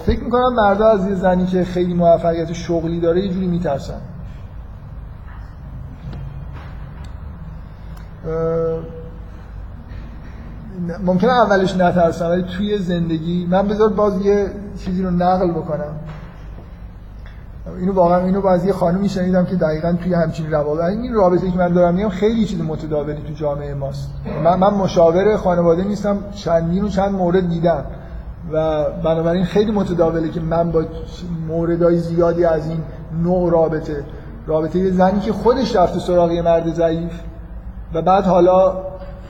Speaker 1: فکر می‌کنم مردا از یه زنی که خیلی موفقیت شغلی داره یه جوری میترسن. ممکنه اولش نترسم ولی توی زندگی من بذار باز یه چیزی رو نقل بکنم. اینو واقعا اینو باز یه خانومی شنیدم که دقیقا توی همچین روابط این رابطه که من دارم میگم خیلی چیز متداولی تو جامعه ماست. من, من مشاور خانواده نیستم چندین و چند مورد دیدم و بنابراین خیلی متداوله که من با موردهای زیادی از این نوع رابطه رابطه یه زنی که خودش رفته سراغ یه مرد ضعیف و بعد حالا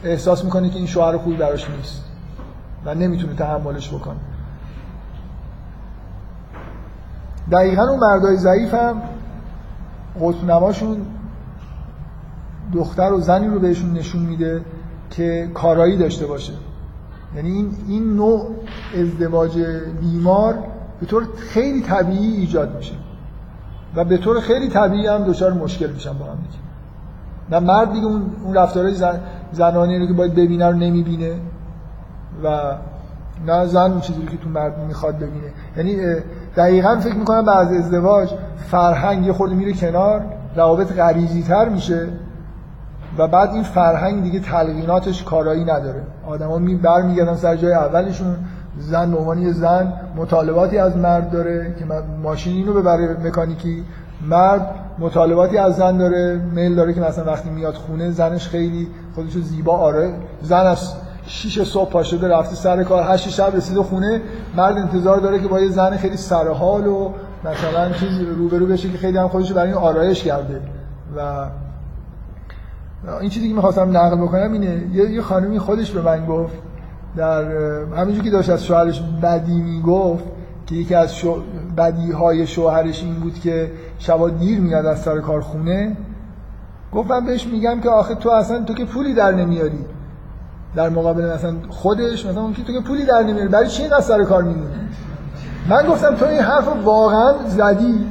Speaker 1: احساس می‌کنه که این شوهر خوبی براش نیست و نمی‌تونه تحملش بکنه. دقیقا اون مردای ضعیف هم نماشون دختر و زنی رو بهشون نشون میده که کارایی داشته باشه. یعنی این, این نوع ازدواج بیمار به طور خیلی طبیعی ایجاد میشه و به طور خیلی طبیعی هم دچار مشکل میشن با هم دیگه. نه مرد دیگه اون, اون رفتارهای زن، زنانی رو که باید ببینه رو نمی‌بینه و نه زن اون چیزی که تو مرد می‌خواد ببینه. یعنی دقیقا فکر می‌کنم بعد از ازدواج فرهنگ یه خورده میره کنار روابط غریزی تر میشه و بعد این فرهنگ دیگه تلقیناتش کارایی نداره. آدما می برمیگردن سر جای اولشون زن به عنوان یه زن مطالباتی از مرد داره که ماشین اینو ببره مکانیکی مرد مطالباتی از زن داره میل داره که مثلا وقتی میاد خونه زنش خیلی خودشو زیبا آره زن از شیش صبح پا شده رفته سر کار هشت شب رسیده خونه مرد انتظار داره که با یه زن خیلی سرحال و مثلا چیز روبرو بشه که خیلی هم خودشو برای این آرایش کرده. و این چیزی که می‌خواستم نقل بکنم اینه یه خانمی خودش به من گفت در همینجور که داشت از شوهرش بدی می‌گفت که یکی از شو... بدی های شوهرش این بود که شبا دیر میاد از سر کار خونه گفتم بهش میگم که آخه تو اصلا تو که پولی در نمیاری. در مقابل مثلا خودش مثلا اون که تو که پولی در نمیاری برای چی اینقدر سر کار میمونی؟ من گفتم تو این حرف واقعا زدی.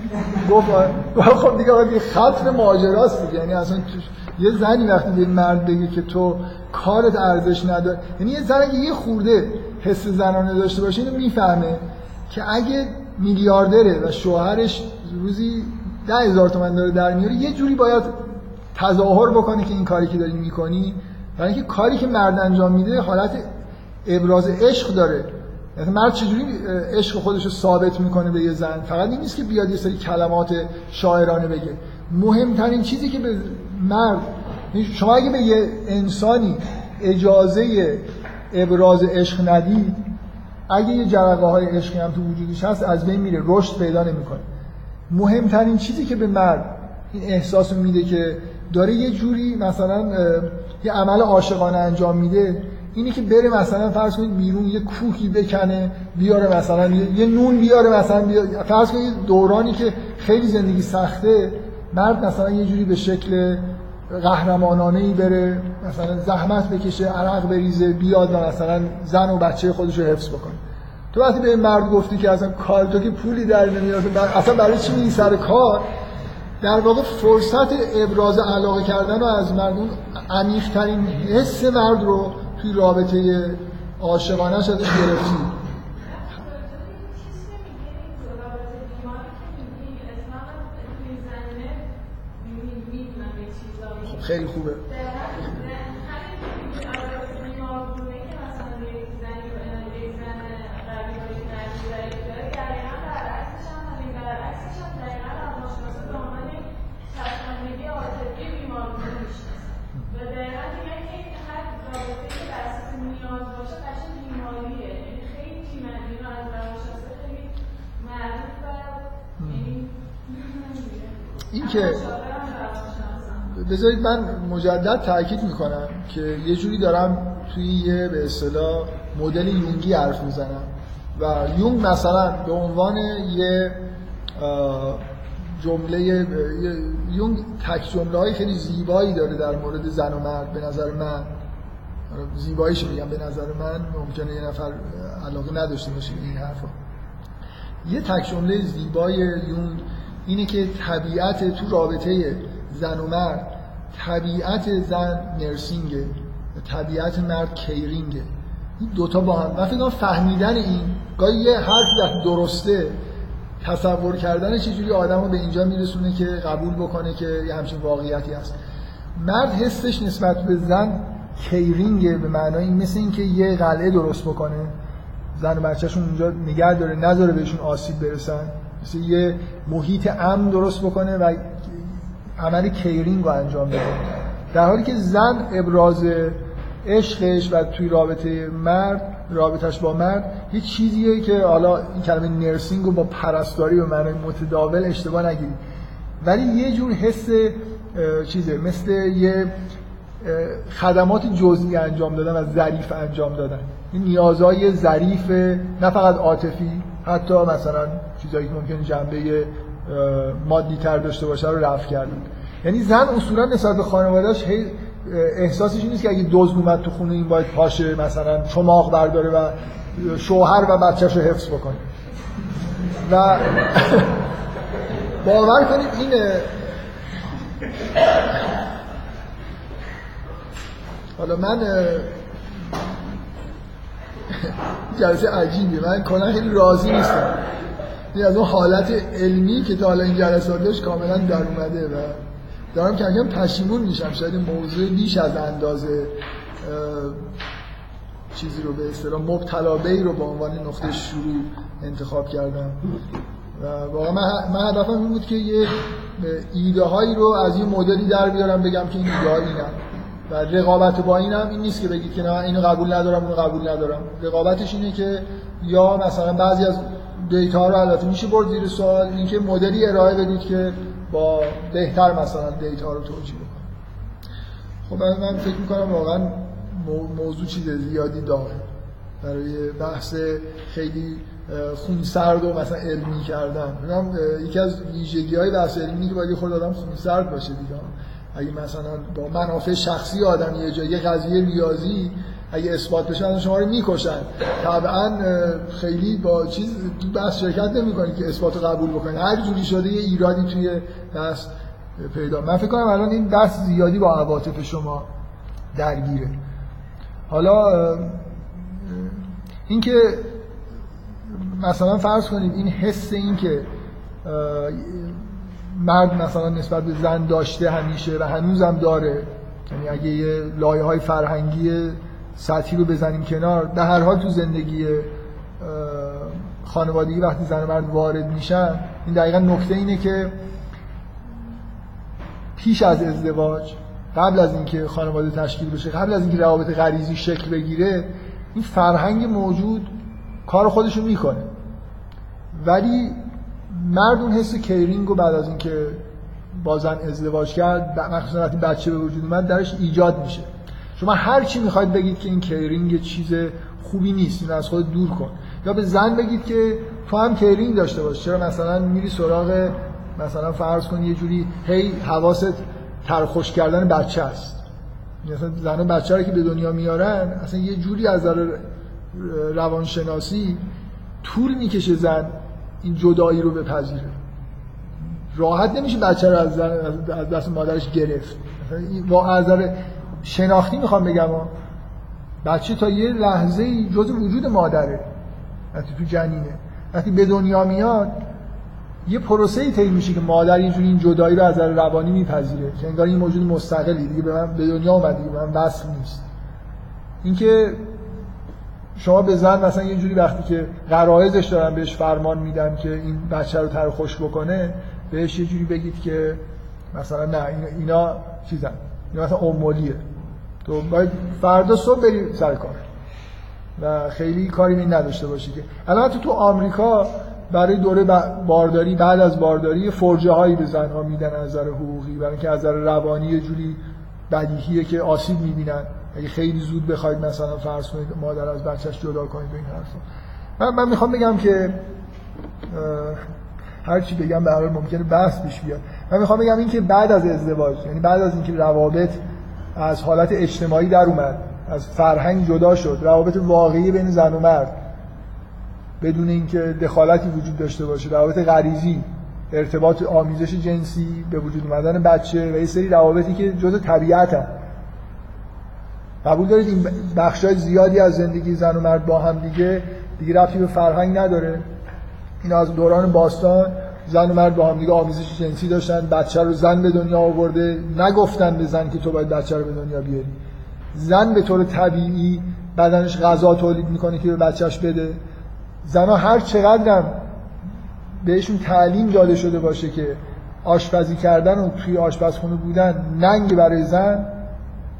Speaker 1: گفت خب دیگه ختم ماجراست دیگه. یعنی اصلا یه زنی وقتی به مرد بگه که تو کارت ارزش نداره یعنی یه زن اگه یه خورده حس زنانه داشته باشه اینو می‌فهمه که اگه میلیاردره و شوهرش روزی ده هزار تومن داره در میاره یه جوری باید تظاهر بکنه که این کاری که داری می‌کنی برای اینکه کاری که مرد انجام میده حالت ابراز عشق داره. یعنی مرد چجوری عشق خودش رو ثابت می‌کنه به یه زن؟ فقط این نیست که بیاد یه سری کلمات شاعرانه بگه. مهمترین چیزی که به مرد. شما اگه به یه انسانی اجازه ابراز عشق ندید اگه یه جرقه های عشقی هم تو وجودش هست از بین میره رشد پیدا نمی‌کنه. مهمترین چیزی که به مرد این احساس میده که داره یه جوری مثلا یه عمل عاشقانه انجام میده اینی که بره مثلا فرض کنید بیرون یه کوهی بکنه بیاره مثلا یه نون بیاره مثلا بیاره فرض کنید دورانی که خیلی زندگی سخته مرد مثلا یه جوری به شکل قهرمانانه ای بره مثلا زحمت بکشه عرق بریزه بیاد و مثلا زن و بچه خودش رو حفظ بکنه. تو وقتی به این مرد گفتی که اصلا کار تو که پولی در نمیاد اصلا برای چی میری سر کار؟ در واقع فرصت ابراز علاقه کردن رو از مرد اون عمیق‌ترین حس مرد رو توی رابطه عاشقانه ازش گرفتی خب خیلی خوبه. این که بذارید من مجدد تاکید می‌کنم که یه جوری دارم توی یه به اصطلاح مدل یونگی حرف می‌زنم. و یونگ مثلا به عنوان یه جمله یونگ تک جمله های خیلی زیبایی داره در مورد زن و مرد به نظر من. زیباییش میگم به نظر من ممکنه یه نفر علاقه نداشته باشه این حرفا. یه تک جمله زیبای یونگ اینه که طبیعت تو رابطه زن و مرد طبیعت زن نرسینگه طبیعت مرد کیرینگه. این دوتا با هم من فکر فهمیدن این گاهی یه حرفی درسته تصور کردن چجوری آدم رو به اینجا میرسونه که قبول بکنه که یه همچین واقعیتی هست. مرد حسش نسبت به زن کیرینگه به معنای این مثل اینکه یه قلعه درست بکنه. زن و بچهشون اونجا نگه داره نذاره بهشون آسیب برسن. مثل یه محیط امن درست بکنه و عمل کیرینگ رو انجام بده. در حالی که زن ابراز عشقش و توی رابطه مرد رابطش با مرد یه چیزیه که حالا این کلمه نرسینگ رو با پرستاری و معنای متداول اشتباه نگیرید. ولی یه جور حس چیزه مثل یه خدمات جزئی انجام دادن و ظریف انجام دادن. این نیازهای ظریف نه فقط عاطفی حتی مثلا چیزایی که ممکنه جنبه مادی تر داشته باشه رو رفع کردن. یعنی زن اصولا نسبت به خانواده‌اش احساسش نیست که اگه دوز اومد تو خونه این باید پاشه مثلا چماق برداره و شوهر و بچهش رو حفظ بکنه. و باور کنید این حالا من جلسه عجیبیه. من کلا خیلی راضی نیستم. این از اون حالت علمی که تا حالا این جلسات داشت کاملا در اومده و دارم کم کم پشیمون میشم. شاید این موضوع بیش از اندازه چیزی رو به اصطلاح مبتلا رو به عنوان نقطه شروع انتخاب کردم. و واقعا من, هدفم این بود که یه ایده هایی رو از یه مدلی در بیارم بگم که این ایده هایی و رقابت با اینم این نیست که بگید که نه اینو قبول ندارم اونو قبول ندارم. رقابتش اینه که یا مثلا بعضی از دیتا رو البته میشه برد زیر سوال. اینکه مدلی ارائه بدید که با بهتر مثلا دیتا رو توجیه بکنه خب من فکر می‌کنم واقعا موضوع چیز زیادی داره. برای بحث خیلی خونسرد و مثلا علمی کردن. یکی از ویژگی های بحث علمی که باید خود آدم خونسرد باشه دیگه. اگه مثلا با منافع شخصی آدم یه جایی یه قضیه ریاضی اگه اثبات بشه شما رو می‌کشن. طبعا خیلی با چیز بحث شرکت نمی‌کنید که اثبات قبول بکنید هر جوری شده یه ایرادی توی بحث پیدا. من فکر کنم الان این بحث زیادی با عواطف شما درگیره. حالا اینکه مثلا فرض کنید این حس این که مرد مثلا نسبت به زن داشته همیشه و هنوزم داره یعنی اگه یه لایه های فرهنگی سطحی رو بزنیم کنار به هر حال تو زندگی خانوادگی وقتی زن و مرد وارد میشن این دقیقا نکته اینه که پیش از ازدواج قبل از اینکه خانواده تشکیل بشه قبل از اینکه روابط غریزی شکل بگیره این فرهنگ موجود کار خودشو می‌کنه. ولی مرد اون حس کیرینگ رو بعد از اینکه بازن ازدواج کرد مخصوصا وقتی بچه به وجود اومد درش ایجاد میشه. شما هر چی می‌خواید بگید که این کیرینگ چیز خوبی نیست این از خود دور کن. یا به زن بگید که تو هم کیرینگ داشته باش. چرا مثلا میری سراغ مثلا فرض کن یه جوری هی حواست ترخوش کردن بچه است. مثلا زن و بچه رو که به دنیا میارن اصلا یه جوری از نظر روانشناسی طول می‌کشه زن این جدایی رو بپذیره. راحت نمیشه بچه رو از دست مادرش گرفت. با از شناختی می‌خوام بگم بچه تا یه لحظه جز وجود مادره. وقتی تو جنینه. وقتی به دنیا میاد یه پروسه ای طی میشه که مادر اینجوری این جدایی رو از نظر روانی میپذیره. که انگار این موجود مستقلی. دیگه به من به دنیا اومد دیگه به من وصل نیست. اینکه شما به زن مثلا یه جوری وقتی که غرایزش دارن بهش فرمان میدن که این بچه رو تر خوش بکنه بهش یه جوری بگید که مثلا نه اینا چیزن. اینا مثلا امولیه تو باید فردا صبح بری سر کار. و خیلی کاری می نداشته باشی که. الان تو آمریکا برای دوره بارداری بعد از بارداری فرجه هایی به زنها میدن از نظر حقوقی. برای اینکه از نظر روانی یه جوری بدیهیه که آسیب می‌بینن. اگه خیلی زود بخواید مثلا فرض کنید مادر از بچهش جدا کنید به این حرفا. من, من می‌خوام بگم که هر چی بگم به هر ممکنه بحث پیش بیاد. من می‌خوام بگم این که بعد از ازدواج یعنی بعد از اینکه روابط از حالت اجتماعی در اومد. از فرهنگ جدا شد. روابط واقعی بین زن و مرد. بدون اینکه دخالتی وجود داشته باشه. روابط غریزی. ارتباط آمیزش جنسی به وجود اومدن بچه و یه سری روابطی که جز طبیعت هم. قبول دارید این بخشای زیادی از زندگی زن و مرد با هم دیگه؟ دیگه رفتی به فرهنگ نداره. این از دوران باستان. زن و مرد با هم دیگه آمیزش جنسی داشتن بچه رو زن به دنیا آورده. نگفتن به زن که تو باید بچه رو به دنیا بیاری. زن به طور طبیعی بدنش غذا تولید می‌کنه که به بچهش بده. زنها هر چقدرم بهشون تعلیم داده شده باشه که آشپزی کردن و توی آشپزخونه بودن ننگ برای زن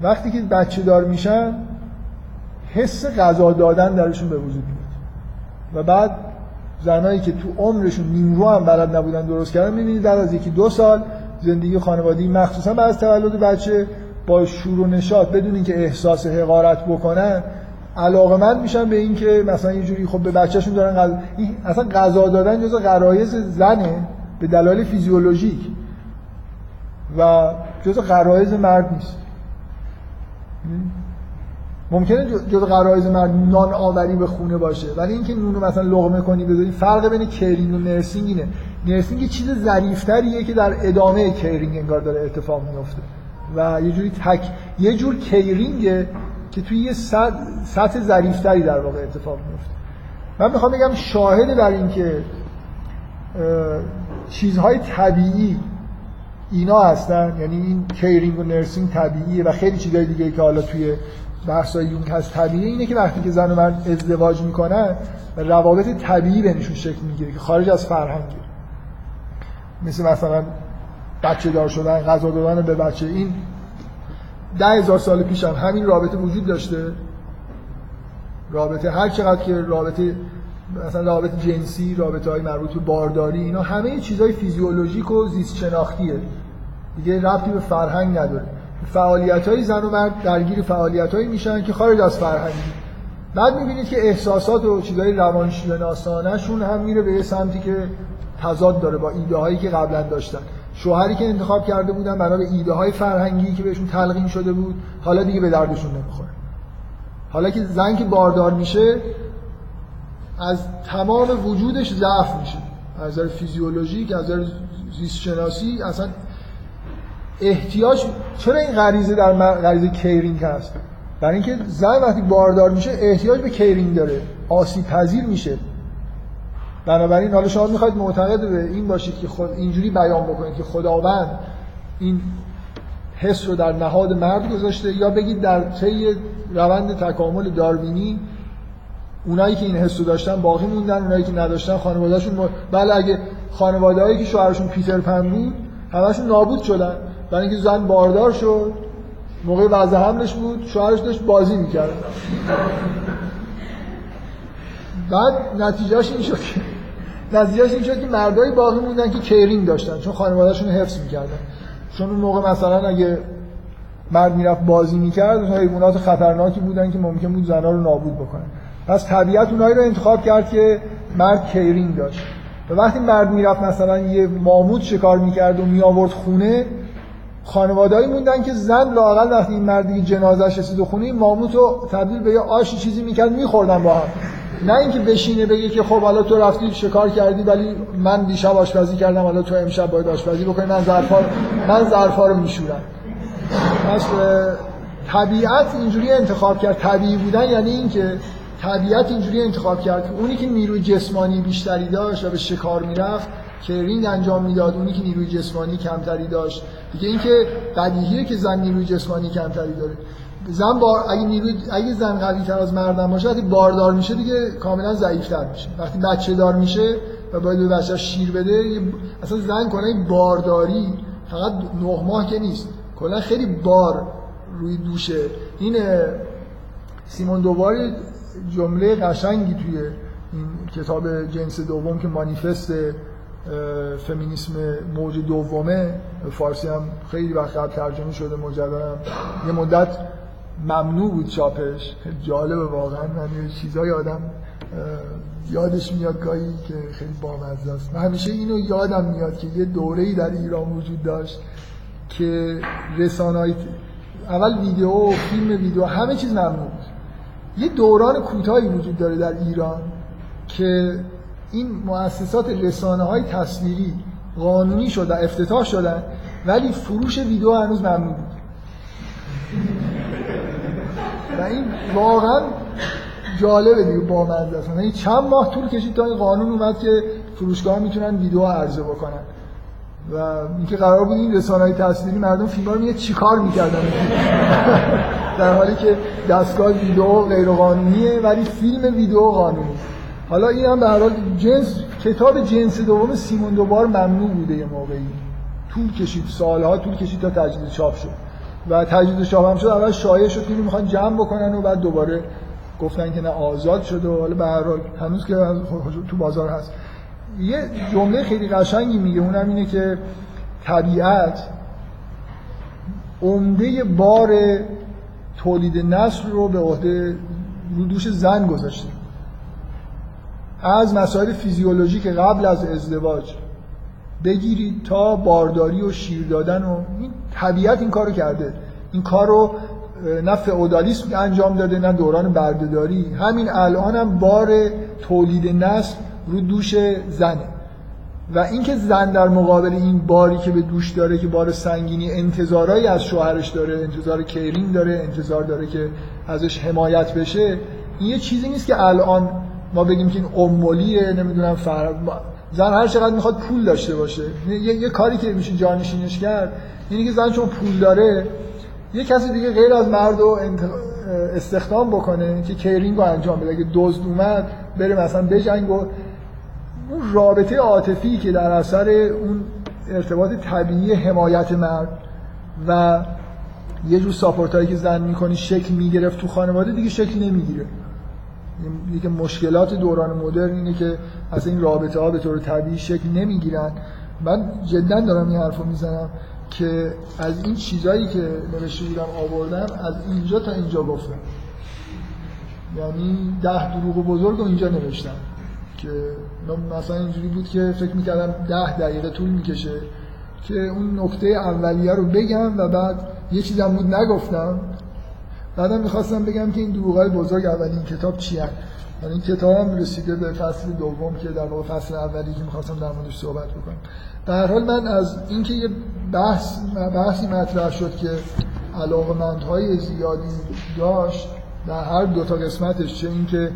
Speaker 1: وقتی که بچه دار میشن حس غذا دادن درشون به وجود میاد. و بعد زنایی که تو عمرشون نیمرو هم بلد نبودن درست کردن می‌بینید در از یکی دو سال زندگی خانوادگی مخصوصا بعد از تولد بچه با شور و نشاط بدون اینکه احساس حقارت بکنن علاقه من میشن به اینکه مثلا یه جوری خب به بچهشون دارن غذا اصلا غذا دادن جز غرایز زنه به دلایل فیزیولوژیک و جز غرایز مرد نیست. ممکنه جز غرایز مرد نان آوری به خونه باشه ولی اینکه نونو مثلا لغمه کنی بذاری فرق بین کیرینگ و نرسینگ اینه. nursing یه چیز ظریفتریه که در ادامه caring انگار داره اتفاق میفته. و یه جوری تک یه جور caring ه که توی یه سطح ظریفتری در واقع اتفاق میفته. من می‌خوام بگم شاهد بر اینکه چیزهای طبیعی اینا هستن. یعنی این caring و nursing طبیعیه و خیلی چیزهای دیگه که حالا توی بحثای یونگ هست. طبیعی اینه که وقتی که زن و مرد ازدواج می‌کنن روابط طبیعی بینشون شکل می‌گیره که خارج از فرهنگه مثل مثلا بچه دار شدن غذا دادن به بچه. این ده هزار سال پیش هم همین رابطه وجود داشته. رابطه هر چقدر که رابطه مثلا رابطه جنسی رابطه های مربوط به بارداری اینا همه چیزهای فیزیولوژیک و زیست شناختیه دیگه ربطی به فرهنگ نداره. فعالیت های زن و مرد درگیر فعالیت هایی میشن که خارج از فرهنگی بعد می‌بینید که احساسات و چیزهای روانشناسانهشون هم میره به یه سمتی که تضاد داره با ایده هایی که قبلا داشتن. شوهری که انتخاب کرده بودن برای ایده های فرهنگی که بهشون تلقین شده بود حالا دیگه به دردشون نمی‌خوره. حالا که زن که باردار میشه از تمام وجودش ضعف میشه. از نظر فیزیولوژیک از نظر زیست شناسی اصلا احتیاج چرا این غریزه در غریزه کیرینگ هست؟ برای اینکه زن وقتی باردار میشه احتیاج به کیرینگ داره. آسیب پذیر میشه. بنابراین حالا شما می‌خواید معتقد به این باشید که خود اینجوری بیان بکنید که خداوند این حس رو در نهاد مرد گذاشته یا بگید در طی روند تکامل داروینی اونایی که این حس رو داشتن باقی موندن اونایی که نداشتن خانوادهشون. بله اگه خانوادهایی که شوهرشون پیتر پن بود همشون نابود شدن. برای اینکه زن باردار شد موقع وضع حملش بود شوهرش داشت بازی می‌کرد. بعد نتیجهش این شد که نتیجهش این شد که مردایی باقی موندن که کیرینگ داشتن چون خانوادهشون حفظ می‌کردن. چون اون موقع مثلا اگه مرد می‌رفت بازی می‌کرد حیوانات خطرناکی بودن که ممکن بود زنها رو نابود بکنن. پس طبیعت اونایی رو انتخاب کرد که مرد کیرینگ داشت. و وقتی مرد می‌رفت مثلا یه ماموت شکار می‌کرد و میآورد خونه خانوادهایی موندن که زن لاقل وقتی این مرد دیگه جنازش رسید و خونه این ماموت رو تبدیل به یه آشی چیزی می‌کرد میخوردن با هم. نه اینکه بشینه بگه که خب حالا تو رفتی شکار کردی ولی من دیشب آشپزی کردم حالا تو امشب باید آشپزی بکنی من ظرفا من ظرفا رو میشورم. پس طبیعت اینجوری انتخاب کرد. طبیعی بودن یعنی اینکه طبیعت اینجوری انتخاب کرد اونی که نیروی جسمانی بیشتری داشت و به شکار می‌رفت کرینگ انجام می‌داد اونی که نیروی جسمانی کمتری داشت. دیگه اینکه بدیهیه که زن نیروی جسمانی کمتری داره. زن بار اگه نیروی اگه زن قوی تر از مردم باشه وقتی باردار میشه دیگه کاملا ضعیفتر میشه. وقتی بچه دار میشه و باید به بچه شیر بده اصلا زن کنه بارداری فقط نه ماه که نیست. کلا خیلی بار روی دوشه. این سیمون دوبار جمله قشنگی توی این کتاب جنس دوم که مانیفست فمینیسم موج دومه. فارسی هم خیلی وقت ترجمه شده مجددا. یه مدت ممنوع بود چاپش. جالب واقعا. من چیزای آدم یادش میاد گاهی که خیلی بامزه است. من همیشه اینو یادم میاد که یه دوره‌ای در ایران وجود داشت که رسانه‌های اول ویدیو فیلم ویدیو همه چیز ممنوع بود. یه دوران کوتاهی وجود داره در ایران که این مؤسسات رسانه های تصویری قانونی شده افتتاح شدن ولی فروش ویدیو هنوز ممنوع بود. و این واقعا جالبه دیگه با است. یعنی چند ماه طول کشید تا این قانون اومد که فروشگاه می‌تونن ویدیو عرضه بکنن. و اینکه قرار بود این رسانه های تصویری مردم فیلم رو چیکار می‌کردن؟ در حالی که دستگاه ویدیو غیر قانونیه ولی فیلم ویدیو قانونی. حالا این هم به هر حال جنس کتاب جنس دوم سیمون دوبار ممنوع بوده یه موقعی. طول کشید سالها طول کشید تا تجدید چاپ شد. و تجدید چاپ هم شد اول شایع شد که می‌خوان جمع بکنن و بعد دوباره گفتن که نه آزاد شده و حالا به هر حال هنوز که تو بازار هست. یه جمله خیلی قشنگی میگه اونم اینه که طبیعت عمده بار تولید نسل رو به عهده رو دوش زن گذاشته. از مسائل فیزیولوژیک قبل از ازدواج بگیرید تا بارداری و شیر دادن و این طبیعت این کارو کرده. این کار رو نه فئودالیسم انجام داده نه دوران بردهداری. همین الان هم بار تولید نسل رو دوش زنه. و اینکه زن در مقابل این باری که به دوش داره که بار سنگینی انتظارایی از شوهرش داره انتظار کیرین داره انتظار داره که ازش حمایت بشه این یه چیزی نیست که الان ما بگیم که این امولیه نمی‌دونم فر... زن هر چقدر می‌خواد پول داشته باشه. یه, یه کاری که میشه جانشینش کرد اینی که زن چون پول داره یه کسی دیگه غیر از مرد رو استخدام بکنه که کیرینگ رو انجام بده. اگه دزد اومد بره مثلا بجنگ و اون رابطه عاطفی که در اثر اون ارتباط طبیعی حمایت مرد و یه جور ساپورت هایی که زن می‌کنی شکل می‌گرفت تو خانواده دیگه شکل نمی‌گیره. یکی مشکلات دوران مدرن اینه که اصلا این رابطه ها به طور طبیعی شکل نمی‌گیرن. من جدا دارم این حرفو می‌زنم که از این چیزایی که نوشته بودم آوردم از اینجا تا اینجا گفتم یعنی ده دروغ بزرگ رو اینجا نوشتم که مثلا اینجوری بود که فکر می‌کردم ده دقیقه طول می‌کشه که اون نکته اولیه رو بگم و بعد یه چیزم بود نگفتم. بعدم می‌خواستم بگم که این دروغای بزرگ اولین کتاب چی هست این کتاب هم رسیده به فصل دوم که در واقع فصل اولی که می‌خواستم در موردش صحبت بکنم. در حال من از اینکه یه بحث بحثی مطرح شد که علاقمندهای زیادی داشت در هر دو تا قسمتش چه اینکه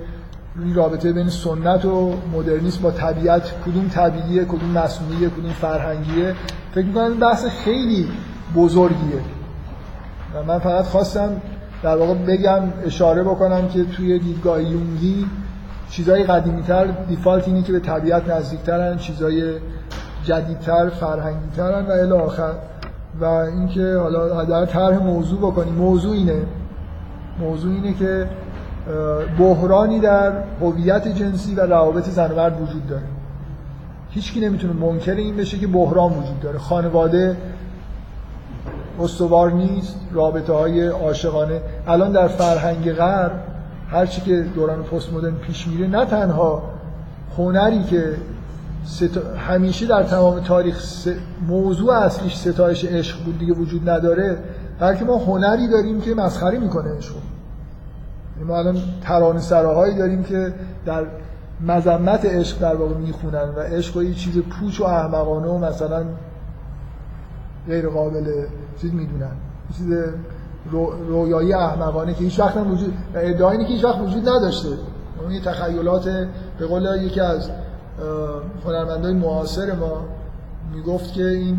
Speaker 1: این رابطه بین سنت و مدرنیسم با طبیعت کدوم طبیعیه کدوم مصنوعیه کدوم فرهنگیه فکر می‌کنم بحث خیلی بزرگیه. و من فقط خواستم در واقع بگم اشاره بکنم که توی دیدگاه یونگی چیزای قدیمیتر دیفالت اینه که به طبیعت نزدیکترن چیزای جدیدتر فرهنگیترن و الی آخر. و اینکه حالا در طرح موضوع بکنیم. موضوع اینه. موضوع اینه که بحرانی در هویت جنسی و روابط زن و مرد وجود داره. هیچکی نمی‌تونه منکر این بشه که بحران وجود داره. خانواده استوار نیست رابطه های عاشقانه. الان در فرهنگ غرب هرچی که دوران پست مدرن پیش میره نه تنها هنری که همیشه در تمام تاریخ موضوع اصلیش ستایش عشق بود دیگه وجود نداره بلکه ما هنری داریم که مسخره می‌کنه عشق یعنی ما الان ترانه سراهایی داریم که در مذمت عشق در واقع می‌خونن و عشق یه چیز پوچ و احمقانه و مثلا غیر قابل چیز می‌دونن. چیز رویایی احمقانه که هیچ وقت وجود ادعای اینه که هیچ وقت وجود نداشته. اون یه تخیلات به قول یکی از هنرمندای معاصر ما می‌گفت که این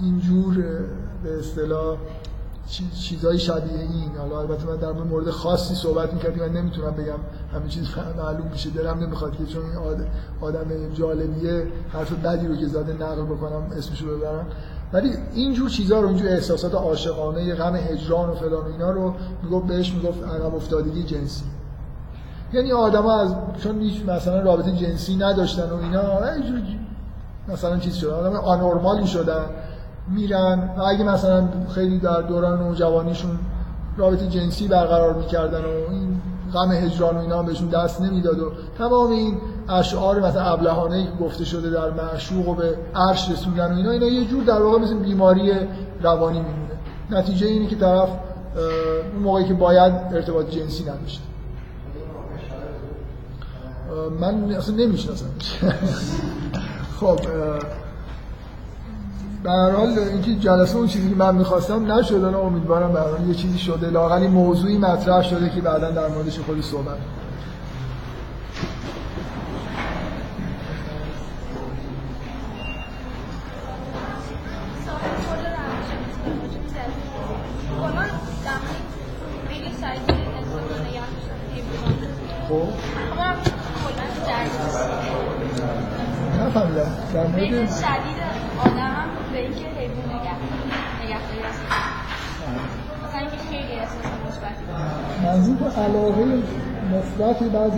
Speaker 1: اینجور به اصطلاح چیزای شبیه این. حالا البته من در مورد خاصی صحبت می‌کردم من نمی‌تونم بگم همه چیز معلوم میشه. دلم نمی‌خواد که چون این آدم جالبیه حرف بدی رو که زده نقل بکنم اسمشو ببرم. ولی اینجور چیزها رو اونجور احساسات عاشقانه غم هجران و فلان و اینا رو می‌گفت بهش می‌گفت عقب افتادگی جنسی. یعنی آدما از چون هیچ مثلا رابطه جنسی نداشتن و اینا اینجور مثلا چیز شدن آدم آنورمالی شدن میرن و اگه مثلا خیلی در دوران نوجوانیشون رابطه جنسی برقرار می‌کردن و این غم هجران و اینا بهشون دست نمی‌داد و تمام این اشعار مثلا ابلهانه که گفته شده در معشوق و به عرش رسوندن و اینا اینا یه جور در واقع مثل بیماری روانی میمونه. نتیجه اینه که طرف اون موقعی که باید ارتباط جنسی نداشته. من اصلا نمی‌شناسم. خب به هر حال اینکه جلسه اون چیزی که من می‌خواستم نشد امیدوارم به یه چیزی شده. لاغلی موضوعی مطرح شده که بعدا در موردش خودی صحبت خب نفهمیدم در مورد
Speaker 3: شدید آدم هم به اینکه حیوان نگه نگهداری است. مثلا اینکه خیلی احساس مثبتی.
Speaker 1: منظور علاقه مثبتی بعضی